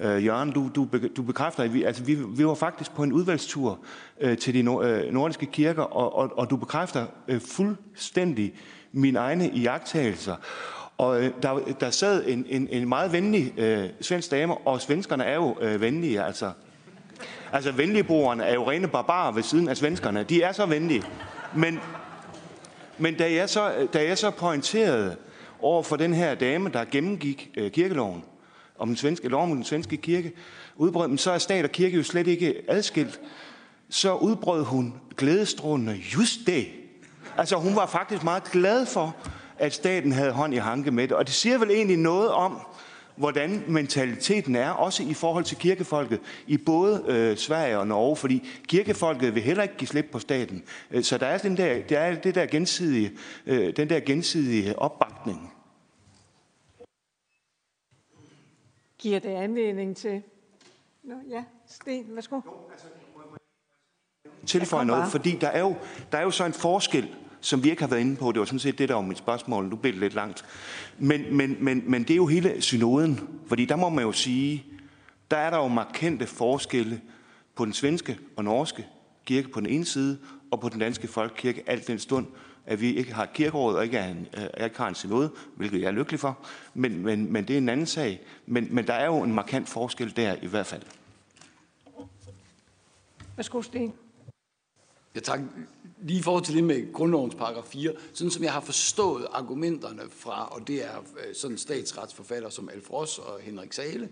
[SPEAKER 6] Øh, Jørgen, du, du, du bekræfter, at vi, altså vi, vi var faktisk på en udvalgstur øh, til de nord, øh, nordiske kirker, og, og, og du bekræfter øh, fuldstændig mine egne iagttagelser. Og øh, der, der sad en, en, en meget venlig øh, svensk dame, og svenskerne er jo øh, venlige, altså. Altså venligbrugerne er jo rene barbarer ved siden af svenskerne. De er så venlige. Men, men da, jeg så, da jeg så pointerede over for den her dame, der gennemgik øh, kirkeloven, om den svenske lov om den svenske kirke, udbrød, men så er stat og kirke jo slet ikke adskilt. Så udbrød hun glædestrålende just det. Altså hun var faktisk meget glad for, at staten havde hånd i hanke med det. Og det siger vel egentlig noget om, hvordan mentaliteten er, også i forhold til kirkefolket i både øh, Sverige og Norge, fordi kirkefolket vil heller ikke give slip på staten. Øh, så der er, den der, der, er det der gensidige, øh, den der gensidige opbakning.
[SPEAKER 1] Giver det anledning til... Nå, ja, Sten, værsgo.
[SPEAKER 6] Tilføje noget, fordi der er, jo, der er jo så en forskel, som vi ikke har været inde på. Det var sådan set det, der var mit spørgsmål. Nu blev det lidt langt. Men, men, men, men det er jo hele synoden. Fordi der må man jo sige, der er der jo markante forskelle på den svenske og norske kirke på den ene side, og på den danske folkekirke, alt den stund, at vi ikke har et kirkeråd og ikke, er en, øh, ikke har en synode, hvilket jeg er lykkelig for. Men, men, men det er en anden sag. Men, men der er jo en markant forskel der i hvert fald.
[SPEAKER 1] Værsgo, Sten.
[SPEAKER 4] Ja, tak. Lige i forhold til det med grundlovens paragraf 4, sådan som jeg har forstået argumenterne fra, og det er øh, sådan statsretsforfatter som Alf Ross og Henrik Sale,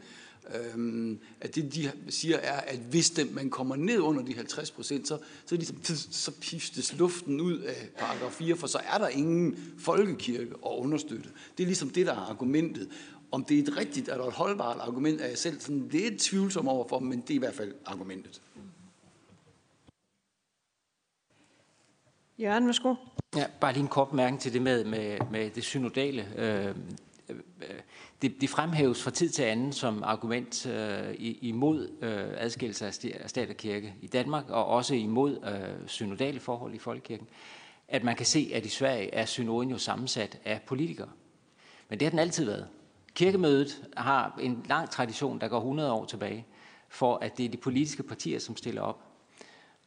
[SPEAKER 4] Øhm, at det, de siger, er, at hvis det, man kommer ned under de 50 procent, så, så, ligesom, så piftes luften ud af paragraf 4, for så er der ingen folkekirke at understøtte. Det er ligesom det, der er argumentet. Om det er et rigtigt eller et holdbart argument, er jeg selv sådan lidt tvivlsom overfor, men det er i hvert fald argumentet.
[SPEAKER 1] Jørgen, værsgo.
[SPEAKER 12] Ja, bare lige en kort bemærkning til det med, med, med det synodale. Øh, det, det fremhæves fra tid til anden som argument øh, imod øh, adskillelse af stat og kirke i Danmark, og også imod øh, synodale forhold i folkekirken, at man kan se, at i Sverige er synoden jo sammensat af politikere. Men det har den altid været. Kirkemødet har en lang tradition, der går 100 år tilbage, for at det er de politiske partier, som stiller op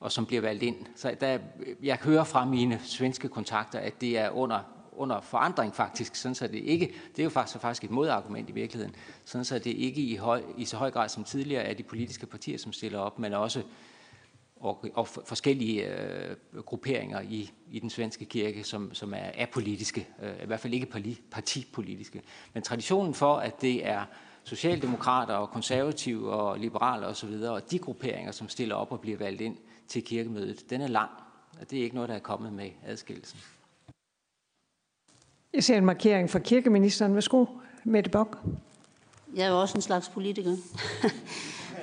[SPEAKER 12] og som bliver valgt ind. Så der, jeg hører fra mine svenske kontakter, at det er under under forandring faktisk, sådan så det ikke, det er jo faktisk, faktisk et modargument i virkeligheden, sådan så det ikke i, høj, i så høj grad som tidligere er de politiske partier, som stiller op, men også og, og forskellige øh, grupperinger i, i den svenske kirke, som, som er apolitiske, øh, i hvert fald ikke partipolitiske. Men traditionen for, at det er socialdemokrater og konservative og liberale osv., og, og de grupperinger, som stiller op og bliver valgt ind til kirkemødet, den er lang, og det er ikke noget, der er kommet med adskillelsen.
[SPEAKER 1] Jeg ser en markering fra kirkeministeren. Værsgo, Mette Bok.
[SPEAKER 16] Jeg er jo også en slags politiker. *laughs*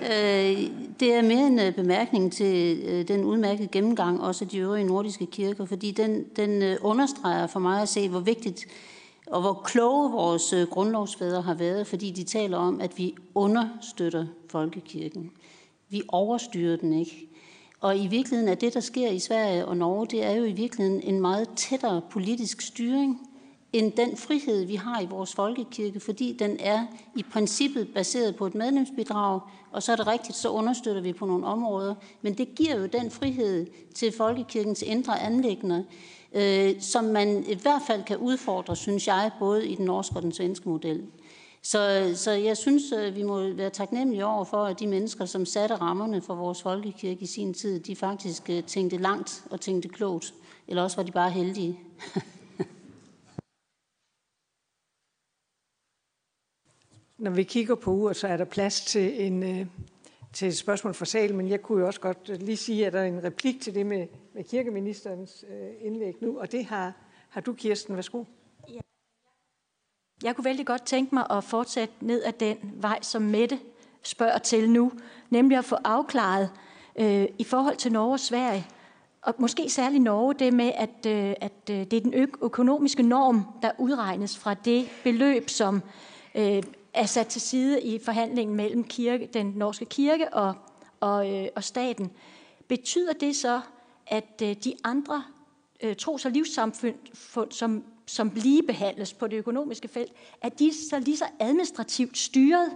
[SPEAKER 16] Øh, det er mere en øh, bemærkning til øh, den udmærkede gennemgang, også af de øvrige nordiske kirker, fordi den, den understreger for mig at se, hvor vigtigt og hvor kloge vores grundlovsfædre har været, fordi de taler om, at vi understøtter folkekirken. Vi overstyrer den ikke. Og i virkeligheden er det, der sker i Sverige og Norge, det er jo i virkeligheden en meget tættere politisk styring end den frihed, vi har i vores folkekirke, fordi den er i princippet baseret på et medlemsbidrag, og så er det rigtigt, så understøtter vi på nogle områder. Men det giver jo den frihed til folkekirkens indre anlæggende, øh, som man i hvert fald kan udfordre, synes jeg, både i den norske og den svenske model. Så, så jeg synes, øh, vi må være taknemmelige over for, at de mennesker, som satte rammerne for vores folkekirke i sin tid, de faktisk øh, tænkte langt og tænkte klogt. Eller også var de bare heldige. *laughs*
[SPEAKER 1] Når vi kigger på uret, så er der plads til, en, øh, til et spørgsmål fra salen, men jeg kunne jo også godt øh, lige sige, at der er en replik til det med, med kirkeministerens øh, indlæg nu, og det har, har du, Kirsten. Værsgo. Ja.
[SPEAKER 2] Jeg kunne vældig godt tænke mig at fortsætte ned ad den vej, som Mette spørger til nu, nemlig at få afklaret øh, i forhold til Norge og Sverige, og måske særligt Norge, det med, at, øh, at øh, det er den økonomiske norm, der udregnes fra det beløb, som øh, er sat til side i forhandlingen mellem kirke, den norske kirke og, og, øh, og staten. Betyder det så, at øh, de andre øh, tros- og livssamfund, som som lige behandles på det økonomiske felt, er de så lige så administrativt styret,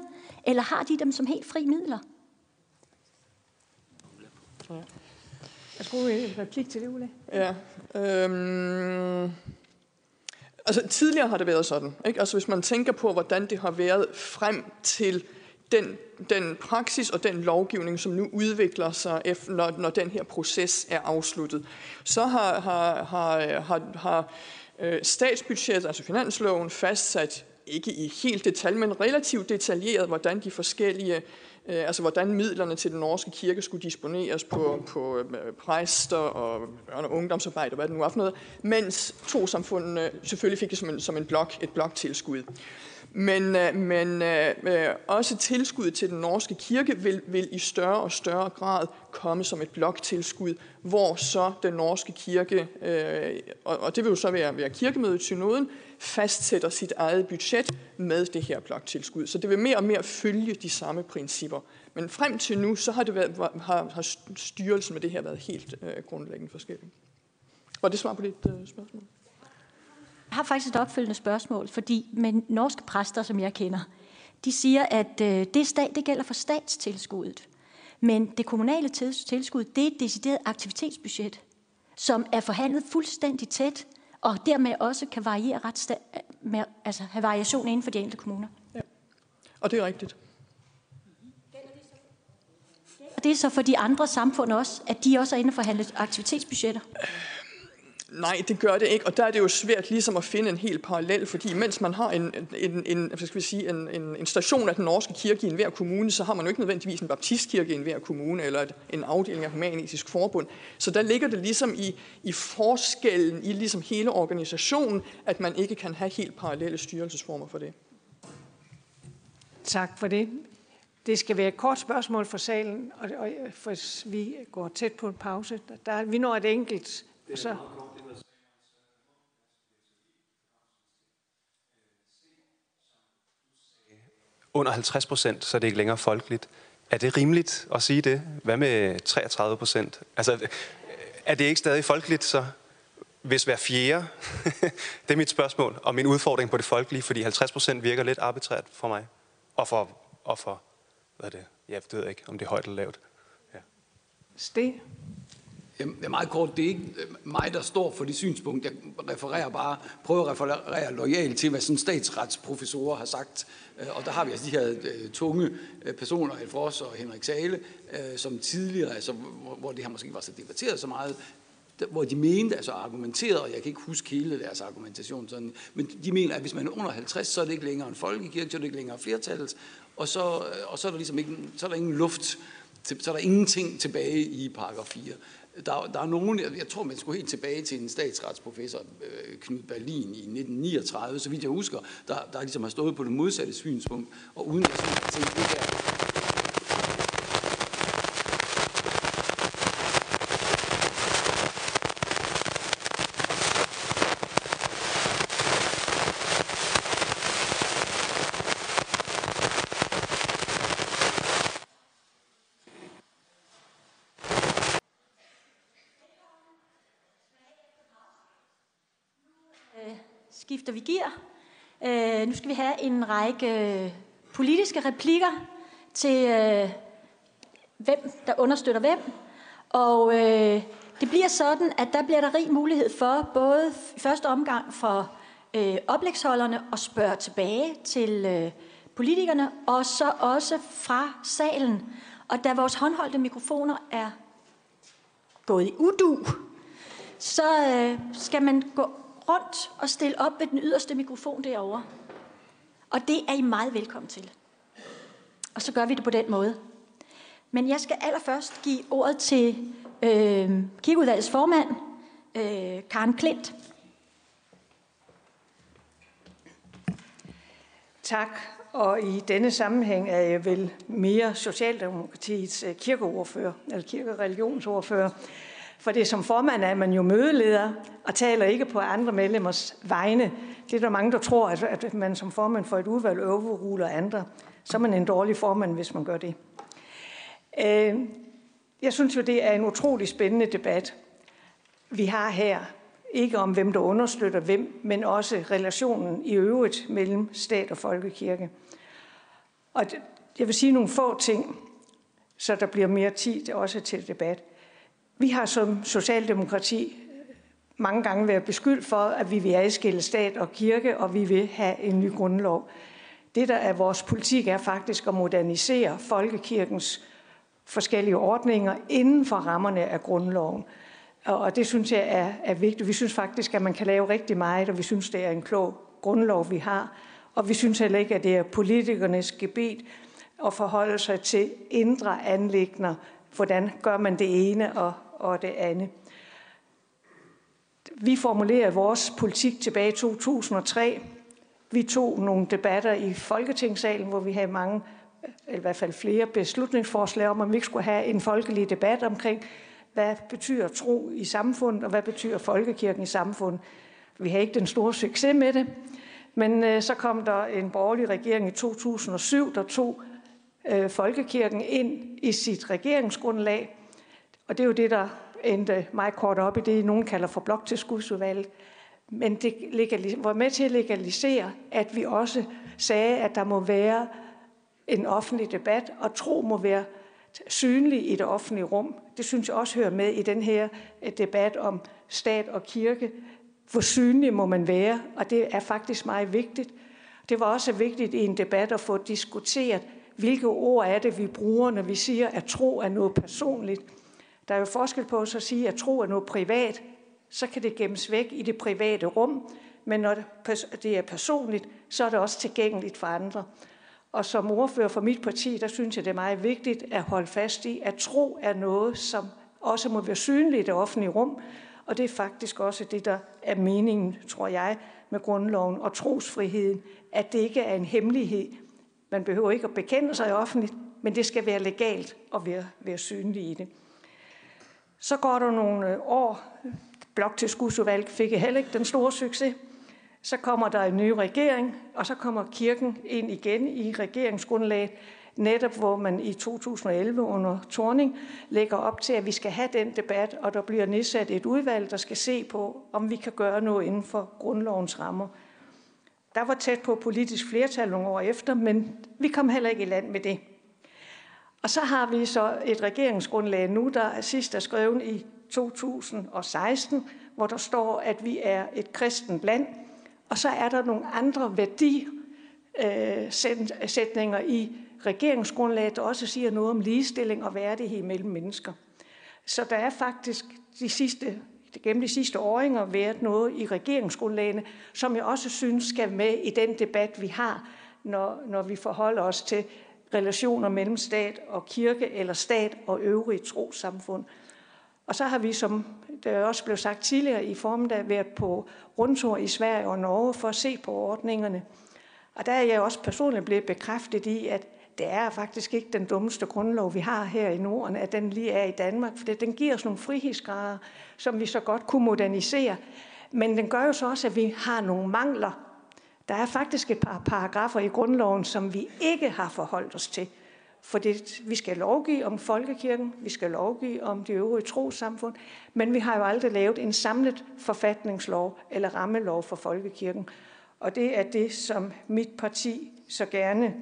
[SPEAKER 2] eller har de dem som helt fri midler?
[SPEAKER 1] Jeg skulle en replik til det, Ulla.
[SPEAKER 11] Ja. Øhm, altså tidligere har det været sådan. Ikke? Altså hvis man tænker på, hvordan det har været frem til den, den praksis og den lovgivning, som nu udvikler sig, efter, når, når den her proces er afsluttet, så har, har, har, har, har øh, statsbudgettet, altså finansloven, fastsat ikke i helt detalj, men relativt detaljeret, hvordan de forskellige, øh, Øh, altså hvordan midlerne til den norske kirke skulle disponeres på, på øh, præster og børne- og ungdomsarbejde og hvad det nu er for noget, mens trosamfundene selvfølgelig fik det som en, som en blok, et bloktilskud. Men, øh, men øh, også tilskuddet til den norske kirke vil, vil i større og større grad komme som et bloktilskud, hvor så den norske kirke, øh, og, og det vil jo så være, være kirkemødet synoden, fastsætter sit eget budget med det her bloktilskud. Så det vil mere og mere følge de samme principper. Men frem til nu, så har, det været, har, har styrelsen med det her været helt øh, grundlæggende forskellig. Var det svar på dit øh, spørgsmål?
[SPEAKER 2] Jeg har faktisk et opfølgende spørgsmål, fordi med norske præster, som jeg kender, de siger, at øh, det, stat, det gælder for statstilskuddet. Men det kommunale tilskud, det er et decideret aktivitetsbudget, som er forhandlet fuldstændig tæt, og dermed også kan variere ret med, altså have variation inden for de enkelte kommuner. Ja.
[SPEAKER 11] Og det er rigtigt.
[SPEAKER 2] Og det er så for de andre samfund også, at de også er inde og forhandle aktivitetsbudgetter?
[SPEAKER 11] Nej, det gør det ikke, og der er det jo svært ligesom at finde en helt parallel, fordi mens man har en, en, en, hvad skal vi sige, en, en, en station af den norske kirke i enhver kommune, så har man jo ikke nødvendigvis en baptistkirke i enhver kommune, eller et, en afdeling af humanistisk forbund. Så der ligger det ligesom i, i forskellen i ligesom hele organisationen, at man ikke kan have helt parallelle styrelsesformer for det.
[SPEAKER 1] Tak for det. Det skal være et kort spørgsmål for salen, og, og for vi går tæt på en pause. Der, vi når et enkelt. Så.
[SPEAKER 17] Under 50 procent, så er det ikke længere folkeligt. Er det rimeligt at sige det? Hvad med 33 procent? Altså, er det ikke stadig folkeligt så? Hvis hver fjerde, *laughs* det er mit spørgsmål, og min udfordring på det folkelige, fordi 50 procent virker lidt arbitrært for mig. Og for, og for hvad er det? Jeg ved ikke, om det er højt eller lavt. Ja.
[SPEAKER 1] Sten?
[SPEAKER 4] Jamen, det meget kort. Det er ikke øh, mig, der står for det synspunkt. Jeg refererer bare, prøver at referere lojalt til, hvad sådan statsretsprofessorer har sagt. Øh, og der har vi altså de her øh, tunge personer, personer, Ross og Henrik Sale, som tidligere, altså, hvor, det her måske ikke så debatteret så meget, hvor de mente, altså argumenterede, og jeg kan ikke huske hele deres argumentation, sådan, men de mener, at hvis man er under 50, så er det ikke længere en folkekirke, så er det ikke længere flertallet, og så, og så er der ligesom ikke, så er der ingen luft, så er der ingenting tilbage i paragraf 4 der, der er nogen, jeg, jeg tror, man skulle helt tilbage til en statsretsprofessor, øh, Knud Berlin, i 1939, så vidt jeg husker, der, der ligesom har stået på det modsatte synspunkt, og uden at tænke, det her
[SPEAKER 2] skifter vi gear. Øh, nu skal vi have en række øh, politiske replikker til, øh, hvem der understøtter hvem. Og øh, det bliver sådan, at der bliver der rig mulighed for, både i første omgang for øh, oplægsholderne at spørge tilbage til øh, politikerne, og så også fra salen. Og da vores håndholdte mikrofoner er gået i udu, så øh, skal man gå rundt og stille op ved den yderste mikrofon derovre. Og det er I meget velkommen til. Og så gør vi det på den måde. Men jeg skal allerførst give ordet til øh, kirkeudvalgets formand, øh, Karen Klint.
[SPEAKER 1] Tak. Og i denne sammenhæng er jeg vel mere Socialdemokratiets øh, kirkeordfører, eller kirkereligionsordfører. For det som formand er man jo mødeleder og taler ikke på andre medlemmers vegne. Det er der mange, der tror, at man som formand for et udvalg overruler andre. Så er man en dårlig formand, hvis man gør det. Øh, jeg synes jo, det er en utrolig spændende debat, vi har her. Ikke om, hvem der understøtter hvem, men også relationen i øvrigt mellem stat og folkekirke. Og jeg vil sige nogle få ting, så der bliver mere tid også til debat. Vi har som Socialdemokrati mange gange været beskyldt for, at vi vil adskille stat og kirke, og vi vil have en ny grundlov. Det, der er vores politik, er faktisk at modernisere folkekirkens forskellige ordninger inden for rammerne af grundloven. Og det synes jeg er, er vigtigt. Vi synes faktisk, at man kan lave rigtig meget, og vi synes, det er en klog grundlov, vi har. Og vi synes heller ikke, at det er politikernes gebet at forholde sig til indre anlægner. Hvordan gør man det ene og, og det andet? Vi formulerede vores politik tilbage i 2003. Vi tog nogle debatter i Folketingssalen, hvor vi havde mange, eller i hvert fald flere beslutningsforslag om, at vi ikke skulle have en folkelig debat omkring, hvad betyder tro i samfundet, og hvad betyder folkekirken i samfundet. Vi havde ikke den store succes med det, men øh, så kom der en borgerlig regering i 2007, der tog øh, folkekirken ind i sit regeringsgrundlag, og det er jo det, der endte meget kort op i det, nogen kalder for bloktilskudsudvalget. Men det var med til at legalisere, at vi også sagde, at der må være en offentlig debat, og tro må være synlig i det offentlige rum. Det synes jeg også hører med i den her øh, debat om stat og kirke. Hvor synlig må man være? Og det er faktisk meget vigtigt. Det var også vigtigt i en debat at få diskuteret, hvilke ord er det, vi bruger, når vi siger, at tro er noget personligt. Der er jo forskel på at sige, at tro er noget privat, så kan det gemmes væk i det private rum, men når det er personligt, så er det også tilgængeligt for andre. Og som ordfører for mit parti, der synes jeg, det er meget vigtigt at holde fast i, at tro er noget, som også må være synligt i det offentlige rum, og det er faktisk også det, der er meningen, tror jeg, med grundloven og trosfriheden, at det ikke er en hemmelighed. Man behøver ikke at bekende sig offentligt, men det skal være legalt og være, være synligt i det. Så går der nogle øh, år. Bloktilskudsudvalg fik heller ikke den store succes. Så kommer der en ny regering, og så kommer kirken ind igen i regeringsgrundlaget, netop hvor man i 2011 under Torning lægger op til, at vi skal have den debat, og der bliver nedsat et udvalg, der skal se på, om vi kan gøre noget inden for grundlovens rammer. Der var tæt på politisk flertal nogle år efter, men vi kom heller ikke i land med det. Og så har vi så et regeringsgrundlag nu, der er sidst er skrevet i 2016, hvor der står, at vi er et kristent land. Og så er der nogle andre værdisætninger i regeringsgrundlaget, der også siger noget om ligestilling og værdighed mellem mennesker. Så der er faktisk de sidste, gennem de sidste åringer været noget i regeringsgrundlagene, som jeg også synes skal med i den debat, vi har, når, når vi forholder os til relationer mellem stat og kirke, eller stat og øvrige trosamfund. Og så har vi, som det også blev sagt tidligere i formiddag, været på rundtur i Sverige og Norge for at se på ordningerne. Og der er jeg også personligt blevet bekræftet i, at det er faktisk ikke den dummeste grundlov, vi har her i Norden, at den lige er i Danmark, for den giver os nogle frihedsgrader, som vi så godt kunne modernisere. Men den gør jo så også, at vi har nogle mangler. Der er faktisk et par paragrafer i grundloven, som vi ikke har forholdt os til. For det, vi skal lovgive om folkekirken, vi skal lovgive om de øvrige trosamfund, men vi har jo aldrig lavet en samlet forfatningslov eller rammelov for folkekirken. Og det er det, som mit parti så gerne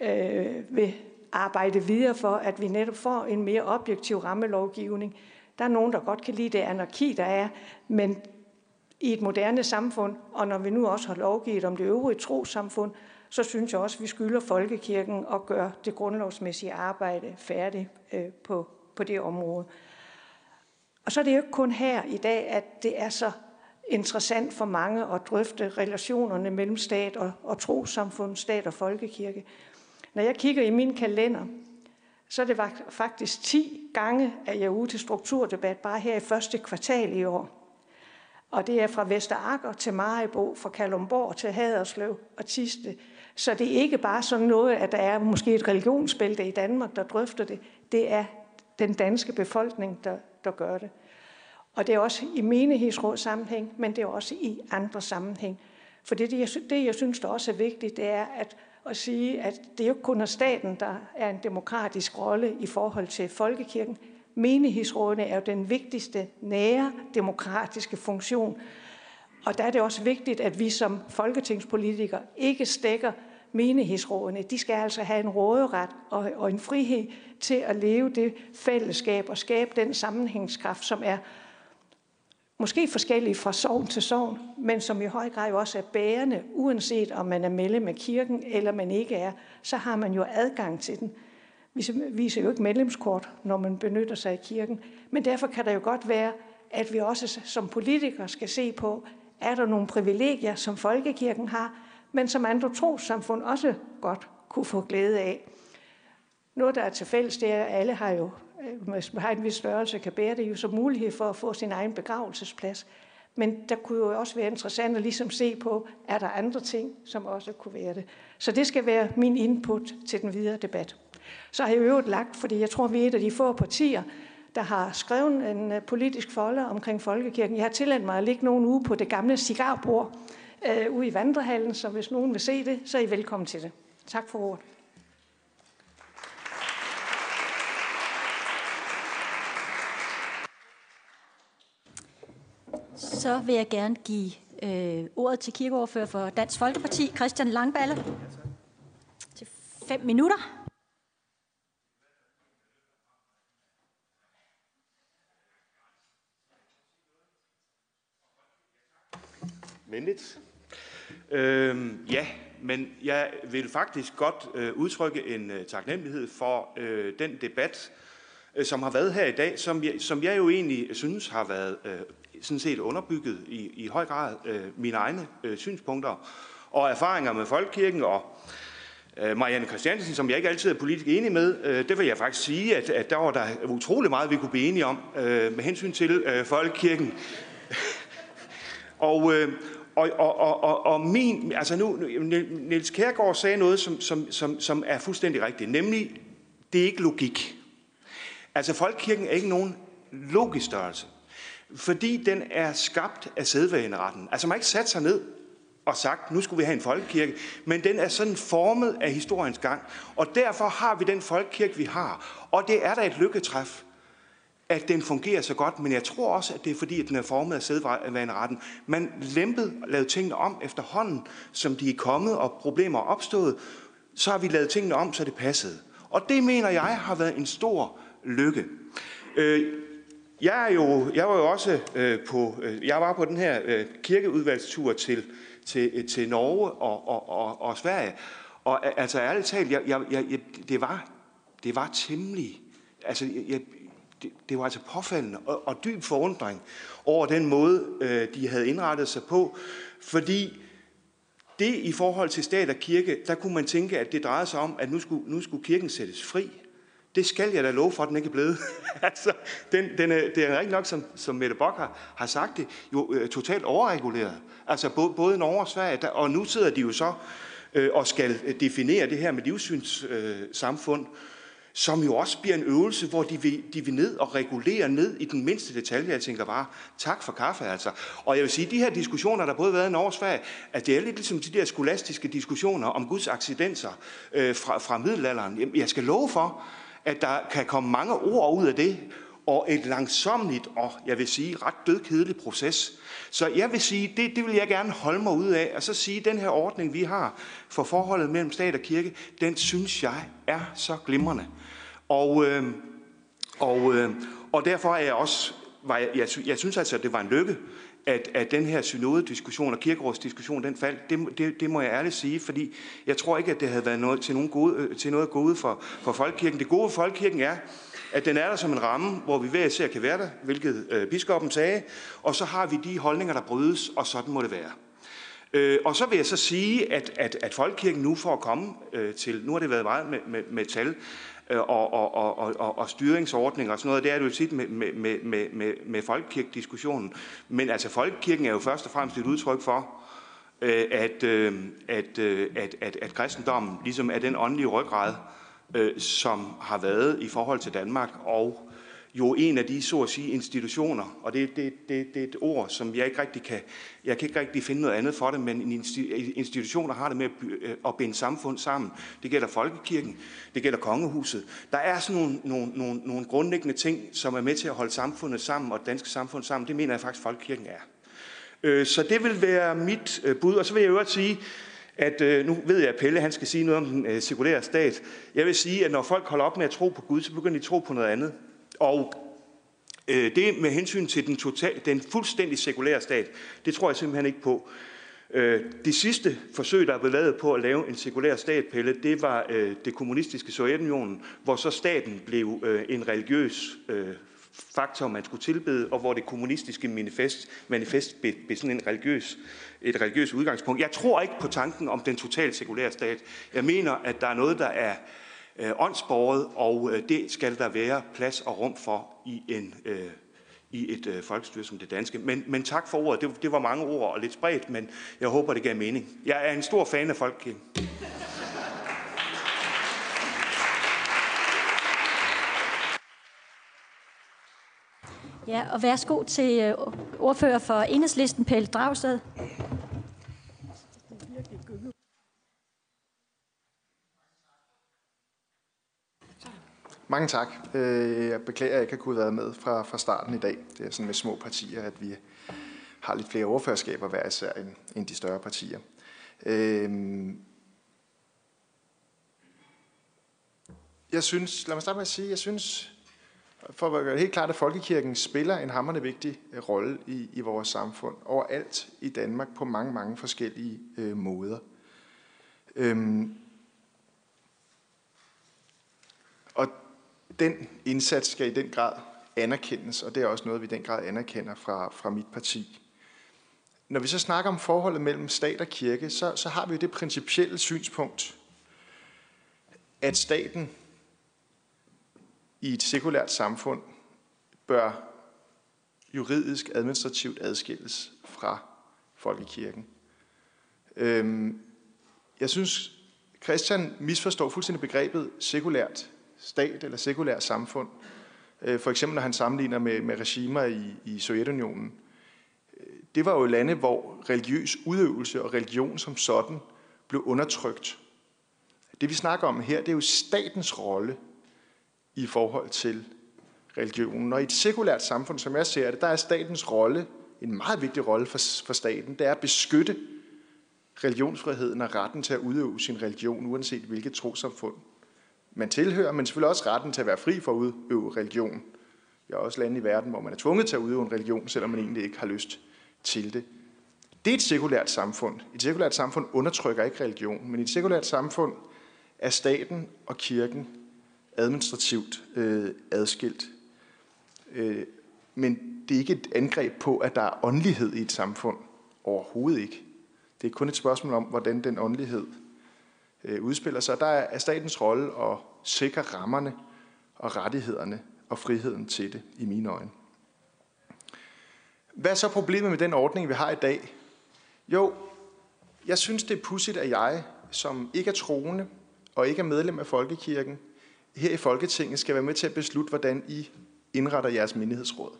[SPEAKER 1] øh, vil arbejde videre for, at vi netop får en mere objektiv rammelovgivning. Der er nogen, der godt kan lide det anarki, der er, men i et moderne samfund, og når vi nu også har lovgivet om det øvrige trosamfund, så synes jeg også, at vi skylder folkekirken at gøre det grundlovsmæssige arbejde færdigt øh, på, på det område. Og så er det jo ikke kun her i dag, at det er så interessant for mange at drøfte relationerne mellem stat og, og trosamfund, stat og folkekirke. Når jeg kigger i min kalender, så er det faktisk 10 gange, at jeg er ude til strukturdebat, bare her i første kvartal i år. Og det er fra Vesterakker til Maribo, fra Kalumborg til Haderslev og Tiste. Så det er ikke bare sådan noget, at der er måske et religionsbælte i Danmark, der drøfter det. Det er den danske befolkning, der, der gør det. Og det er også i menighedsråd sammenhæng, men det er også i andre sammenhæng. For det, det, jeg, det, jeg synes, der også er vigtigt, det er at, at sige, at det er jo kun er staten, der er en demokratisk rolle i forhold til folkekirken. Menighedsrådene er jo den vigtigste nære demokratiske funktion. Og der er det også vigtigt, at vi som folketingspolitikere ikke stikker menighedsrådene. De skal altså have en råderet og, og en frihed til at leve det fællesskab og skabe den sammenhængskraft, som er måske forskellige fra sovn til sovn, men som i høj grad også er bærende, uanset om man er medlem af kirken eller man ikke er, så har man jo adgang til den. Vi viser jo ikke medlemskort, når man benytter sig af kirken, men derfor kan der jo godt være, at vi også som politikere skal se på, er der nogle privilegier, som folkekirken har, men som andre trosamfund også godt kunne få glæde af. Noget, der er til fælles, det er, at alle har jo øh, hvis man har en vis størrelse, kan bære det jo som mulighed for at få sin egen begravelsesplads. Men der kunne jo også være interessant at ligesom se på, er der andre ting, som også kunne være det. Så det skal være min input til den videre debat. Så har jeg øvrigt lagt, fordi jeg tror, vi er et af de få partier, der har skrevet en øh, politisk folder omkring folkekirken. Jeg har tilladt mig at ligge nogle uge på det gamle cigarbord øh, ude i vandrehallen, så hvis nogen vil se det, så er I velkommen til det. Tak for ordet.
[SPEAKER 2] Så vil jeg gerne give øh, ordet til kirkeordfører for Dansk Folkeparti, Christian Langballe, til fem minutter.
[SPEAKER 6] Venligt. Øhm, ja, men jeg vil faktisk godt øh, udtrykke en øh, taknemmelighed for øh, den debat, øh, som har været her i dag, som jeg, som jeg jo egentlig synes har været øh, sådan set underbygget i, i høj grad øh, mine egne øh, synspunkter og erfaringer med Folkekirken og øh, Marianne Christiansen, som jeg ikke altid er politisk enig med, øh, det vil jeg faktisk sige, at, at der var der utrolig meget, vi kunne blive enige om øh, med hensyn til øh, Folkekirken. *laughs* og, øh, og, og, og, og, og min, altså nu, Niels Kærgaard sagde noget, som, som, som, som er fuldstændig rigtigt, nemlig, det er ikke logik. Altså, folkekirken er ikke nogen logisk størrelse fordi den er skabt af sædvaneretten. Altså man har ikke sat sig ned og sagt, nu skulle vi have en folkekirke, men den er sådan formet af historiens gang. Og derfor har vi den folkekirke, vi har. Og det er da et lykketræf, at den fungerer så godt, men jeg tror også, at det er fordi, at den er formet af sædvaneretten. Man lempede og lavede tingene om efterhånden, som de er kommet, og problemer er opstået. Så har vi lavet tingene om, så det passede. Og det mener jeg har været en stor lykke. Øh, jeg, er jo, jeg var jo også øh, på, øh, jeg var på den her øh, kirkeudvalgstur til, til, øh, til Norge og, og, og, og Sverige. Og altså ærligt talt, jeg, jeg, jeg, det, var, det var temmelig, altså jeg, det, det var altså påfaldende og, og dyb forundring over den måde, øh, de havde indrettet sig på. Fordi det i forhold til stat og kirke, der kunne man tænke, at det drejede sig om, at nu skulle, nu skulle kirken sættes fri. Det skal jeg da love for, at den ikke er blevet. *laughs* altså, den, den er, det er rigtig nok, som, som Mette Bock har, har sagt det, jo øh, totalt overreguleret. Altså både, både Norge og Sverige, der, og nu sidder de jo så øh, og skal definere det her med livssynssamfund. Øh, som jo også bliver en øvelse, hvor de vil, de vil ned og regulere ned i den mindste detalje. Jeg tænker bare, tak for kaffe altså. Og jeg vil sige, de her diskussioner, der både har været i Norge og Sverige, at det er lidt ligesom de der skolastiske diskussioner om Guds accidenter øh, fra, fra middelalderen. Jeg skal love for, at der kan komme mange ord ud af det, og et langsomligt og, jeg vil sige, ret dødkedelig proces. Så jeg vil sige, det, det vil jeg gerne holde mig ud af, og så sige, at den her ordning, vi har for forholdet mellem stat og kirke, den synes jeg er så glimrende. Og, øh, og, øh, og derfor er jeg også, var jeg, jeg, jeg synes altså, at det var en lykke, at, at den her synodediskussion og kirkerådsdiskussion, den faldt, det, det, det må jeg ærligt sige, fordi jeg tror ikke, at det havde været noget, til, nogen gode, øh, til noget gode for, for folkekirken. Det gode for folkekirken er, at den er der som en ramme, hvor vi hver især kan være der, hvilket øh, biskoppen sagde, og så har vi de holdninger, der brydes, og sådan må det være. Øh, og så vil jeg så sige, at, at, at folkekirken nu får at komme øh, til, nu har det været meget med, med, med tal, Øh, og, og, og, og, og styringsordninger og sådan noget. Det er det jo tit med, med, med, med, med, folkekirkediskussionen. Men altså folkekirken er jo først og fremmest et udtryk for, øh, at, øh, at, at, at, at kristendommen ligesom er den åndelige ryggrad, som har været i forhold til Danmark, og jo en af de, så at sige, institutioner, og det, det, det, det er et ord, som jeg ikke rigtig kan, jeg kan ikke rigtig finde noget andet for det, men institutioner har det med at, øh, at binde samfund sammen. Det gælder folkekirken, det gælder kongehuset. Der er sådan nogle, nogle, nogle, nogle grundlæggende ting, som er med til at holde samfundet sammen og det danske samfund sammen. Det mener jeg faktisk, folkekirken er. Øh, så det vil være mit øh, bud, og så vil jeg øvrigt sige, at nu ved jeg, at Pelle han skal sige noget om den sekulære stat. Jeg vil sige, at når folk holder op med at tro på Gud, så begynder de at tro på noget andet. Og øh, det med hensyn til den, total, den fuldstændig sekulære stat, det tror jeg simpelthen ikke på. Øh, det sidste forsøg, der er blevet lavet på at lave en sekulær stat, Pelle, det var øh, det kommunistiske Sovjetunionen, hvor så staten blev øh, en religiøs øh, faktor, man skulle tilbede, og hvor det kommunistiske manifest, manifest blev, blev sådan en religiøs, et religiøst udgangspunkt. Jeg tror ikke på tanken om den totalt sekulære stat. Jeg mener, at der er noget, der er øh, åndsborget, og øh, det skal der være plads og rum for i en øh, i et øh, folkestyre som det danske. Men, men tak for ordet. Det, det var mange ord og lidt spredt, men jeg håber, det gav mening. Jeg er en stor fan af folkekirken.
[SPEAKER 2] Ja, og værsgo til øh, ordfører for enhedslisten, Pelle Dragsted.
[SPEAKER 18] Mange tak. Øh, jeg beklager, at jeg ikke har være med fra, fra starten i dag. Det er sådan med små partier, at vi har lidt flere overførskaber hver især end, end de større partier. Øh, jeg synes, lad mig starte med at sige, jeg synes, for at gøre det helt klart, at folkekirken spiller en hammerende vigtig øh, rolle i, i vores samfund, overalt i Danmark på mange, mange forskellige øh, måder. Øhm, og den indsats skal i den grad anerkendes, og det er også noget, vi i den grad anerkender fra, fra mit parti. Når vi så snakker om forholdet mellem stat og kirke, så, så har vi jo det principielle synspunkt, at staten i et sekulært samfund bør juridisk administrativt adskilles fra folkekirken. Øhm, jeg synes, Christian misforstår fuldstændig begrebet sekulært stat eller sekulært samfund. Øh, for eksempel når han sammenligner med, med regimer i, i Sovjetunionen. Øh, det var jo lande, hvor religiøs udøvelse og religion som sådan blev undertrykt. Det vi snakker om her, det er jo statens rolle i forhold til religionen. Og i et sekulært samfund, som jeg ser det, der er statens rolle, en meget vigtig rolle for, for staten, det er at beskytte religionsfriheden og retten til at udøve sin religion, uanset hvilket trosamfund man tilhører, men selvfølgelig også retten til at være fri for at udøve religion. Der er også lande i verden, hvor man er tvunget til at udøve en religion, selvom man egentlig ikke har lyst til det. Det er et sekulært samfund. Et sekulært samfund undertrykker ikke religion, men i et sekulært samfund er staten og kirken administrativt øh, adskilt. Øh, men det er ikke et angreb på, at der er åndelighed i et samfund. Overhovedet ikke. Det er kun et spørgsmål om, hvordan den åndelighed øh, udspiller sig. Der er statens rolle at sikre rammerne og rettighederne og friheden til det, i mine øjne. Hvad er så problemet med den ordning, vi har i dag? Jo, jeg synes, det er pudsigt, at jeg, som ikke er troende og ikke er medlem af Folkekirken, her i Folketinget skal være med til at beslutte, hvordan I indretter jeres menighedsråd.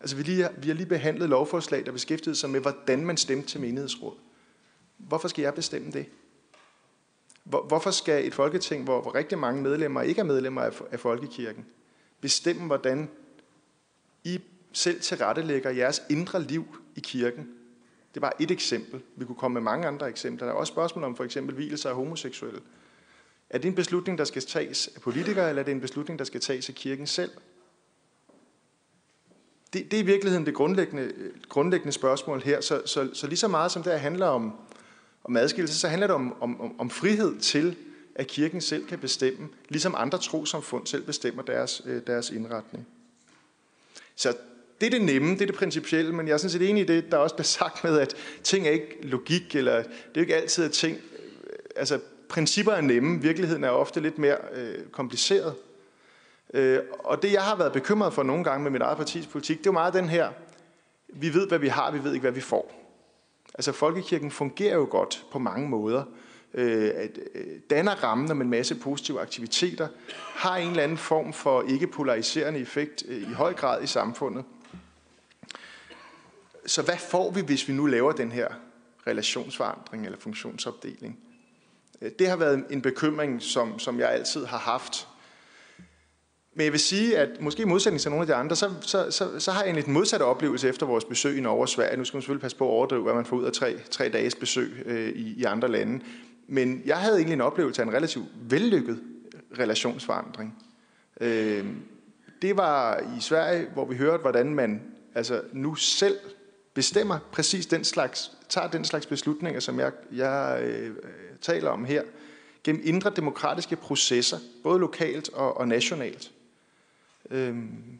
[SPEAKER 18] Altså, vi, lige, vi har lige behandlet lovforslag, der beskæftigede sig med, hvordan man stemte til menighedsråd. Hvorfor skal jeg bestemme det? Hvor, hvorfor skal et folketing, hvor, hvor rigtig mange medlemmer ikke er medlemmer af, af folkekirken, bestemme, hvordan I selv tilrettelægger jeres indre liv i kirken? Det var et eksempel. Vi kunne komme med mange andre eksempler. Der er også spørgsmål om for eksempel hvilelse af homoseksuelle. Er det en beslutning, der skal tages af politikere, eller er det en beslutning, der skal tages af kirken selv? Det, det er i virkeligheden det grundlæggende, grundlæggende spørgsmål her. Så, så, så lige så meget som det handler om, om adskillelse, så handler det om, om, om frihed til, at kirken selv kan bestemme, ligesom andre trosamfund selv bestemmer deres, øh, deres indretning. Så det er det nemme, det er det principielle, men jeg er sådan set enig i det, der også bliver sagt med, at ting er ikke logik, eller det er jo ikke altid, at ting, øh, altså principper er nemme, virkeligheden er ofte lidt mere øh, kompliceret. Øh, og det, jeg har været bekymret for nogle gange med mit eget partis politik, det er jo meget den her, vi ved, hvad vi har, vi ved ikke, hvad vi får. Altså, folkekirken fungerer jo godt på mange måder. Øh, at, øh, danner rammen om en masse positive aktiviteter, har en eller anden form for ikke polariserende effekt øh, i høj grad i samfundet. Så hvad får vi, hvis vi nu laver den her relationsforandring eller funktionsopdeling? Øh, det har været en bekymring, som, som jeg altid har haft. Men jeg vil sige, at måske i modsætning til nogle af de andre, så, så, så, så har jeg en lidt modsatte oplevelse efter vores besøg i Norge og Sverige. Nu skal man selvfølgelig passe på at overdrive, hvad man får ud af tre, tre dages besøg øh, i, i andre lande. Men jeg havde egentlig en oplevelse af en relativt vellykket relationsforandring. Øh, det var i Sverige, hvor vi hørte, hvordan man altså nu selv bestemmer præcis den slags, tager den slags beslutninger, som jeg, jeg øh, taler om her, gennem indre demokratiske processer, både lokalt og, og nationalt. Øhm,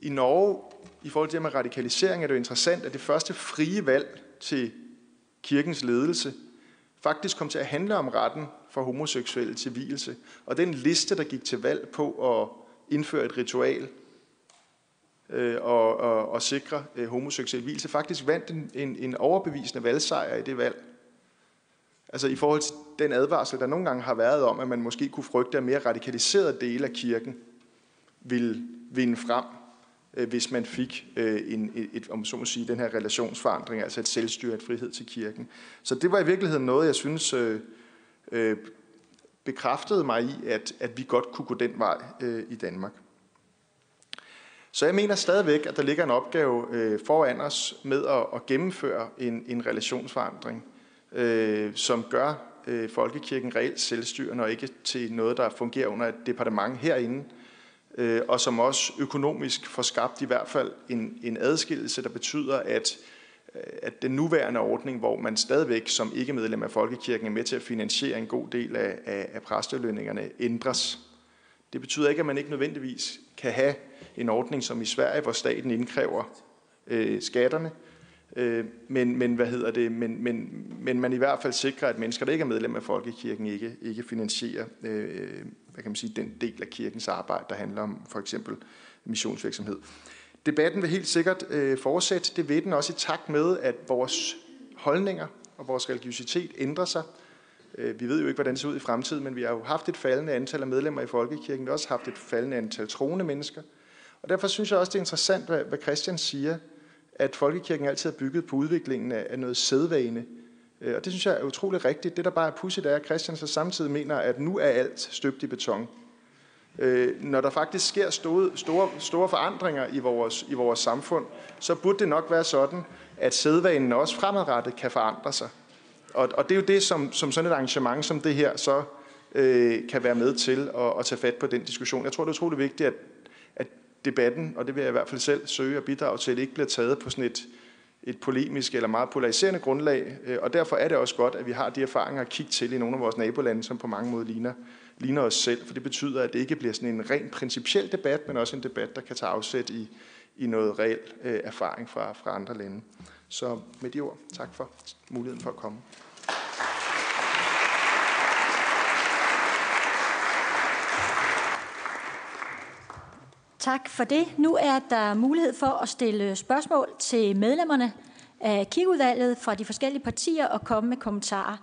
[SPEAKER 18] I Norge, i forhold til det med radikalisering, er det jo interessant, at det første frie valg til kirkens ledelse faktisk kom til at handle om retten for homoseksuelle til hvilelse. Og den liste, der gik til valg på at indføre et ritual øh, og, og, og sikre øh, homoseksuel hvilelse, faktisk vandt en, en, en overbevisende valgsejr i det valg. Altså i forhold til den advarsel, der nogle gange har været om, at man måske kunne frygte, at mere radikaliserede dele af kirken ville vinde frem, øh, hvis man fik øh, en, et, om så må sige, den her relationsforandring, altså et selvstyre, et frihed til kirken. Så det var i virkeligheden noget, jeg synes øh, øh, bekræftede mig i, at, at vi godt kunne gå den vej øh, i Danmark. Så jeg mener stadigvæk, at der ligger en opgave øh, foran os med at, at gennemføre en, en relationsforandring, øh, som gør øh, folkekirken reelt selvstyrende og ikke til noget, der fungerer under et departement herinde, øh, Øh, og som også økonomisk får skabt i hvert fald en, en adskillelse, der betyder, at, øh, at den nuværende ordning, hvor man stadigvæk som ikke medlem af folkekirken er med til at finansiere en god del af, af, af præstelønningerne, ændres. Det betyder ikke, at man ikke nødvendigvis kan have en ordning som i Sverige, hvor staten indkræver øh, skatterne, øh, men, men, hvad hedder det, men, men, men man i hvert fald sikrer, at mennesker, der ikke er medlem af folkekirken, ikke, ikke finansierer øh, hvad kan man sige, den del af kirkens arbejde, der handler om for eksempel missionsvirksomhed. Debatten vil helt sikkert øh, fortsætte. Det ved den også i takt med, at vores holdninger og vores religiøsitet ændrer sig. Øh, vi ved jo ikke, hvordan det ser ud i fremtiden, men vi har jo haft et faldende antal af medlemmer i Folkekirken. Vi har også haft et faldende antal troende mennesker. Og derfor synes jeg også, det er interessant, hvad, hvad Christian siger, at Folkekirken altid er bygget på udviklingen af, af noget sædvane. Øh, og det synes jeg er utrolig rigtigt. Det, der bare er pudsigt, er, at Christian så samtidig mener, at nu er alt støbt i beton. Øh, når der faktisk sker store, store, store forandringer i vores, i vores samfund, så burde det nok være sådan, at sædvanen også fremadrettet kan forandre sig. Og, og det er jo det, som, som sådan et arrangement som det her så øh, kan være med til at, at tage fat på den diskussion. Jeg tror, det er utrolig vigtigt, at, at debatten, og det vil jeg i hvert fald selv søge at bidrage til, ikke bliver taget på sådan et, et polemisk eller meget polariserende grundlag. Øh, og derfor er det også godt, at vi har de erfaringer at kigge til i nogle af vores nabolande, som på mange måder ligner, ligner os selv. For det betyder, at det ikke bliver sådan en ren principiel debat, men også en debat, der kan tage afsæt i, i noget reel øh, erfaring fra, fra andre lande. Så med de ord, tak for muligheden for at komme.
[SPEAKER 2] Tak for det. Nu er der mulighed for at stille spørgsmål til medlemmerne af kirkeudvalget fra de forskellige partier og komme med kommentarer.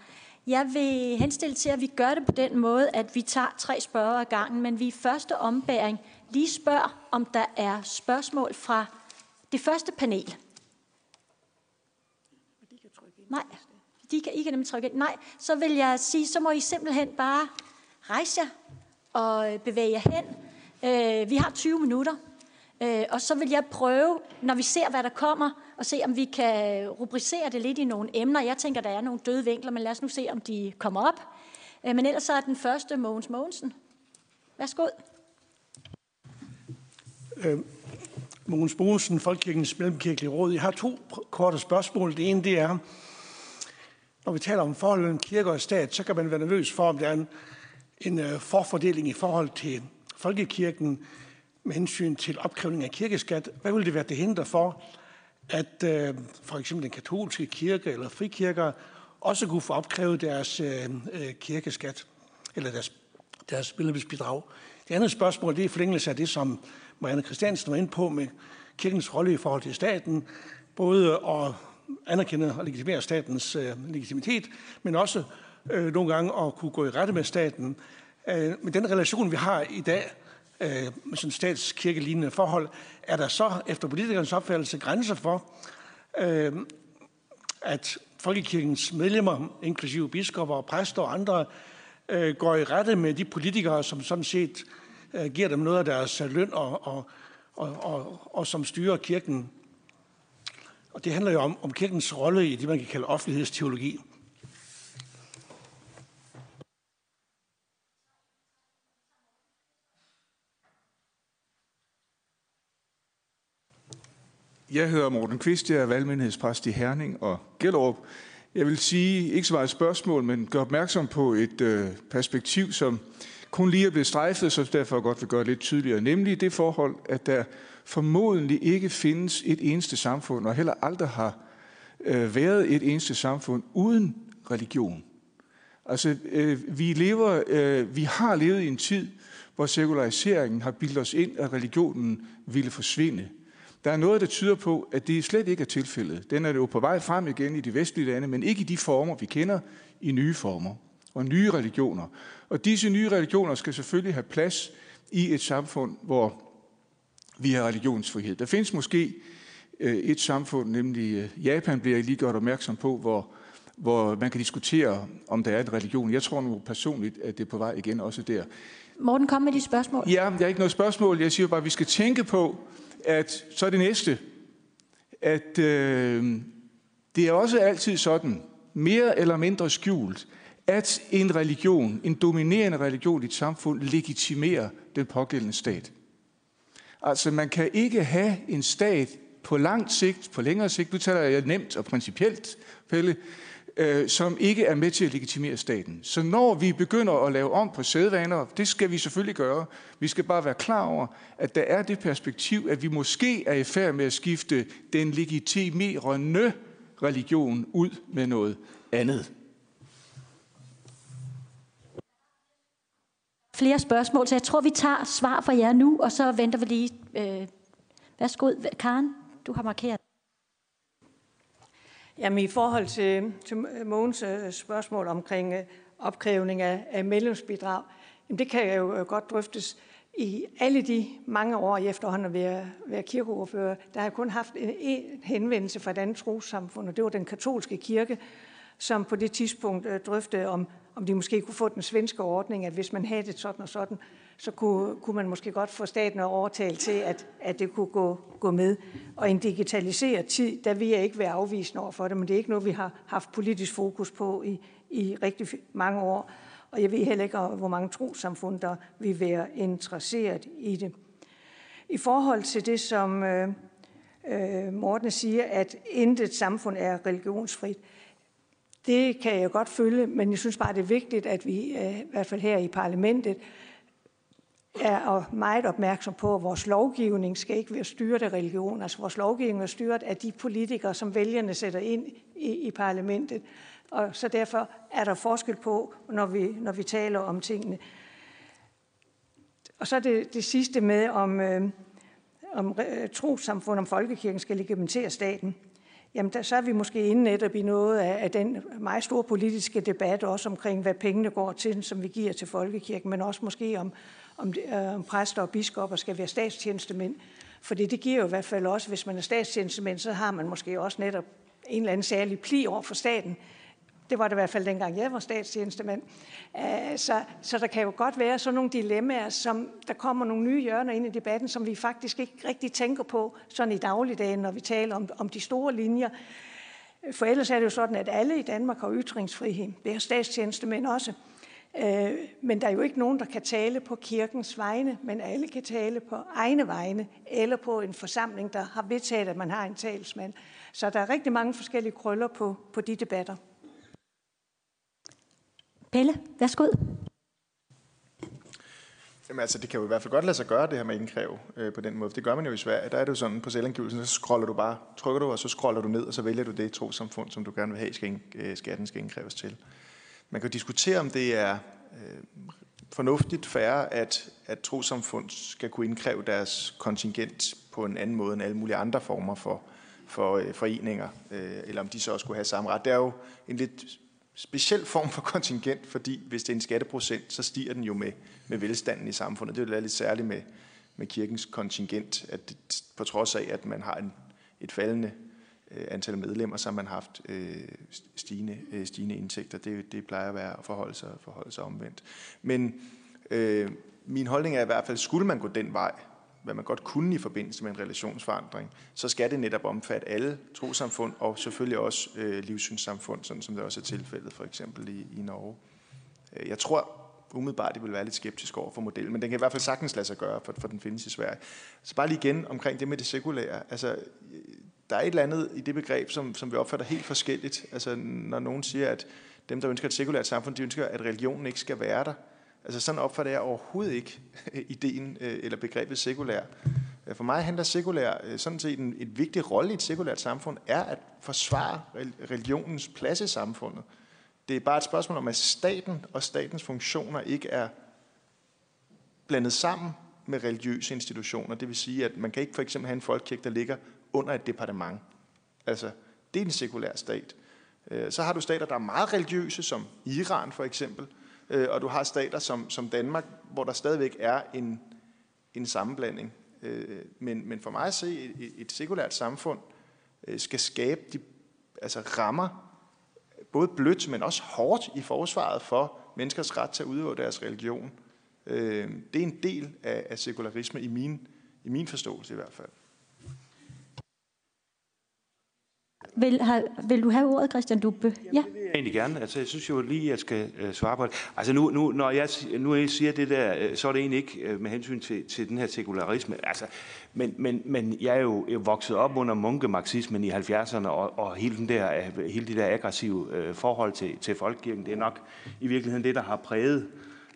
[SPEAKER 2] Jeg vil henstille til, at vi gør det på den måde, at vi tager tre spørger ad gangen, men vi i første ombæring lige spørger, om der er spørgsmål fra det første panel. Nej, de kan, I kan nemlig trykke ind. Nej, så vil jeg sige, så må I simpelthen bare rejse jer og bevæge jer hen. Øh, vi har 20 minutter, øh, og så vil jeg prøve, når vi ser, hvad der kommer, og se, om vi kan rubricere det lidt i nogle emner. Jeg tænker, der er nogle døde vinkler, men lad os nu se, om de kommer op. Øh, men ellers så er den første Mogens Mogensen. Værsgo.
[SPEAKER 19] Øh, Mogens Mogensen, Folkekirkens Mellemkirkelige Råd. Jeg har to korte spørgsmål. Det ene det er, når vi taler om forholdet mellem kirke og stat, så kan man være nervøs for, om der er en, en øh, forfordeling i forhold til folkekirken med hensyn til opkrævning af kirkeskat. Hvad vil det være det hinder for, at øh, for eksempel den katolske kirke eller frikirker også kunne få opkrævet deres øh, øh kirkeskat eller deres, deres medlemsbidrag? Det andet spørgsmål det er i forlængelse af det, som Marianne Christiansen var inde på med kirkens rolle i forhold til staten, både at anerkende og legitimere statens øh, legitimitet, men også øh, nogle gange at kunne gå i rette med staten. Øh, med den relation, vi har i dag, øh, med sådan statskirkelignende forhold, er der så efter politikernes opfattelse grænser for, øh, at folkekirkens medlemmer, inklusive biskopper og præster og andre, øh, går i rette med de politikere, som sådan set øh, giver dem noget af deres øh, løn og, og, og, og, og som styrer kirken og det handler jo om, om kirkens rolle i det, man kan kalde offentlighedsteologi.
[SPEAKER 20] Jeg hedder Morten Kvist, jeg er valgmyndighedspræst i Herning og Gellerup. Jeg vil sige, ikke så meget et spørgsmål, men gør opmærksom på et øh, perspektiv, som kun lige er blevet strejfet, så derfor godt vil gøre det lidt tydeligere, nemlig det forhold, at der formodentlig ikke findes et eneste samfund, og heller aldrig har øh, været et eneste samfund uden religion. Altså, øh, vi, lever, øh, vi har levet i en tid, hvor sekulariseringen har bildet os ind, at religionen ville forsvinde. Der er noget, der tyder på, at det slet ikke er tilfældet. Den er jo på vej frem igen i de vestlige lande, men ikke i de former, vi kender, i nye former og nye religioner. Og disse nye religioner skal selvfølgelig have plads i et samfund, hvor vi har religionsfrihed. Der findes måske øh, et samfund, nemlig øh, Japan, bliver jeg lige gjort opmærksom på, hvor, hvor man kan diskutere, om der er en religion. Jeg tror nu personligt, at det er på vej igen også der.
[SPEAKER 2] Morten, kom med de spørgsmål.
[SPEAKER 20] Ja, jeg har ikke noget spørgsmål. Jeg siger bare, at vi skal tænke på, at så er det næste, at øh, det er også altid sådan, mere eller mindre skjult, at en religion, en dominerende religion i et samfund, legitimerer den pågældende stat. Altså, man kan ikke have en stat på lang sigt, på længere sigt, nu taler jeg nemt og principielt, Pelle, øh, som ikke er med til at legitimere staten. Så når vi begynder at lave om på sædvaner, det skal vi selvfølgelig gøre. Vi skal bare være klar over, at der er det perspektiv, at vi måske er i færd med at skifte den legitimerende religion ud med noget andet.
[SPEAKER 2] flere spørgsmål, så jeg tror, vi tager svar fra jer nu, og så venter vi lige. Øh, værsgo, Karen, du har markeret.
[SPEAKER 1] Jamen i forhold til, til Mogens øh, spørgsmål omkring øh, opkrævning af, af medlemsbidrag, jamen det kan jo øh, godt drøftes. I alle de mange år i efterhånden at være, kirkeordfører, der har jeg kun haft en, en henvendelse fra et andet trossamfund, og det var den katolske kirke, som på det tidspunkt drøftede, om, om de måske kunne få den svenske ordning, at hvis man havde det sådan og sådan, så kunne, kunne man måske godt få staten at overtale til, at, at det kunne gå, gå med. Og en digitaliseret tid, der vil jeg ikke være afvisende over for det, men det er ikke noget, vi har haft politisk fokus på i, i rigtig mange år. Og jeg ved heller ikke, hvor mange trosamfund, der vil være interesseret i det. I forhold til det, som øh, øh, Morten siger, at intet samfund er religionsfrit, det kan jeg godt følge, men jeg synes bare, det er vigtigt, at vi øh, i hvert fald her i parlamentet er meget opmærksom på, at vores lovgivning skal ikke være styret af religion. Altså vores lovgivning er styret af de politikere, som vælgerne sætter ind i, i parlamentet. Og så derfor er der forskel på, når vi, når vi taler om tingene. Og så det, det sidste med, om, øh, om øh, trossamfund, om folkekirken skal legitimere staten. jamen der, så er vi måske inde netop i noget af, af den meget store politiske debat, også omkring, hvad pengene går til, som vi giver til folkekirken, men også måske om, om, øh, om præster og biskopper skal være statstjenestemænd. For det giver jo i hvert fald også, hvis man er statstjenestemænd, så har man måske også netop en eller anden særlig pli over for staten. Det var det i hvert fald dengang, jeg var statstjenestemand. Øh, så, så der kan jo godt være sådan nogle dilemmaer, som der kommer nogle nye hjørner ind i debatten, som vi faktisk ikke rigtig tænker på sådan i dagligdagen, når vi taler om, om de store linjer. For ellers er det jo sådan, at alle i Danmark har ytringsfrihed. Det er statstjenestemænd også. Øh, men der er jo ikke nogen, der kan tale på kirkens vegne, men alle kan tale på egne vegne, eller på en forsamling, der har vedtaget, at man har en talsmand. Så der er rigtig mange forskellige krøller på, på de debatter.
[SPEAKER 2] Pelle, værsgo.
[SPEAKER 18] Jamen altså, det kan jo i hvert fald godt lade sig gøre, det her med indkræve øh, på den måde. Det gør man jo i Sverige. Der er det jo sådan, på selvangivelsen, så scroller du bare, trykker du, og så scroller du ned, og så vælger du det trosamfund, som du gerne vil have, skal, øh, skatten skal indkræves til. Man kan diskutere, om det er øh, fornuftigt færre, at, at trosamfund skal kunne indkræve deres kontingent på en anden måde end alle mulige andre former for, for øh, foreninger, øh, eller om de så også skulle have samme ret. Det er jo en lidt speciel form for kontingent, fordi hvis det er en skatteprocent, så stiger den jo med, med velstanden i samfundet. Det er jo lidt særligt med, med kirkens kontingent, at det, på trods af, at man har en, et faldende Øh, antal medlemmer, så har man haft øh, stigende, øh, stigende indtægter. Det, det plejer at være at forholde sig, forholde sig omvendt. Men øh, min holdning er i hvert fald, skulle man gå den vej, hvad man godt kunne i forbindelse med en relationsforandring, så skal det netop omfatte alle trosamfund og selvfølgelig også øh, livssynssamfund, sådan som det også er tilfældet for eksempel i, i Norge. Øh, jeg tror umiddelbart, det vil være lidt skeptisk over for modellen, men den kan i hvert fald sagtens lade sig gøre, for, for den findes i Sverige. Så bare lige igen omkring det med det sekulære. Altså, der er et eller andet i det begreb, som, som vi opfatter helt forskelligt. Altså, når nogen siger, at dem, der ønsker et sekulært samfund, de ønsker, at religionen ikke skal være der. Altså sådan opfatter jeg overhovedet ikke øh, ideen øh, eller begrebet sekulær. Øh, for mig handler sekulær, sådan set en, et vigtig rolle i et sekulært samfund, er at forsvare religionens plads i samfundet. Det er bare et spørgsmål om, at staten og statens funktioner ikke er blandet sammen med religiøse institutioner. Det vil sige, at man kan ikke for eksempel have en folkekirke, der ligger under et departement. Altså, det er en sekulær stat. Øh, så har du stater, der er meget religiøse, som Iran for eksempel, øh, og du har stater som, som Danmark, hvor der stadigvæk er en, en sammenblanding. Øh, men, men for mig at se, et, et sekulært samfund skal skabe de altså rammer, både blødt, men også hårdt i forsvaret for menneskers ret til at udøve deres religion. Det er en del af, af sekularisme i min, i min forståelse i hvert fald.
[SPEAKER 2] Vil, har, vil du have ordet, Christian Dubbe?
[SPEAKER 6] Ja. Det vil jeg egentlig gerne. Altså, jeg synes jo lige, at jeg skal øh, svare på det. Altså, nu, nu, når jeg, nu jeg siger det der, øh, så er det egentlig ikke øh, med hensyn til, til den her sekularisme. Altså, men, men, men jeg er jo vokset op under munkemarxismen i 70'erne, og, og hele, den der, øh, hele det der aggressive øh, forhold til, til folkekirken, det er nok i virkeligheden det, der har præget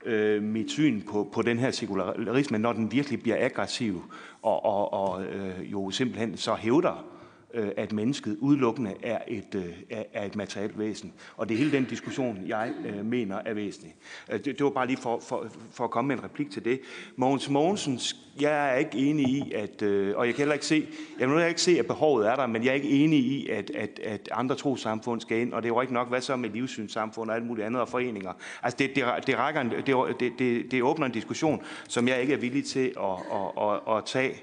[SPEAKER 6] øh, mit syn på, på den her sekularisme, når den virkelig bliver aggressiv, og, og, og øh, jo simpelthen så hævder Øh, at mennesket udelukkende er et, øh, er et materielt væsen. Og det er hele den diskussion, jeg øh, mener er væsentlig. Øh, det, det var bare lige for, for, for at komme med en replik til det. Mogens Mogensen, jeg er ikke enig i, at, øh, og jeg kan heller ikke se, jeg vil ikke se, at behovet er der, men jeg er ikke enig i, at, at, at andre trosamfund skal ind, og det er jo ikke nok, hvad så med livssynssamfund og alt muligt andet og foreninger. Altså det, det, det, rækker en, det, det, det, det åbner en diskussion, som jeg ikke er villig til at, at, at, at tage.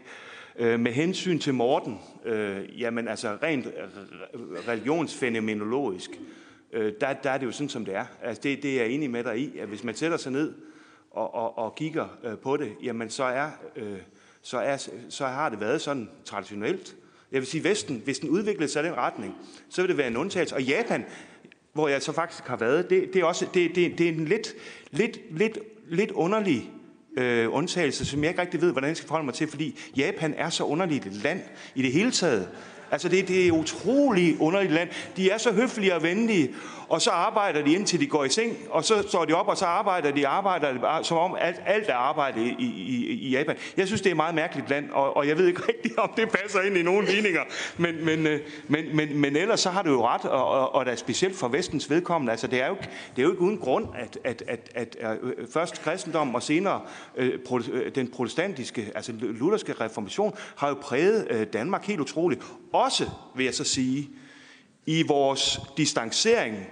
[SPEAKER 6] Øh, med hensyn til Morten, øh, jamen altså rent religionsfænomenologisk, øh, der, der er det jo sådan, som det er. Altså det, det er jeg enig med dig i, at hvis man sætter sig ned og, og, og kigger øh, på det, jamen så, er, øh, så, er, så har det været sådan traditionelt. Jeg vil sige, Vesten, hvis den udviklede sig i den retning, så vil det være en undtagelse. Og Japan, hvor jeg så faktisk har været, det, det er også det, det, det er en lidt, lidt, lidt, lidt underlig øh, undtagelse, som jeg ikke rigtig ved, hvordan jeg skal forholde mig til, fordi Japan er så underligt et land i det hele taget. Altså det, det er et utroligt underligt land. De er så høflige og venlige, og så arbejder de indtil de går i seng, og så står de op, og så arbejder de, arbejder som om alt, alt er arbejde i, i, i Japan. Jeg synes, det er et meget mærkeligt land, og, og jeg ved ikke *laughs* rigtigt, om det passer ind i nogle ligninger, men, men, men, men, men, men ellers så har du jo ret, og, og, og er specielt for vestens vedkommende, altså det er jo, det er jo ikke uden grund, at, at, at, at, at først kristendom og senere øh, øh den protestantiske, altså lutherske reformation, har jo præget øh, Danmark helt utroligt. Også, vil jeg så sige, i vores distancering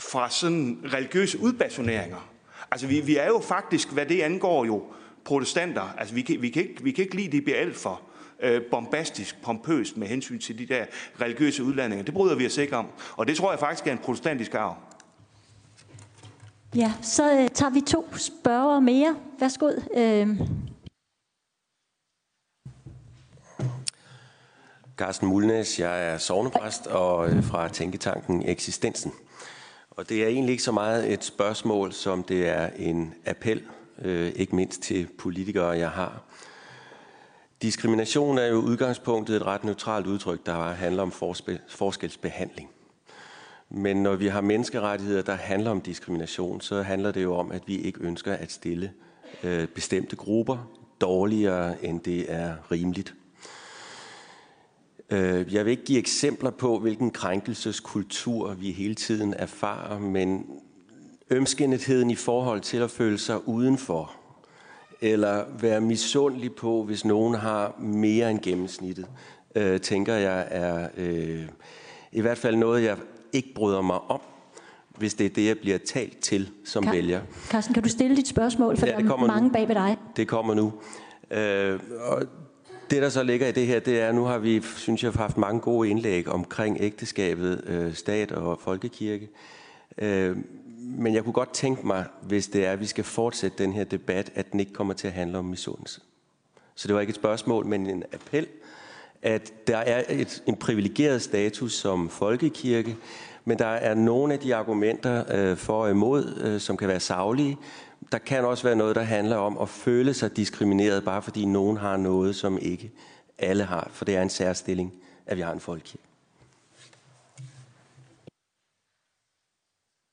[SPEAKER 6] fra sådan religiøse udbasoneringer. Altså, vi, vi er jo faktisk, hvad det angår jo, protestanter. Altså, vi kan, vi kan, ikke, vi kan ikke lide, at det bliver alt for øh, bombastisk, pompøst med hensyn til de der religiøse udlandinger. Det bryder vi os ikke om. Og det tror jeg faktisk er en protestantisk arv.
[SPEAKER 2] Ja, så øh, tager vi to spørger mere. Værsgo. Øh.
[SPEAKER 21] Carsten Mulnes, jeg er sovnepræst og øh, fra Tænketanken Eksistensen. Og det er egentlig ikke så meget et spørgsmål, som det er en appel, øh, ikke mindst til politikere, jeg har. Diskrimination er jo udgangspunktet et ret neutralt udtryk, der handler om forskelsbehandling. Men når vi har menneskerettigheder, der handler om diskrimination, så handler det jo om, at vi ikke ønsker at stille øh, bestemte grupper dårligere, end det er rimeligt. Øh, jeg vil ikke give eksempler på, hvilken krænkelseskultur vi hele tiden erfarer, men ømskindetheden i forhold til at føle sig udenfor, eller være misundelig på, hvis nogen har mere end gennemsnittet, øh, tænker jeg er øh, i hvert fald noget, jeg ikke bryder mig om, hvis det er det, jeg bliver talt til som Kar- vælger.
[SPEAKER 2] Carsten, kan du stille dit spørgsmål, for ja, der er mange nu. bag ved dig.
[SPEAKER 21] Det kommer nu. Øh, og det, der så ligger i det her, det er, nu har vi, synes jeg, haft mange gode indlæg omkring ægteskabet, øh, stat og folkekirke. Øh, men jeg kunne godt tænke mig, hvis det er, at vi skal fortsætte den her debat, at den ikke kommer til at handle om misundelse. Så det var ikke et spørgsmål, men en appel, at der er et, en privilegeret status som folkekirke, men der er nogle af de argumenter øh, for og imod, øh, som kan være savlige. Der kan også være noget, der handler om at føle sig diskrimineret, bare fordi nogen har noget, som ikke alle har. For det er en særstilling, at vi har en folkekirke.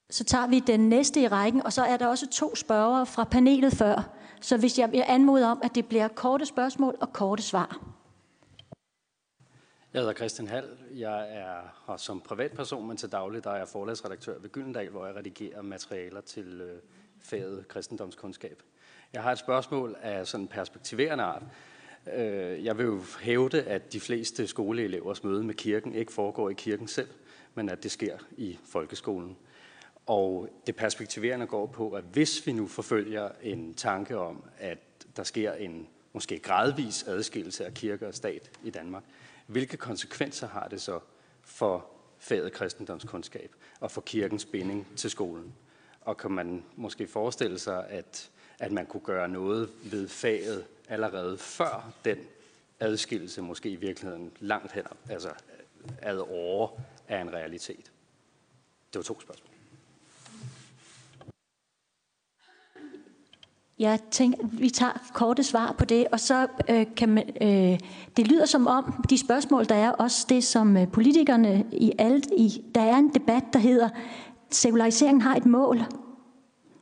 [SPEAKER 2] Så tager vi den næste i rækken, og så er der også to spørgere fra panelet før. Så hvis jeg vil anmode om, at det bliver korte spørgsmål og korte svar.
[SPEAKER 20] Jeg hedder Christian Hall. Jeg er her som privatperson, men til daglig der er jeg forlagsredaktør ved Gyldendal, hvor jeg redigerer materialer til øh, faget kristendomskundskab. Jeg har et spørgsmål af sådan perspektiverende art. Øh, jeg vil jo hævde, at de fleste skoleelevers møde med kirken ikke foregår i kirken selv, men at det sker i folkeskolen. Og det perspektiverende går på, at hvis vi nu forfølger en tanke om, at der sker en måske gradvis adskillelse af kirke og stat i Danmark, hvilke konsekvenser har det så for faget kristendomskundskab og for kirkens binding til skolen? Og kan man måske forestille sig, at, at man kunne gøre noget ved faget allerede før den adskillelse måske i virkeligheden langt hen, altså ad år er en realitet? Det var to spørgsmål.
[SPEAKER 2] Jeg tænker, vi tager korte svar på det, og så øh, kan man, øh, det lyder som om de spørgsmål, der er også det, som øh, politikerne i alt, i, der er en debat, der hedder, sekulariseringen har et mål.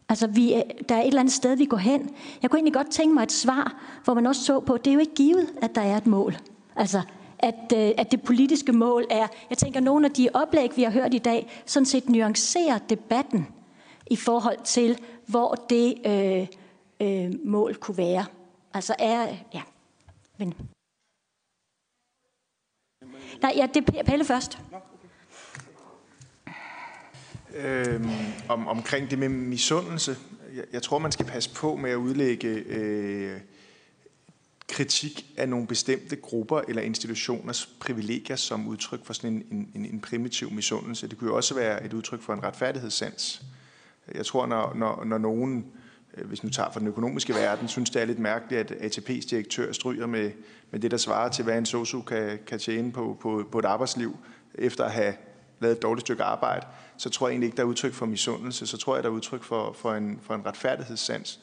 [SPEAKER 2] Altså, vi, der er et eller andet sted, vi går hen. Jeg kunne egentlig godt tænke mig et svar, hvor man også så på, det er jo ikke givet, at der er et mål. Altså, at, øh, at det politiske mål er, jeg tænker, nogle af de oplæg, vi har hørt i dag, sådan set nuancerer debatten i forhold til, hvor det øh, øh, mål kunne være. Altså er, ja, men... Nej, ja, det er Pelle først.
[SPEAKER 18] Øhm, om, omkring det med misundelse. Jeg, jeg tror, man skal passe på med at udlægge øh, kritik af nogle bestemte grupper eller institutioners privilegier som udtryk for sådan en, en, en primitiv misundelse. Det kunne jo også være et udtryk for en retfærdighedssans. Jeg tror, når, når, når nogen øh, hvis nu tager fra den økonomiske verden, synes det er lidt mærkeligt, at ATP's direktør stryger med, med det, der svarer til, hvad en sosu kan, kan tjene på, på, på et arbejdsliv, efter at have lavet et dårligt stykke arbejde, så tror jeg egentlig ikke, der er udtryk for misundelse, så tror jeg, der er udtryk for, for, en, for en retfærdighedssans.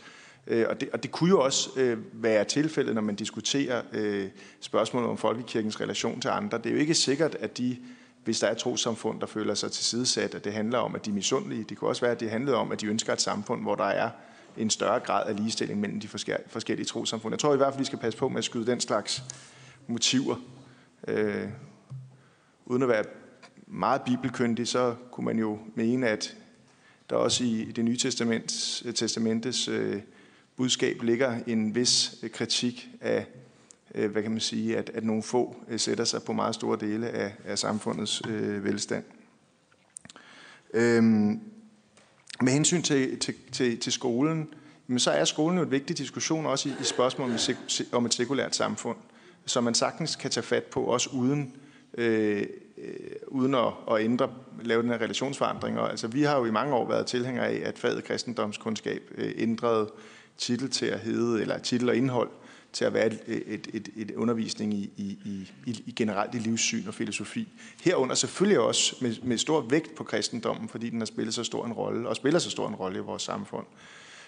[SPEAKER 18] Øh, og, det, og det kunne jo også øh, være tilfældet, når man diskuterer øh, spørgsmålet om folkekirkens relation til andre. Det er jo ikke sikkert, at de, hvis der er trosamfund, der føler sig tilsidesat, at det handler om, at de er misundelige. Det kunne også være, at det handlede om, at de ønsker et samfund, hvor der er en større grad af ligestilling mellem de forskellige trosamfund. Jeg tror i hvert fald, vi skal passe på med at skyde den slags motiver. Øh, uden at være meget bibelkyndig, så kunne man jo mene, at der også i det nye testaments, øh, testamentes øh, budskab ligger en vis øh, kritik af øh, hvad kan man sige, at, at nogle få øh, sætter sig på meget store dele af, af samfundets øh, velstand. Øhm, med hensyn til, til, til, til skolen, men så er skolen jo et vigtigt diskussion også i, i spørgsmålet om et sekulært samfund, som man sagtens kan tage fat på, også uden, øh, øh, uden at, at ændre, lave den her relationsforandring. Og, altså, vi har jo i mange år været tilhængere af, at faget kristendomskundskab øh, ændrede titel til at hedde, eller titel og indhold til at være et, et, et, et undervisning i, i, i, i generelt i livssyn og filosofi. Herunder selvfølgelig også med, med stor vægt på kristendommen, fordi den har spillet så stor en rolle, og spiller så stor en rolle i vores samfund.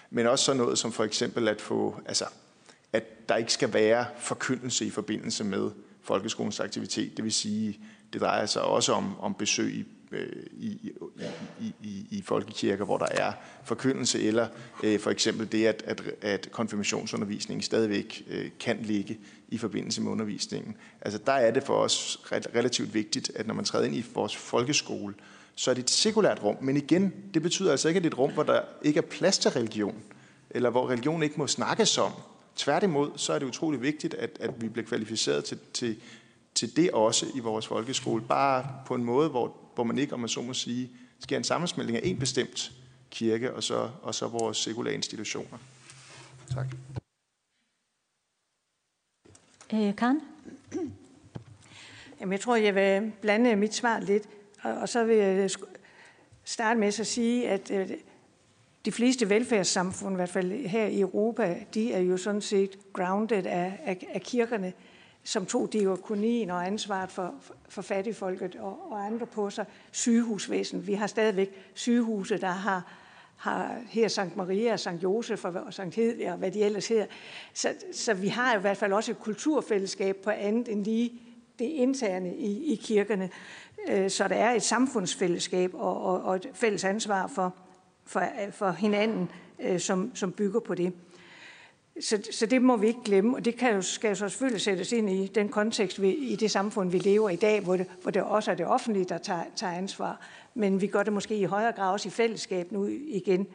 [SPEAKER 18] Men også sådan noget som for eksempel at få, altså, at der ikke skal være forkyndelse i forbindelse med folkeskolens aktivitet. Det vil sige, det drejer sig også om, om besøg i øh, i, i, i, i folkekirker, hvor der er forkyndelse, eller øh, for eksempel det, at, at, at konfirmationsundervisningen stadigvæk øh, kan ligge i forbindelse med undervisningen. Altså der er det for os relativt vigtigt, at når man træder ind i vores folkeskole, så er det et sekulært rum. Men igen, det betyder altså ikke, at det er et rum, hvor der ikke er plads til religion, eller hvor religion ikke må snakkes om. Tværtimod, så er det utrolig vigtigt, at, at vi bliver kvalificeret til, til, til det også i vores folkeskole. Bare på en måde, hvor, hvor man ikke, om man så må sige, sker en sammensmeltning af en bestemt kirke og så, og så vores sekulære institutioner. Tak.
[SPEAKER 2] Øh, Karen?
[SPEAKER 1] Jamen, jeg tror, jeg vil blande mit svar lidt, og, og så vil jeg starte med at sige, at øh, de fleste velfærdssamfund, i hvert fald her i Europa, de er jo sådan set grounded af, af, af kirkerne som tog diakonien og ansvaret for, for fattigfolket og, og andre på sig. Sygehusvæsen. Vi har stadigvæk sygehuse, der har, har her Sankt Maria og Sankt Josef og Sankt Hedvig og hvad de ellers hedder. Så, så vi har i hvert fald også et kulturfællesskab på andet end lige det interne i, i kirkerne. Øh, så der er et samfundsfællesskab og, og, og et fælles ansvar for, for, for hinanden, øh, som, som bygger på det. Så, så det må vi ikke glemme, og det kan jo, skal jo så selvfølgelig sættes ind i den kontekst, vi, i det samfund, vi lever i dag, hvor det, hvor det også er det offentlige, der tager, tager ansvar. Men vi gør det måske i højere grad også i fællesskab nu igen.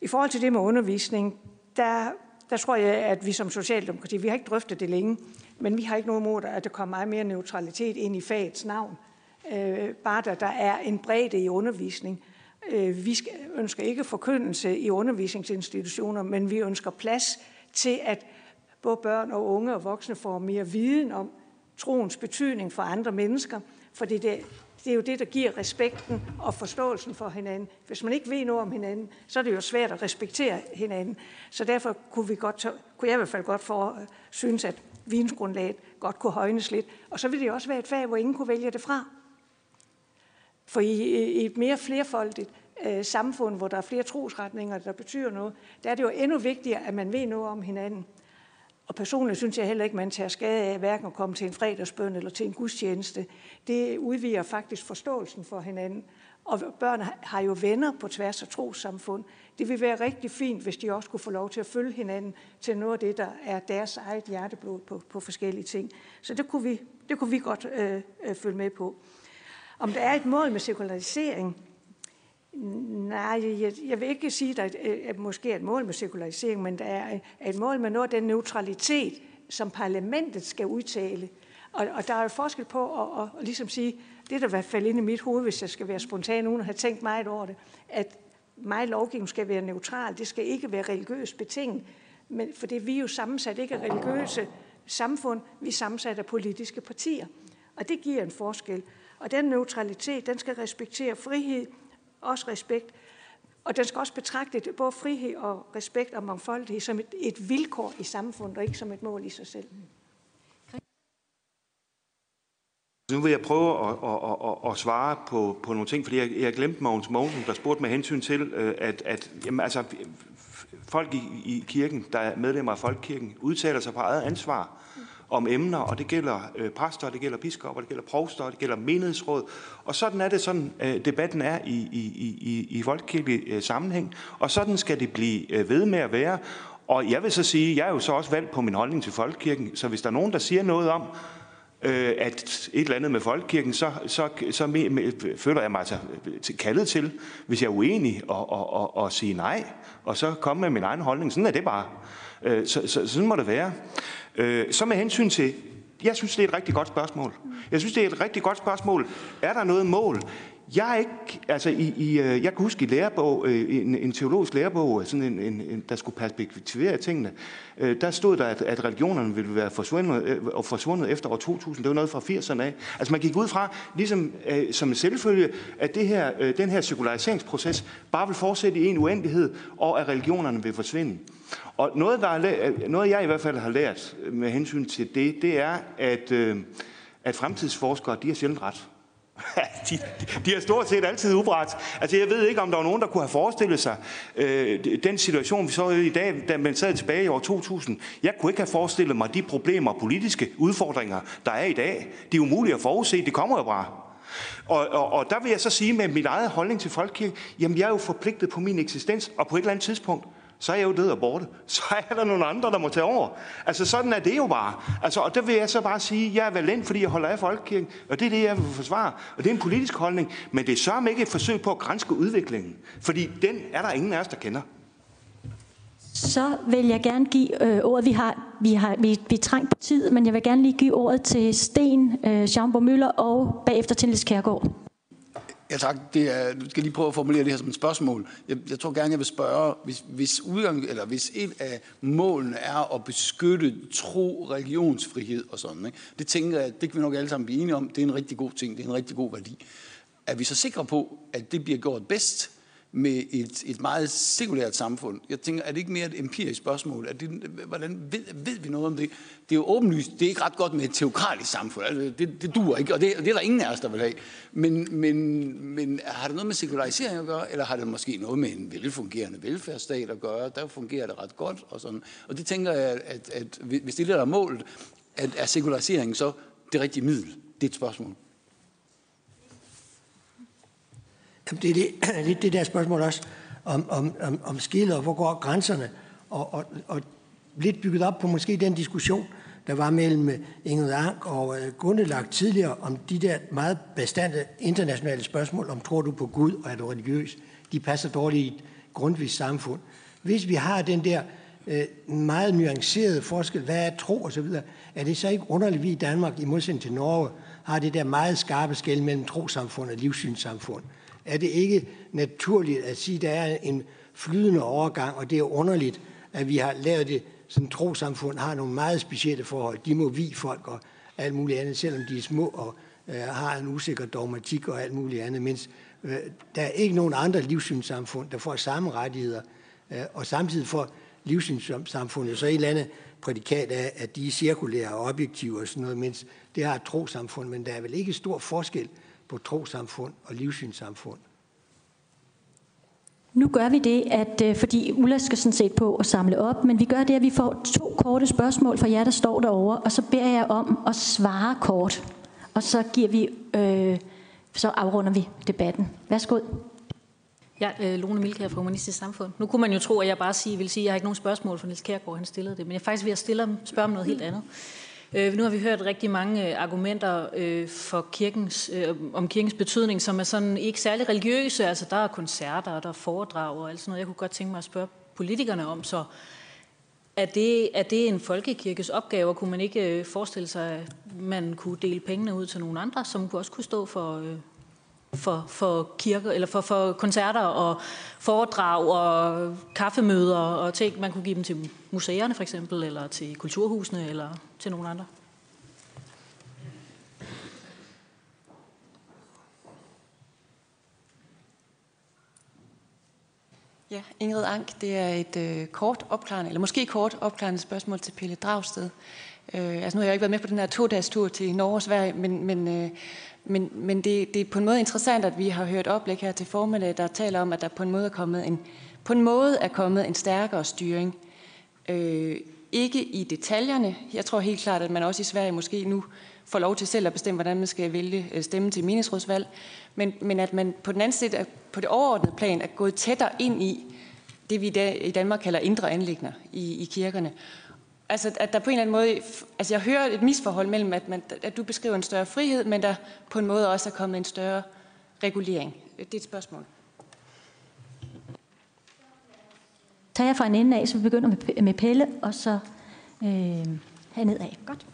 [SPEAKER 1] I forhold til det med undervisning, der, der tror jeg, at vi som Socialdemokrati, vi har ikke drøftet det længe, men vi har ikke noget mod, at der kommer meget mere neutralitet ind i fagets navn. Øh, bare der, der er en bredde i undervisning. Øh, vi ønsker ikke forkyndelse i undervisningsinstitutioner, men vi ønsker plads til, at både børn og unge og voksne får mere viden om troens betydning for andre mennesker, for det, det, det er jo det, der giver respekten og forståelsen for hinanden. Hvis man ikke ved noget om hinanden, så er det jo svært at respektere hinanden. Så derfor kunne, vi godt, kunne jeg i hvert fald godt for, øh, synes, at vidensgrundlaget godt kunne højnes lidt. Og så ville det også være et fag, hvor ingen kunne vælge det fra. For i, i et mere flerfoldigt øh, samfund, hvor der er flere trosretninger, der betyder noget, der er det jo endnu vigtigere, at man ved noget om hinanden. Og personligt synes jeg heller ikke, man tager skade af hverken at komme til en fredagsbøn eller til en gudstjeneste. Det udvider faktisk forståelsen for hinanden. Og børn har jo venner på tværs af trosamfund. Det vil være rigtig fint, hvis de også kunne få lov til at følge hinanden til noget af det, der er deres eget hjerteblod på, på forskellige ting. Så det kunne vi, det kunne vi godt øh, øh, følge med på. Om der er et mål med sekularisering, Nej, jeg, jeg vil ikke sige, at der måske er et mål med sekularisering, men der er et mål med noget af den neutralitet, som parlamentet skal udtale. Og, og der er jo forskel på at, at, at ligesom sige, det der i hvert fald inde i mit hoved, hvis jeg skal være spontan, uden at have tænkt meget over det, at mig lovgivning skal være neutral. Det skal ikke være religiøst betinget, men, for det vi er jo sammensat ikke af religiøse samfund, vi er sammensat af politiske partier. Og det giver en forskel. Og den neutralitet, den skal respektere frihed, også respekt. Og den skal også betragte både frihed og respekt og mangfoldighed som et, et vilkår i samfundet, og ikke som et mål i sig selv.
[SPEAKER 6] Nu vil jeg prøve at, at, at, at svare på, på nogle ting, fordi jeg, jeg glemte Mogens Mogensen, der spurgte med hensyn til, øh, at, at jamen, altså, folk i, i kirken, der er medlemmer af Folkekirken, udtaler sig på eget ansvar om emner, og det gælder øh, præster, det gælder biskopper, det gælder provster, det gælder menighedsråd. Og sådan er det sådan, øh, debatten er i, i, i, i folkekirkelig øh, sammenhæng, og sådan skal det blive øh, ved med at være. Og jeg vil så sige, jeg er jo så også valgt på min holdning til folkekirken, så hvis der er nogen, der siger noget om, øh, at et eller andet med folkekirken, så, så, så me, me, føler jeg mig altså øh, kaldet til, hvis jeg er uenig, og, og, og, og sige nej, og så komme med min egen holdning. Sådan er det bare. Øh, så, så, sådan må det være. Øh, så med hensyn til, jeg synes, det er et rigtig godt spørgsmål. Jeg synes, det er et rigtig godt spørgsmål. Er der noget mål? Jeg er ikke, altså i, i, øh, jeg kan huske i lærebog, øh, en, en teologisk lærebog, øh, sådan en, en, en, der skulle perspektivere tingene, øh, der stod der, at, at religionerne ville være forsvundet, og forsvundet efter år 2000. Det var noget fra 80'erne af. Altså man gik ud fra, ligesom som en selvfølge, at det her, den her sekulariseringsproces bare vil fortsætte i en uendelighed, og at religionerne vil forsvinde. Og noget, der er, øh, noget jeg i hvert fald har lært med hensyn til det, det er, at, øh, at fremtidsforskere, de har sjældent ret. *laughs* de, de har stort set altid ubret. Altså, jeg ved ikke, om der var nogen, der kunne have forestillet sig øh, den situation, vi så i dag, da man sad tilbage i år 2000. Jeg kunne ikke have forestillet mig de problemer og politiske udfordringer, der er i dag. De er umulige at forudse. Det kommer jo bare. Og, og, og der vil jeg så sige med mit eget holdning til folkekirke, jamen jeg er jo forpligtet på min eksistens, og på et eller andet tidspunkt, så er jeg jo død og borte. *laughs* Så er der nogle andre, der må tage over. Altså sådan er det jo bare. Altså, og der vil jeg så bare sige, jeg er valent, fordi jeg holder af folkekirken, og det er det, jeg vil forsvare. Og det er en politisk holdning, men det er sørme ikke et forsøg på at grænske udviklingen, fordi den er der ingen af os, der kender.
[SPEAKER 2] Så vil jeg gerne give øh, ordet. Vi har, vi har vi, vi er trængt på tid, men jeg vil gerne lige give ordet til Sten øh, Jean Møller og bagefter til Niels Kærgaard.
[SPEAKER 4] Ja tak. Det er, du skal lige prøve at formulere det her som et spørgsmål. Jeg, jeg tror gerne, jeg vil spørge, hvis, hvis, udgang, eller hvis et af målene er at beskytte tro, religionsfrihed og sådan, ikke? det tænker jeg, det kan vi nok alle sammen blive enige om, det er en rigtig god ting, det er en rigtig god værdi. Er vi så sikre på, at det bliver gjort bedst med et, et meget sekulært samfund. Jeg tænker, er det ikke mere et empirisk spørgsmål? Er det, hvordan ved, ved vi noget om det? Det er jo åbenlyst, det er ikke ret godt med et teokratisk samfund. Altså, det, det duer ikke, og det, det er der ingen af os, der vil have. Men, men, men har det noget med sekularisering at gøre, eller har det måske noget med en velfungerende velfærdsstat at gøre? Der fungerer det ret godt. Og, sådan. og det tænker jeg, at, at hvis det er der målet, at er sekularisering så det rigtige middel? Det er et spørgsmål.
[SPEAKER 3] Jamen, det er det, *clears throat* lidt det der spørgsmål også om, om, om, om skillet, og hvor går grænserne, og, og, og lidt bygget op på måske den diskussion, der var mellem øh, Ingrid Ank og øh, Gundelag tidligere om de der meget bestandte internationale spørgsmål om, tror du på Gud og er du religiøs? De passer dårligt i et grundvist samfund. Hvis vi har den der øh, meget nuancerede forskel, hvad er tro og så videre, er det så ikke underligt, vi i Danmark, i modsætning til Norge, har det der meget skarpe skæld mellem trosamfund og livssynssamfund er det ikke naturligt at sige, at der er en flydende overgang, og det er underligt, at vi har lavet det, sådan trosamfund har nogle meget specielle forhold. De må vi folk og alt muligt andet, selvom de er små og øh, har en usikker dogmatik og alt muligt andet, mens øh, der er ikke nogen andre livssynssamfund, der får samme rettigheder, øh, og samtidig får livssynssamfundet så et eller andet prædikat af, at de er cirkulære og objektive og sådan noget, mens det har et trosamfund, men der er vel ikke stor forskel på trosamfund og livssynssamfund.
[SPEAKER 2] Nu gør vi det, at øh, fordi Ulla skal sådan set på at samle op, men vi gør det, at vi får to korte spørgsmål fra jer, der står derovre, og så beder jeg om at svare kort. Og så giver vi, øh, så afrunder vi debatten. Værsgo.
[SPEAKER 14] Ja, øh, Lone Milkær fra Humanistisk Samfund. Nu kunne man jo tro, at jeg bare sige, vil sige, at jeg har ikke nogen spørgsmål for Niels Kjærgaard, han stillede det. Men jeg er faktisk ved at stille, spørge om noget helt andet. Øh, nu har vi hørt rigtig mange øh, argumenter øh, for kirkens, øh, om kirkens betydning, som er sådan ikke særlig religiøse. Altså der er koncerter, og der er foredrag og alt sådan noget. Jeg kunne godt tænke mig at spørge politikerne om, så er det, er det en folkekirkes opgave, og kunne man ikke øh, forestille sig, at man kunne dele pengene ud til nogle andre, som også kunne stå for, øh, for, for kirker, eller for, for koncerter og foredrag og kaffemøder og ting. Man kunne give dem til museerne for eksempel, eller til kulturhusene, eller til nogen andre.
[SPEAKER 10] Ja, Ingrid Ank, det er et øh, kort opklarende, eller måske kort opklarende spørgsmål til Pelle Dragsted. Øh, altså nu har jeg ikke været med på den her to-dages tur til Norge og Sverige, men, men øh, men, men det, det er på en måde interessant, at vi har hørt oplæg her til formiddag, der taler om, at der på en måde er kommet en, på en, måde er kommet en stærkere styring. Øh, ikke i detaljerne. Jeg tror helt klart, at man også i Sverige måske nu får lov til selv at bestemme, hvordan man skal vælge øh, stemme til meningsrådsvalg. Men, men at man på den anden side, på det overordnede plan, er gået tættere ind i det, vi i Danmark kalder indre anlægner i, i kirkerne. Altså, at der på en eller anden måde... Altså, jeg hører et misforhold mellem, at, man, at du beskriver en større frihed, men der på en måde også er kommet en større regulering. Det er et spørgsmål.
[SPEAKER 2] Tager jeg fra en ende af, så vi begynder med, med Pelle, og så øh, herned af. Godt.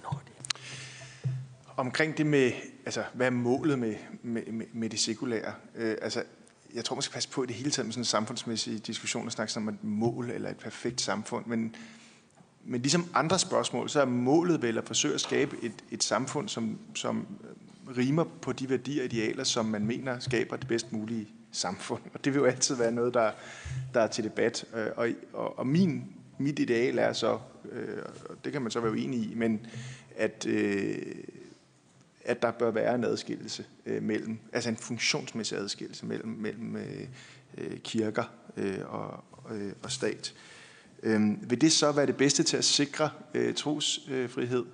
[SPEAKER 18] Omkring det med, altså, hvad er målet med, med, med, med det sekulære? Øh, altså, jeg tror, man skal passe på i det hele taget med sådan en samfundsmæssig diskussion og snakke om et mål eller et perfekt samfund, men, men ligesom andre spørgsmål, så er målet vel at forsøge at skabe et, et samfund, som, som øh, rimer på de værdier og idealer, som man mener skaber det bedst mulige samfund. Og det vil jo altid være noget, der, der er til debat. Øh, og, og, og min, mit ideal er så, øh, og det kan man så være uenig i, men at, øh, at der bør være en adskillelse øh, mellem, altså en funktionsmæssig adskillelse mellem, mellem øh, øh kirker øh, og, øh, og stat. Øh, Øhm, vil det så være det bedste til at sikre øh, trosfrihed?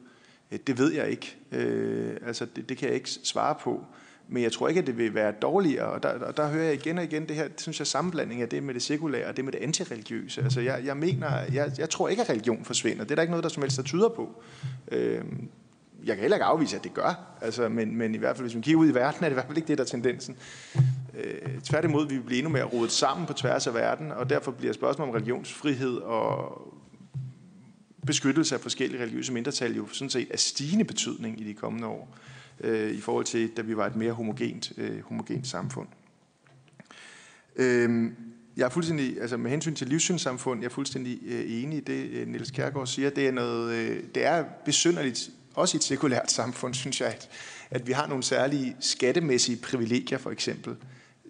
[SPEAKER 18] Øh, det ved jeg ikke. Øh, altså det, det kan jeg ikke svare på. Men jeg tror ikke, at det vil være dårligere. Og der, og der hører jeg igen og igen det her, det synes jeg, sammenblanding af det med det sekulære og det med det antireligiøse. Altså jeg, jeg mener, jeg, jeg tror ikke, at religion forsvinder. Det er der ikke noget, der som helst der tyder på. Øh, jeg kan heller ikke afvise, at det gør. Altså, men, men i hvert fald, hvis man kigger ud i verden, er det i hvert fald ikke det, der er tendensen. Øh, tværtimod, vi bliver endnu mere rodet sammen på tværs af verden, og derfor bliver spørgsmålet om religionsfrihed og beskyttelse af forskellige religiøse mindretal jo sådan set af stigende betydning i de kommende år, øh, i forhold til, da vi var et mere homogent, øh, homogent samfund. Øh, jeg er fuldstændig, altså med hensyn til livssynssamfund, jeg er fuldstændig øh, enig i det, øh, Niels Kærgaard siger. Det er, noget, øh, det er besynderligt, også i et sekulært samfund, *laughs* synes jeg, at, at vi har nogle særlige skattemæssige privilegier, for eksempel,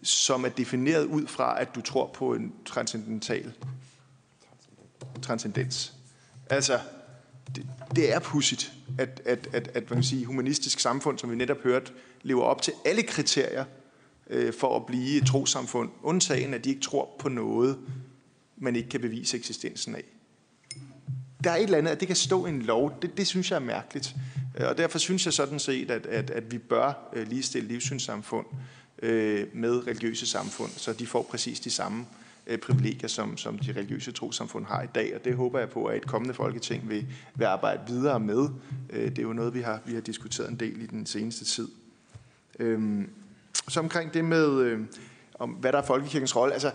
[SPEAKER 18] som er defineret ud fra, at du tror på en transcendental transcendens. Altså, det, det er pudsigt, at, at, at, at man kan sige, humanistisk samfund, som vi netop hørte, lever op til alle kriterier øh, for at blive et trosamfund, undtagen at de ikke tror på noget, man ikke kan bevise eksistensen af. Der er et eller andet, at det kan stå i en lov, det, det synes jeg er mærkeligt. Øh, og derfor synes jeg sådan set, at, at, at vi bør øh, ligestille livssynssamfund øh, Øh, med religiøse samfund, så de får præcis de samme øh, privilegier, som, som de religiøse trosamfund har i dag. Og det håber jeg på, at et kommende folketing vil, vil arbejde videre med. Øh, det er jo noget, vi har, vi har diskuteret en del i den seneste tid. Øh, så omkring det med, øh, om hvad der er folkekirkens rolle. Altså,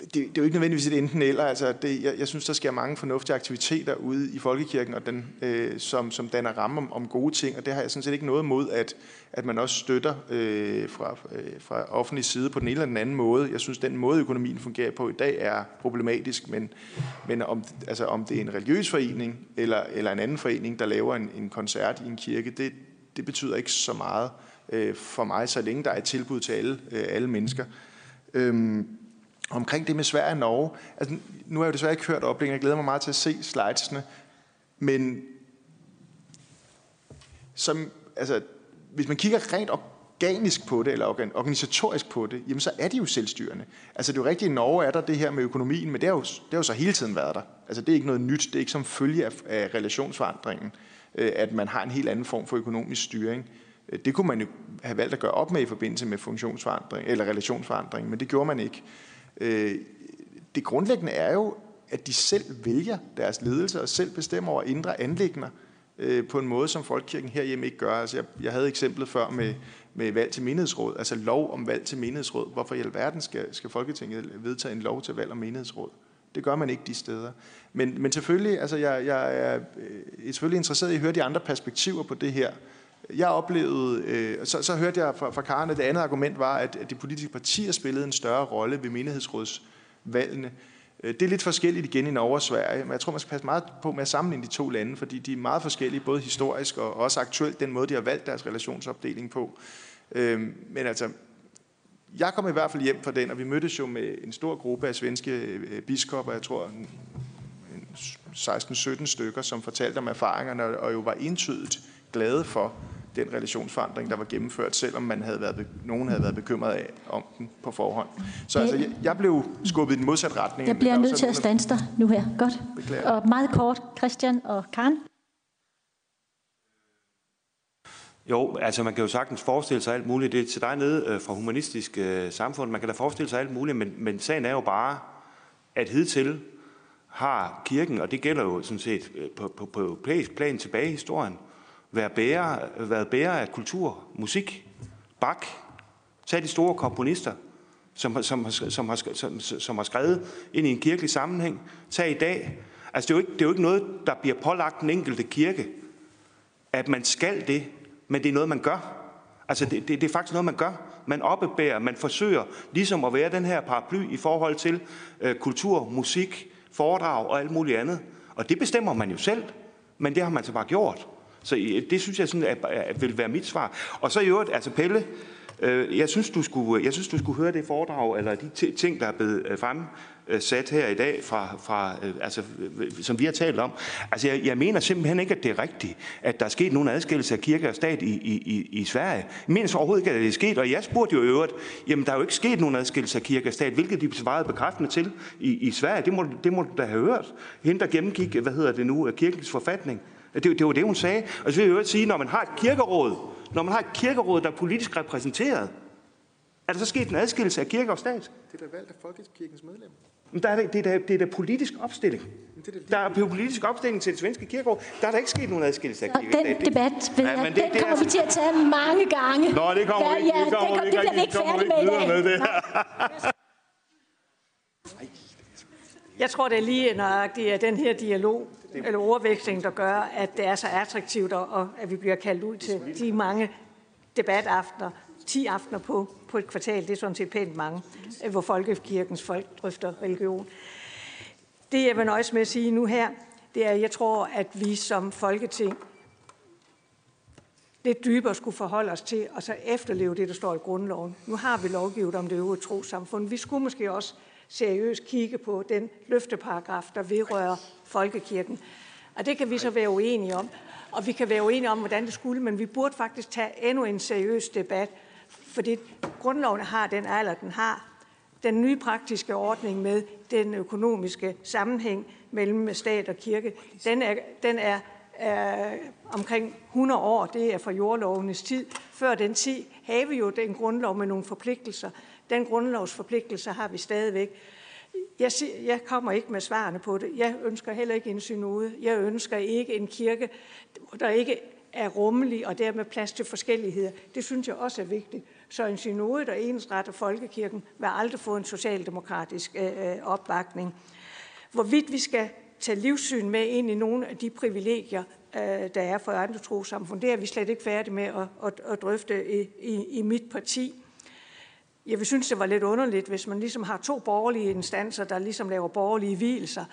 [SPEAKER 18] det, det er jo ikke nødvendigvis et enten eller. Altså, det, jeg, jeg synes, der sker mange fornuftige aktiviteter ude i folkekirken, og den, øh, som, som danner ramme om, om gode ting, og det har jeg sådan set ikke noget mod, at, at man også støtter øh, fra, øh, fra offentlig side på den ene eller den anden måde. Jeg synes, den måde, økonomien fungerer på i dag, er problematisk, men, men om, altså, om det er en religiøs forening eller, eller en anden forening, der laver en, en koncert i en kirke, det, det betyder ikke så meget øh, for mig, så længe der er et tilbud til alle, øh, alle mennesker. Øh, omkring det med Sverige og Norge. Altså, nu har jeg jo desværre ikke hørt oplægningen. Jeg glæder mig meget til at se slidesene. Men som, altså, hvis man kigger rent organisk på det, eller organisatorisk på det, jamen så er de jo selvstyrende. Altså det er jo rigtigt, i Norge er der det her med økonomien, men det har jo, det har jo så hele tiden været der. Altså det er ikke noget nyt, det er ikke som følge af, af relationsforandringen, øh, at man har en helt anden form for økonomisk styring. Det kunne man jo have valgt at gøre op med i forbindelse med funktionsforandring, eller relationsforandring, men det gjorde man ikke. Øh, det grundlæggende er jo, at de selv vælger deres ledelse og selv bestemmer over indre anlægner øh, på en måde, som Folkekirken herhjemme ikke gør. Altså jeg, jeg havde eksemplet før med, med valg til menighedsråd, altså lov om valg til menighedsråd. Hvorfor i alverden skal, skal Folketinget vedtage en lov til valg om menighedsråd? Det gør man ikke de steder. Men, men selvfølgelig, altså jeg, jeg er øh, selvfølgelig interesseret i at høre de andre perspektiver på det her. Jeg oplevede, øh, så, så hørte jeg fra, fra Karen, at det andet argument var, at, at de politiske partier spillede en større rolle ved menighedsrådsvalgene. Øh, det er lidt forskelligt igen i Norge og Sverige, men jeg tror, man skal passe meget på med at sammenligne de to lande, fordi de er meget forskellige, både historisk og også aktuelt, den måde, de har valgt deres relationsopdeling på. Øh, men altså, jeg kom i hvert fald hjem fra den, og vi mødtes jo med en stor gruppe af svenske øh, biskopper, jeg tror 16-17 stykker, som fortalte om erfaringerne, og jo var entydigt glade for, den relationsforandring, der var gennemført, selvom man havde været, nogen havde været bekymret af om den på forhånd. Så altså, jeg, jeg blev skubbet i den modsatte retning.
[SPEAKER 2] Jeg bliver nødt til at stanse dig nu her. Godt. Beklager. Og meget kort, Christian og Karen.
[SPEAKER 6] Jo, altså man kan jo sagtens forestille sig alt muligt. Det er til dig nede øh, fra humanistisk øh, samfund. Man kan da forestille sig alt muligt, men, men sagen er jo bare, at hidtil har kirken, og det gælder jo sådan set øh, på, på, på europæisk plan tilbage i historien, været bærer, været bærer af kultur, musik, bak. Tag de store komponister, som, som, som, har, som, som har skrevet ind i en kirkelig sammenhæng. Tag i dag. Altså, det er, jo ikke, det er jo ikke noget, der bliver pålagt den enkelte kirke, at man skal det, men det er noget, man gør. Altså, det, det, det er faktisk noget, man gør. Man oppebærer, man forsøger ligesom at være den her paraply i forhold til øh, kultur, musik, foredrag og alt muligt andet. Og det bestemmer man jo selv, men det har man så bare gjort. Så øh, det synes jeg sådan, at, at vil være mit svar. Og så i øvrigt, altså Pelle, øh, jeg, synes, du skulle, øh, jeg synes, du skulle høre det foredrag, eller de ting, der er blevet øh, fremsat her i dag, fra, fra, øh, altså, som vi har talt om. Altså, jeg, jeg mener simpelthen ikke, at det er rigtigt, at der er sket nogen adskillelse af kirke og stat i, i, i, i Sverige. Jeg mener så overhovedet ikke, at det er sket, og jeg spurgte jo i øvrigt, jamen der er jo ikke sket nogen adskillelse af kirke og stat, hvilket de svarede bekræftende til i, i Sverige. Det må, det må du da have hørt. Hende, der gennemgik, hvad hedder det nu, kirkens forfatning. Det, det var det, hun sagde. Og så vil jeg jo sige, når man har et kirkeråd, når man har et kirkeråd, der er politisk repræsenteret, er der så sket en adskillelse af kirke og stat?
[SPEAKER 18] Det er da valgt af Folkekirkens medlemmer.
[SPEAKER 6] Men der er det, det, er da, det er da politisk opstilling. Der er politisk opstilling til det svenske kirkeråd. Der er der ikke sket nogen adskillelse af kirke og
[SPEAKER 2] Den
[SPEAKER 6] stat.
[SPEAKER 2] debat ved
[SPEAKER 6] Ja,
[SPEAKER 2] jeg,
[SPEAKER 6] det-
[SPEAKER 2] den
[SPEAKER 6] det er
[SPEAKER 2] kommer vi
[SPEAKER 6] altså-
[SPEAKER 2] til at tage mange gange.
[SPEAKER 6] Nå, det kommer
[SPEAKER 2] ja,
[SPEAKER 6] vi ikke-
[SPEAKER 2] ja,
[SPEAKER 6] det kommer
[SPEAKER 2] det, det bliver vi ikke
[SPEAKER 6] det
[SPEAKER 2] færdige med i dag.
[SPEAKER 6] med det. *laughs*
[SPEAKER 1] Jeg tror, det er lige nøjagtigt at den her dialog eller ordveksling, der gør, at det er så attraktivt, og at vi bliver kaldt ud til de mange debataftener, 10 aftener på, på et kvartal, det er sådan set pænt mange, hvor folkekirkens folk drøfter religion. Det, jeg vil nøjes med at sige nu her, det er, at jeg tror, at vi som Folketing lidt dybere skulle forholde os til, og så efterleve det, der står i grundloven. Nu har vi lovgivet om det øvrige trosamfund. Vi skulle måske også seriøst kigge på den løfteparagraf, der vedrører folkekirken. Og det kan vi så være uenige om. Og vi kan være uenige om, hvordan det skulle, men vi burde faktisk tage endnu en seriøs debat, fordi grundloven har den alder, den har. Den nye praktiske ordning med den økonomiske sammenhæng mellem stat og kirke, den er, den er er omkring 100 år, det er fra jordlovenes tid. Før den tid havde vi jo den grundlov med nogle forpligtelser. Den grundlovsforpligtelse har vi stadigvæk. Jeg, jeg kommer ikke med svarene på det. Jeg ønsker heller ikke en synode. Jeg ønsker ikke en kirke, der ikke er rummelig og dermed plads til forskelligheder. Det synes jeg også er vigtigt. Så en synode, der ensretter folkekirken, vil aldrig få en socialdemokratisk øh, øh opbakning. Hvorvidt vi skal tage livssyn med ind i nogle af de privilegier, øh, der er for andre trosamfund, det er vi slet ikke færdige med at, at, at drøfte i, i, i mit parti. Jeg vil synes, det var lidt underligt, hvis man ligesom har to borgerlige instanser, der ligesom laver borgerlige hvilelser.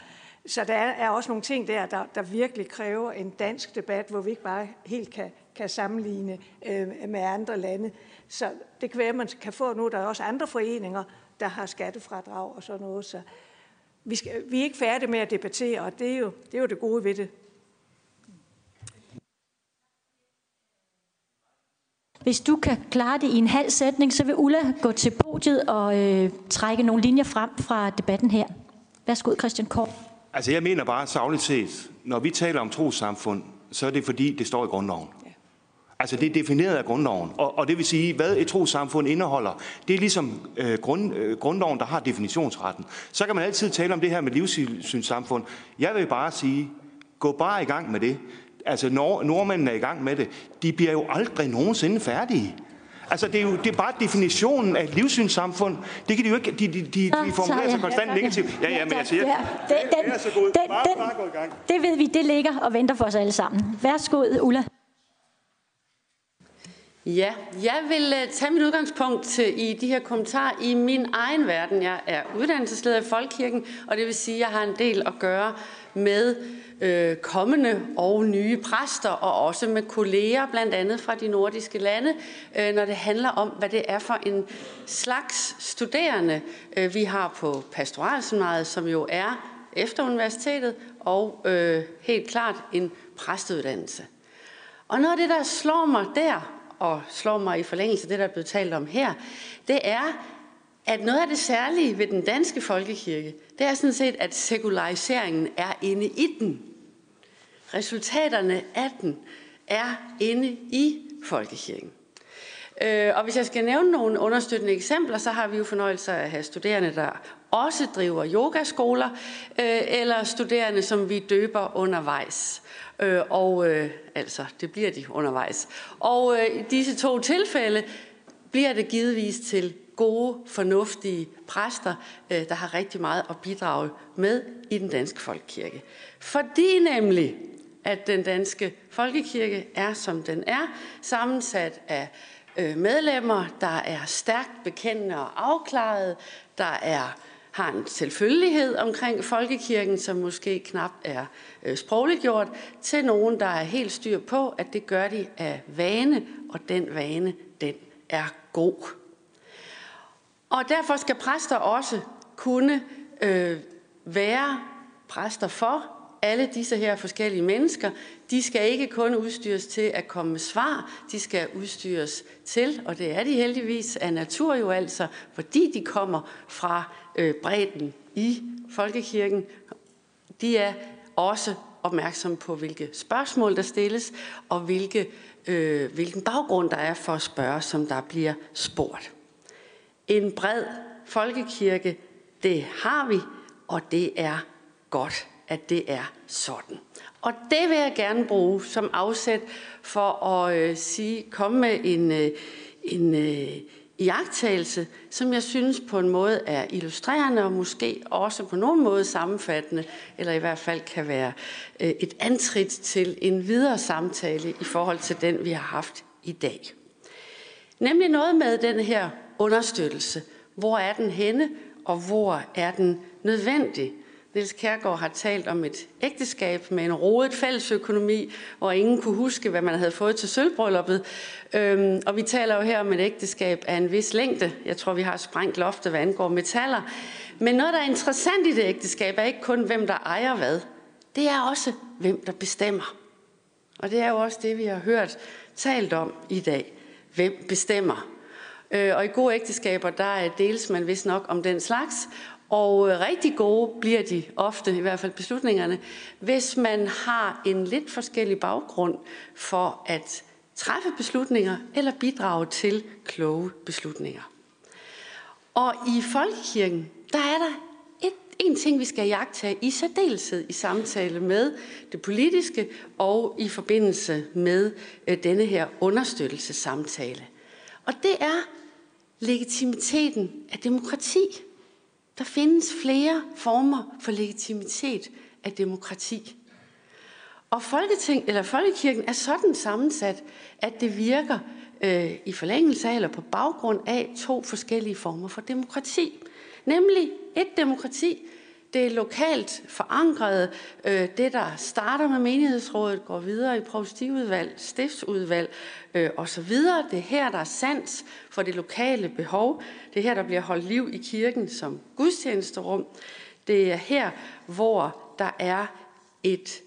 [SPEAKER 1] Så der er, er også nogle ting der, der, der virkelig kræver en dansk debat, hvor vi ikke bare helt kan, kan sammenligne øh, med andre lande. Så det kan være, at man kan få nu, der er også andre foreninger, der har skattefradrag og sådan noget. Så vi, skal, vi er ikke færdige med at debattere, og det er jo det, er jo det gode ved det.
[SPEAKER 2] Hvis du kan klare det i en halv sætning, så vil Ulla gå til podiet og øh, trække nogle linjer frem fra debatten her. Værsgo, Christian Kort.
[SPEAKER 6] Altså, jeg mener bare savligt set, når vi taler om trosamfund, så er det fordi, det står i grundloven. Altså, det er defineret af grundloven. Og, og det vil sige, hvad et trosamfund indeholder, det er ligesom øh, grund, øh, grundloven, der har definitionsretten. Så kan man altid tale om det her med livssynssamfund. Jeg vil bare sige, gå bare i gang med det. Altså, nord, nordmændene er i gang med det. De bliver jo aldrig nogensinde færdige. Altså, det er jo det er bare definitionen af et livssynssamfund. Det kan de jo ikke, de, de, de, de formulerer sig konstant negativt. Ja, ja, men jeg siger,
[SPEAKER 2] Ja, den, den,
[SPEAKER 6] det er så godt.
[SPEAKER 2] den,
[SPEAKER 6] Bare,
[SPEAKER 2] den,
[SPEAKER 6] bare gå i gang.
[SPEAKER 2] det ved vi, det ligger og venter for os alle sammen. Værsgo, Ulla.
[SPEAKER 22] Ja, jeg vil øh, tage mit udgangspunkt øh, i de her kommentarer i min egen verden. Jeg er uddannelsesleder i Folkekirken, og det vil sige, at jeg har en del at gøre med øh, kommende og nye præster, og også med kolleger, blandt andet fra de nordiske lande, øh, når det handler om, hvad det er for en slags studerende, øh, vi har på pastoralseminariet, som jo er efter universitetet, og øh, helt klart en præsteuddannelse. Og noget af det, der slår mig der, og slår mig i forlængelse af det, der er blevet talt om her, det er, at noget af det særlige ved den danske folkekirke, det er sådan set, at sekulariseringen er inde i den. Resultaterne af den er inde i folkekirken. Øh, og hvis jeg skal nævne nogle understøttende eksempler, så har vi jo fornøjelse af at have studerende, der også driver yogaskoler, øh, eller studerende, som vi døber undervejs. Øh, og altså, det bliver de undervejs. Og i disse to tilfælde, bliver det givetvis til gode, fornuftige præster, der har rigtig meget at bidrage med i den danske folkekirke. Fordi nemlig, at den danske folkekirke er, som den er, sammensat af øh, medlemmer, der er stærkt bekendende og afklaret, der er har en selvfølgelighed omkring folkekirken, som måske knap er øh, sprogligt gjort, til nogen, der er helt styr på, at det gør de af vane, og den vane, den er god. Og derfor skal præster også kunne øh, være præster for alle disse her forskellige mennesker. De skal ikke kun udstyres til at komme med svar, de skal udstyres til, og det er de heldigvis af natur jo altså, fordi de kommer fra øh, bredden i folkekirken. De er også opmærksomme på, hvilke spørgsmål der stilles, og hvilke, øh, hvilken baggrund der er for at spørge, som der bliver spurgt. En bred folkekirke, det har vi, og det er godt, at det er sådan. Og det vil jeg gerne bruge som afsæt for at øh, sige, komme med en, øh, en øh, iagtagelse, som jeg synes på en måde er illustrerende og måske også på nogen måde sammenfattende, eller i hvert fald kan være øh, et antrit til en videre samtale i forhold til den, vi har haft i dag. Nemlig noget med den her understøttelse. Hvor er den henne, og hvor er den nødvendig? Niels Kærgaard har talt om et ægteskab med en rodet fællesøkonomi, hvor ingen kunne huske, hvad man havde fået til sølvbrylluppet. Øhm, og vi taler jo her om et ægteskab af en vis længde. Jeg tror, vi har sprængt loftet, hvad angår metaller. Men noget, der er interessant i det ægteskab, er ikke kun, hvem der ejer hvad. Det er også, hvem der bestemmer. Og det er jo også det, vi har hørt talt om i dag. Hvem bestemmer? Øh, og i gode ægteskaber, der deles man vist nok om den slags. Og øh, rigtig gode bliver de ofte, i hvert fald beslutningerne, hvis man har en lidt forskellig baggrund for at træffe beslutninger eller bidrage til kloge beslutninger. Og i folkekirken, der er der et, en ting, vi skal jagtage i særdeleshed i samtale med det politiske og i forbindelse med øh, denne her understøttelsessamtale. Og det er legitimiteten af demokrati. Der findes flere former for legitimitet af demokrati. Og Folketing, eller Folkekirken er sådan sammensat, at det virker øh, i forlængelse af eller på baggrund af to forskellige former for demokrati. Nemlig et demokrati, det er lokalt forankret. Øh, det, der starter med menighedsrådet, går videre i provstiudvalg, stiftsudvalg øh, osv. Det er her, der er sans for det lokale behov. Det er her, der bliver holdt liv i kirken som gudstjenesterum. Det er her, hvor der er et,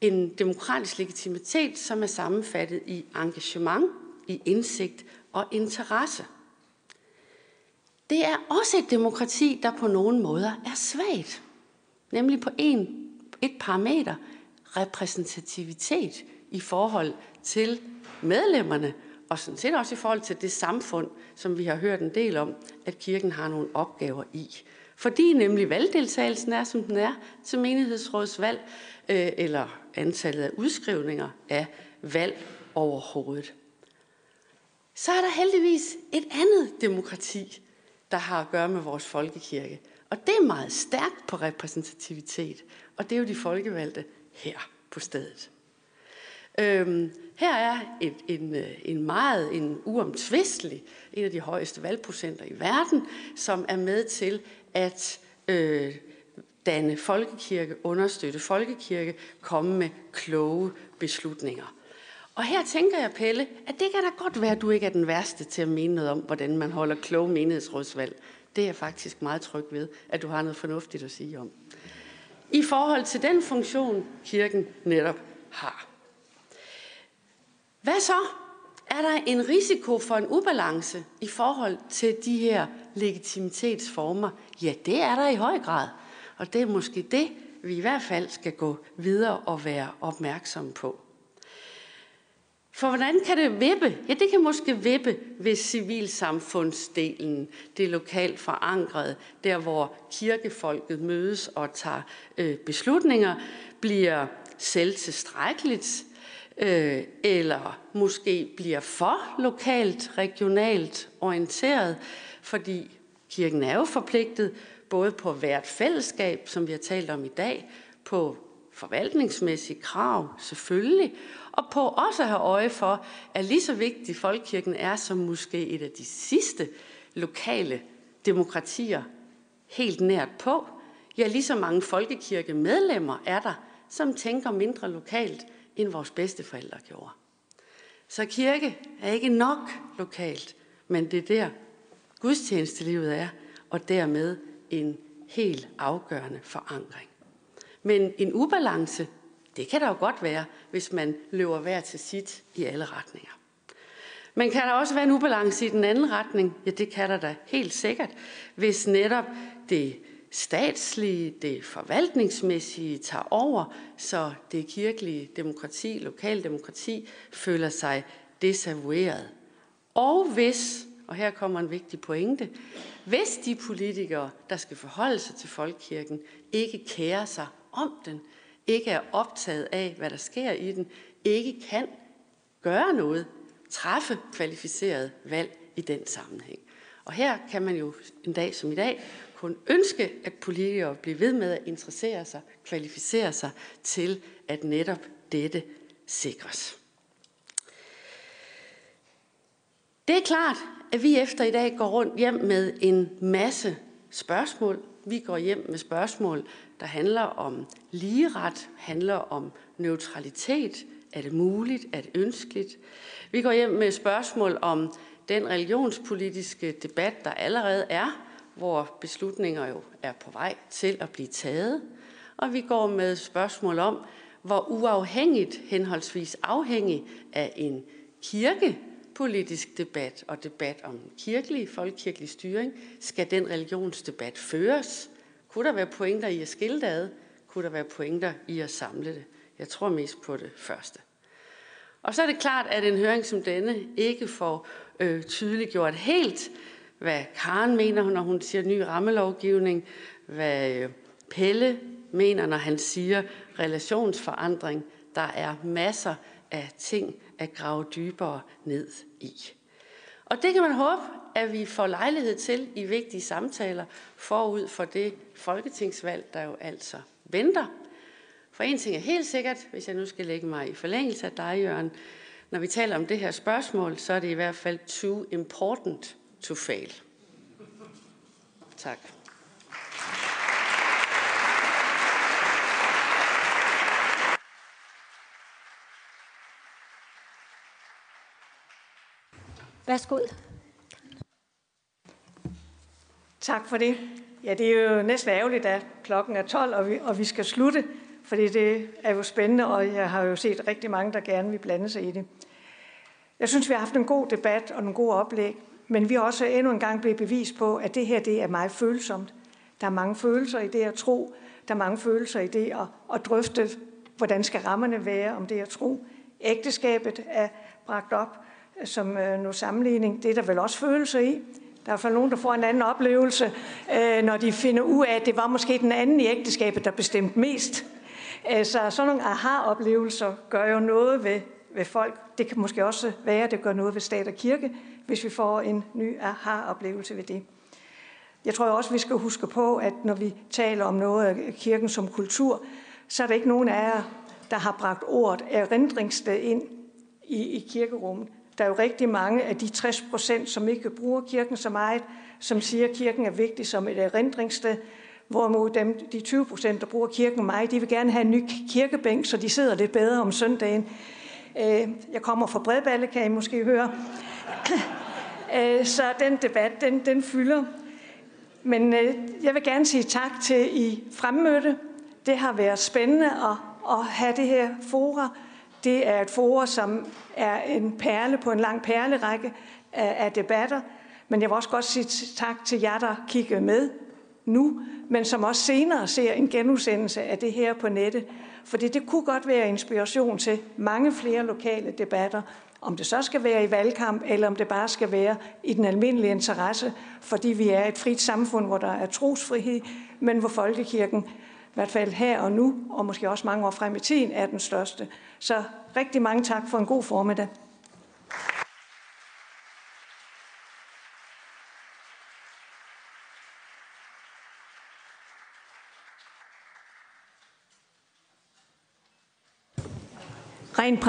[SPEAKER 22] en demokratisk legitimitet, som er sammenfattet i engagement, i indsigt og interesse. Det er også et demokrati, der på nogle måder er svagt. Nemlig på en, et parameter, repræsentativitet i forhold til medlemmerne, og sådan set også i forhold til det samfund, som vi har hørt en del om, at kirken har nogle opgaver i. Fordi nemlig valgdeltagelsen er, som den er, til menighedsrådsvalg, øh, eller antallet af udskrivninger af valg overhovedet. Så er der heldigvis et andet demokrati, der har at gøre med vores folkekirke. Og det er meget stærkt på repræsentativitet, og det er jo de folkevalgte her på stedet. Øhm, her er et, en, øh, en meget en uomtvistelig, en af de højeste valgprocenter i verden, som er med til at øh, danne folkekirke, understøtte folkekirke, komme med kloge beslutninger. Og her tænker jeg, Pelle, at det kan da godt være, at du ikke er den værste til at mene noget om, hvordan man holder kloge menighedsrådsvalg. Det er jeg faktisk meget tryg ved, at du har noget fornuftigt at sige om. I forhold til den funktion, kirken netop har. Hvad så? Er der en risiko for en ubalance i forhold til de her legitimitetsformer? Ja, det er der i høj grad. Og det er måske det, vi i hvert fald skal gå videre og være opmærksomme på. For hvordan kan det vippe? Ja, det kan måske vippe, hvis civilsamfundsdelen, det lokalt forankrede, der hvor kirkefolket mødes og tager øh, beslutninger, bliver selvtilstrækkeligt, øh, eller måske bliver for lokalt, regionalt orienteret, fordi kirken er jo forpligtet både på hvert fællesskab, som vi har talt om i dag, på forvaltningsmæssige krav selvfølgelig, og på også at have øje for, at lige så vigtig folkekirken er som måske et af de sidste lokale demokratier helt nært på. Ja, lige så mange folkekirkemedlemmer er der, som tænker mindre lokalt, end vores bedsteforældre gjorde. Så kirke er ikke nok lokalt, men det er der gudstjenestelivet er, og dermed en helt afgørende forankring. Men en ubalance, det kan der jo godt være, hvis man løber hver til sit i alle retninger. Men kan der også være en ubalance i den anden retning? Ja, det kan der da helt sikkert, hvis netop det statslige, det forvaltningsmæssige tager over, så det kirkelige demokrati, lokaldemokrati, føler sig desavoueret. Og hvis, og her kommer en vigtig pointe, hvis de politikere, der skal forholde sig til folkekirken, ikke kærer sig om den, ikke er optaget af, hvad der sker i den, ikke kan gøre noget, træffe kvalificeret valg i den sammenhæng. Og her kan man jo en dag som i dag kun ønske, at politikere bliver ved med at interessere sig, kvalificere sig til, at netop dette sikres. Det er klart, at vi efter i dag går rundt hjem med en masse spørgsmål. Vi går hjem med spørgsmål, der handler om ligeret, handler om neutralitet. Er det muligt? Er det ønskeligt? Vi går hjem med spørgsmål om den religionspolitiske debat, der allerede er, hvor beslutninger jo er på vej til at blive taget. Og vi går med spørgsmål om, hvor uafhængigt, henholdsvis afhængig af en kirkepolitisk debat og debat om kirkelig, folkekirkelig styring, skal den religionsdebat føres. Kunne der være pointer i at skille det ad? Kunne der være pointer i at samle det? Jeg tror mest på det første. Og så er det klart, at en høring som denne ikke får øh, tydeliggjort helt, hvad Karen mener, når hun siger ny rammelovgivning, hvad øh, Pelle mener, når han siger relationsforandring. Der er masser af ting at grave dybere ned i. Og det kan man håbe, at vi får lejlighed til i vigtige samtaler forud for det folketingsvalg, der jo altså venter. For en ting er helt sikkert, hvis jeg nu skal lægge mig i forlængelse af dig, Jørgen, når vi taler om det her spørgsmål, så er det i hvert fald too important to fail. Tak.
[SPEAKER 2] Værsgo.
[SPEAKER 1] Tak for det. Ja, det er jo næsten ærgerligt, at klokken er 12, og vi, og vi skal slutte, fordi det er jo spændende, og jeg har jo set rigtig mange, der gerne vil blande sig i det. Jeg synes, vi har haft en god debat og en god oplæg, men vi har også endnu en gang blevet bevis på, at det her det er meget følsomt. Der er mange følelser i det at tro. Der er mange følelser i det at, at drøfte, hvordan skal rammerne være om det at tro. Ægteskabet er bragt op som øh, noget sammenligning. Det er der vel også følelser i. Der er for nogen, der får en anden oplevelse, øh, når de finder ud af, at det var måske den anden i ægteskabet, der bestemte mest. Øh, så sådan nogle aha-oplevelser gør jo noget ved, ved folk. Det kan måske også være, at det gør noget ved stat og kirke, hvis vi får en ny aha-oplevelse ved det. Jeg tror også, vi skal huske på, at når vi taler om noget af kirken som kultur, så er der ikke nogen af jer, der har bragt ordet erindringssted ind i, i kirkerummet. Der er jo rigtig mange af de 60 procent, som ikke bruger kirken så meget, som siger, at kirken er vigtig som et erindringssted, hvorimod dem, de 20 procent, der bruger kirken meget, de vil gerne have en ny kirkebænk, så de sidder lidt bedre om søndagen. Øh, jeg kommer fra Bredballe, kan I måske høre. *coughs* Øh, så den debat, den, den fylder. Men øh, jeg vil gerne sige tak til I fremmødte. Det har været spændende at, at have det her fora. Det er et forum, som er en perle på en lang perlerække af, af debatter. Men jeg vil også godt sige tak til jer, der kigger med nu, men som også senere ser en genudsendelse af det her på nettet. Fordi det kunne godt være inspiration til mange flere lokale debatter, om det så skal være i valgkamp, eller om det bare skal være i den almindelige interesse, fordi vi er et frit samfund, hvor der er trosfrihed, men hvor folkekirken i hvert fald her og nu, og måske også mange år frem i tiden, er den største. Så rigtig mange tak for en god formiddag. Rent